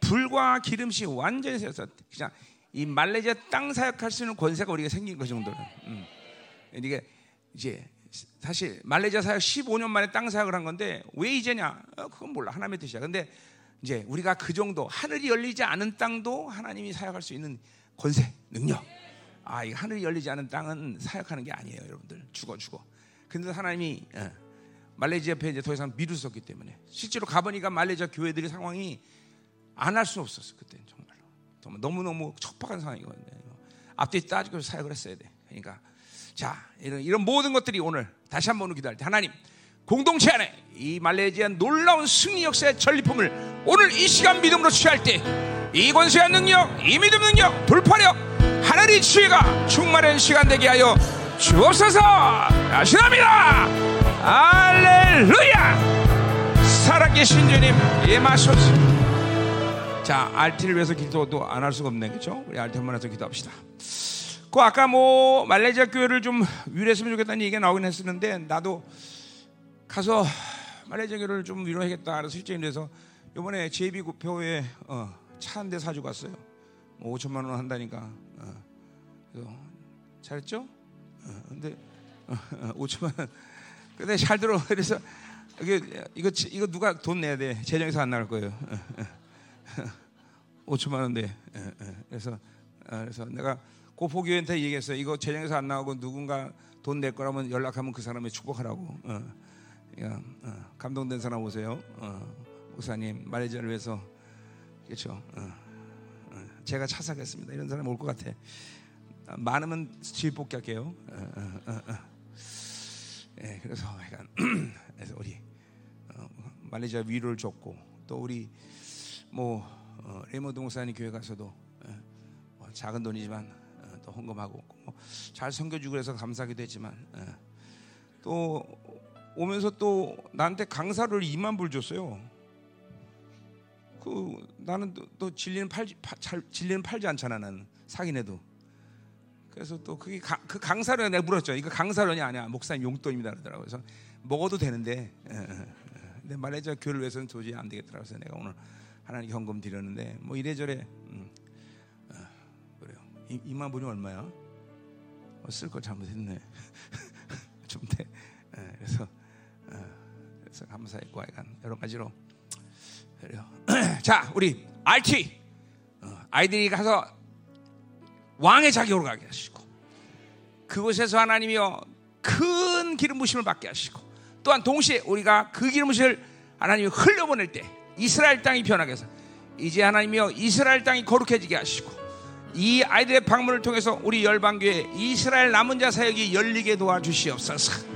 불과 기름씨 완전히 세서 그냥 이 말레이시아 땅 사역할 수 있는 권세가 우리가 생긴 그 정도는. 음. 이게 이제 사실 말레이시아 사역 15년 만에 땅 사역을 한 건데 왜 이제냐? 어, 그건 몰라 하나님의 뜻이야. 근데 이제 우리가 그 정도 하늘이 열리지 않은 땅도 하나님이 사역할 수 있는 권세, 능력. 아, 이 하늘이 열리지 않은 땅은 사역하는 게 아니에요, 여러분들. 죽어 죽어. 근데 하나님이 어, 말레이시아 옆에 이제 더 이상 믿을 수 없기 때문에 실제로 가보니까 말레이시아 교회들의 상황이 안 할 수 없었어 그때 정말로 정말 너무 너무 척박한 상황이거든요. 앞뒤 따지고 사역을 했어야 돼. 그러니까 자 이런 이런 모든 것들이 오늘 다시 한번 기도할 때 하나님 공동체 안에 이 말레이시아 놀라운 승리 역사의 전리품을 오늘 이 시간 믿음으로 취할 때 이 권세한 능력, 이 믿음 능력, 돌파력, 하늘의 지혜가 충만한 시간 되게 하여 주옵소서 아시납니다. 알렐루야. 살아계신 주님 임하소서. 자, 알티를 위해서 기도도 안 할 수가 없네, 그렇죠? 우리 알티 한번 해서 기도합시다. 그 아까 뭐 말레이시아 교회를 좀 위로했으면 좋겠다는 얘기가 나오긴 했었는데 나도 가서 말레이시아 교회를 좀 위로해야겠다. 그래서 실제 그래서 이번에 제비 구표에 어, 차 한 대 사주고 왔어요. 뭐 5천만 원 한다니까. 어, 잘했죠? 어, 근데 어, 5천만 원. 근데 잘 들어. 그래서 이게 이거 이거 누가 돈 내야 돼? 재정에서 안 나갈 거예요. 5천만 원 돼. 그래서 그래서 내가 고포교회한테 얘기했어요. 이거 재정에서 안 나오고 누군가 돈 낼 거라면 연락하면 그 사람을 축복하라고. 어. 어. 감동된 사람 오세요. 어. 목사님 말레이시아를 위해서 그렇죠. 제가 차 사겠습니다. 이런 사람 올 것 같아. 많으면 집 복귀 할게요. 예, 그래서 약간 그래서 우리 말레이시아 위로를 줬고 또 우리 뭐 어, 레모드 목사님 교회 가서도 뭐 작은 돈이지만 어, 또 헌금하고 뭐 잘 섬겨주고 그래서 감사하기도 했지만 어, 또 오면서 또 나한테 강사를 2만 불 줬어요. 그 나는 또, 또 진리는 팔지 파, 잘, 진리는 팔지 않잖아 나는 사기내도. 그래서 또 그게 가, 그 강사를 내가 물었죠. 이거 강사론이 아니야 목사님 용돈입니다 그러더라고. 그래서 먹어도 되는데 에, 에, 근데 말레이시아 교회를 위해서는 도저히 안 되겠더라고. 그래서 내가 오늘 하나님 현금 드렸는데 뭐 이래저래 음, 어, 그래요. 이, 2만 분이 얼마야? 어, 쓸걸 잘못했네. 좀 돼. 에, 그래서 어, 그래서 감사했고 하여간 여러 가지로 그래요. 자, 우리 RT 어, 아이들이 가서 왕의 자격으로 가게 하시고 그곳에서 하나님이여 큰 기름 부심을 받게 하시고 또한 동시에 우리가 그 기름 부심을 하나님이 흘려보낼 때 이스라엘 땅이 변하게 해서 이제 하나님이여 이스라엘 땅이 거룩해지게 하시고 이 아이들의 방문을 통해서 우리 열방교회 이스라엘 남은 자 사역이 열리게 도와주시옵소서.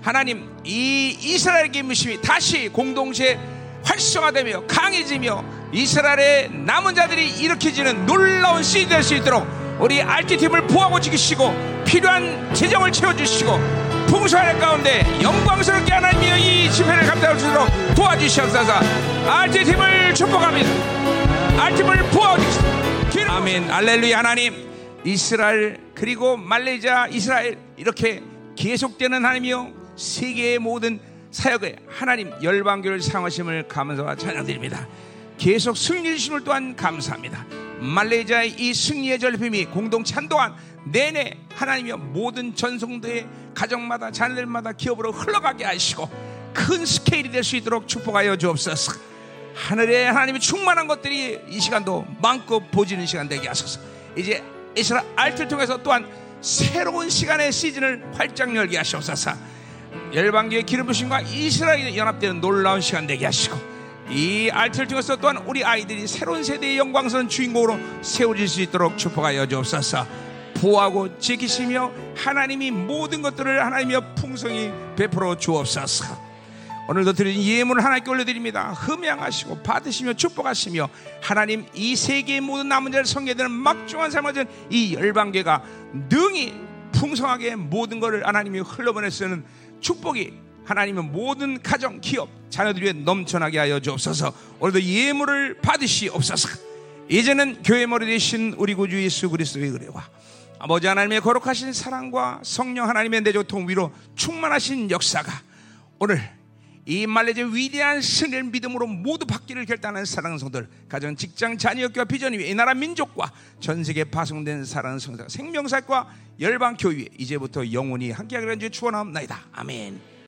하나님 이 이스라엘 기름부심이 다시 공동체 활성화되며 강해지며 이스라엘의 남은 자들이 일으켜지는 놀라운 시대 될수 있도록 우리 RT팀을 보호하고 지키시고 필요한 재정을 채워주시고 풍성할 가운데 영광스럽게 하나님이여 이 집회를 감당할 수 있도록 도와주시옵소서. RT팀을 축복합니다. RT팀을 보호하고 지키시고 아멘. 알렐루야 하나님. 이스라엘 그리고 말레이시아 이스라엘 이렇게 계속되는 하나님이여 세계의 모든 사역에 하나님 열방교를 상하심을 감사와 찬양드립니다. 계속 승리 주심을 또한 감사합니다. 말레이시아의 이 승리의 절품이 공동체 한동안 내내 하나님이여 모든 전성도의 가정마다 자녀들마다 기업으로 흘러가게 하시고 큰 스케일이 될 수 있도록 축복하여 주옵소서. 하늘에 하나님이 충만한 것들이 이 시간도 마음껏 보지는 시간 되게 하소서. 이제 이스라엘 알트를 통해서 또한 새로운 시간의 시즌을 활짝 열게 하시옵소서. 열방교의 기름 부심과 이스라엘이 연합되는 놀라운 시간 되게 하시고 이 알트를 통해서 또한 우리 아이들이 새로운 세대의 영광스러운 주인공으로 세워질 수 있도록 축복하여 주옵소서. 보호하고 지키시며 하나님이 모든 것들을 하나님이여 풍성히 베풀어 주옵소서. 오늘도 드린 예물을 하나님께 올려드립니다. 흠양하시고 받으시며 축복하시며 하나님 이 세계의 모든 남은 자를 성계되는 막중한 삶을 이 열방계가 능히 풍성하게 모든 것을 하나님이 흘러보내 쓰는 축복이 하나님의 모든 가정, 기업, 자녀들 위해 넘쳐나게 하여 주옵소서. 오늘도 예물을 받으시옵소서. 이제는 교회 머리 되신 우리 구주 예수 그리스도의 은혜와 아버지 하나님의 거룩하신 사랑과 성령 하나님의 내조통 위로 충만하신 역사가 오늘 이 말레이시아 위대한 승리를 믿음으로 모두 받기를 결단하는 사랑하는 성들 가정, 직장, 자녀, 교회, 비전 위에 이 나라 민족과 전 세계에 파송된 사랑하는 성들 생명사과 열방 교회 이제부터 영원히 함께하기를 주에 축원합니다. 아멘.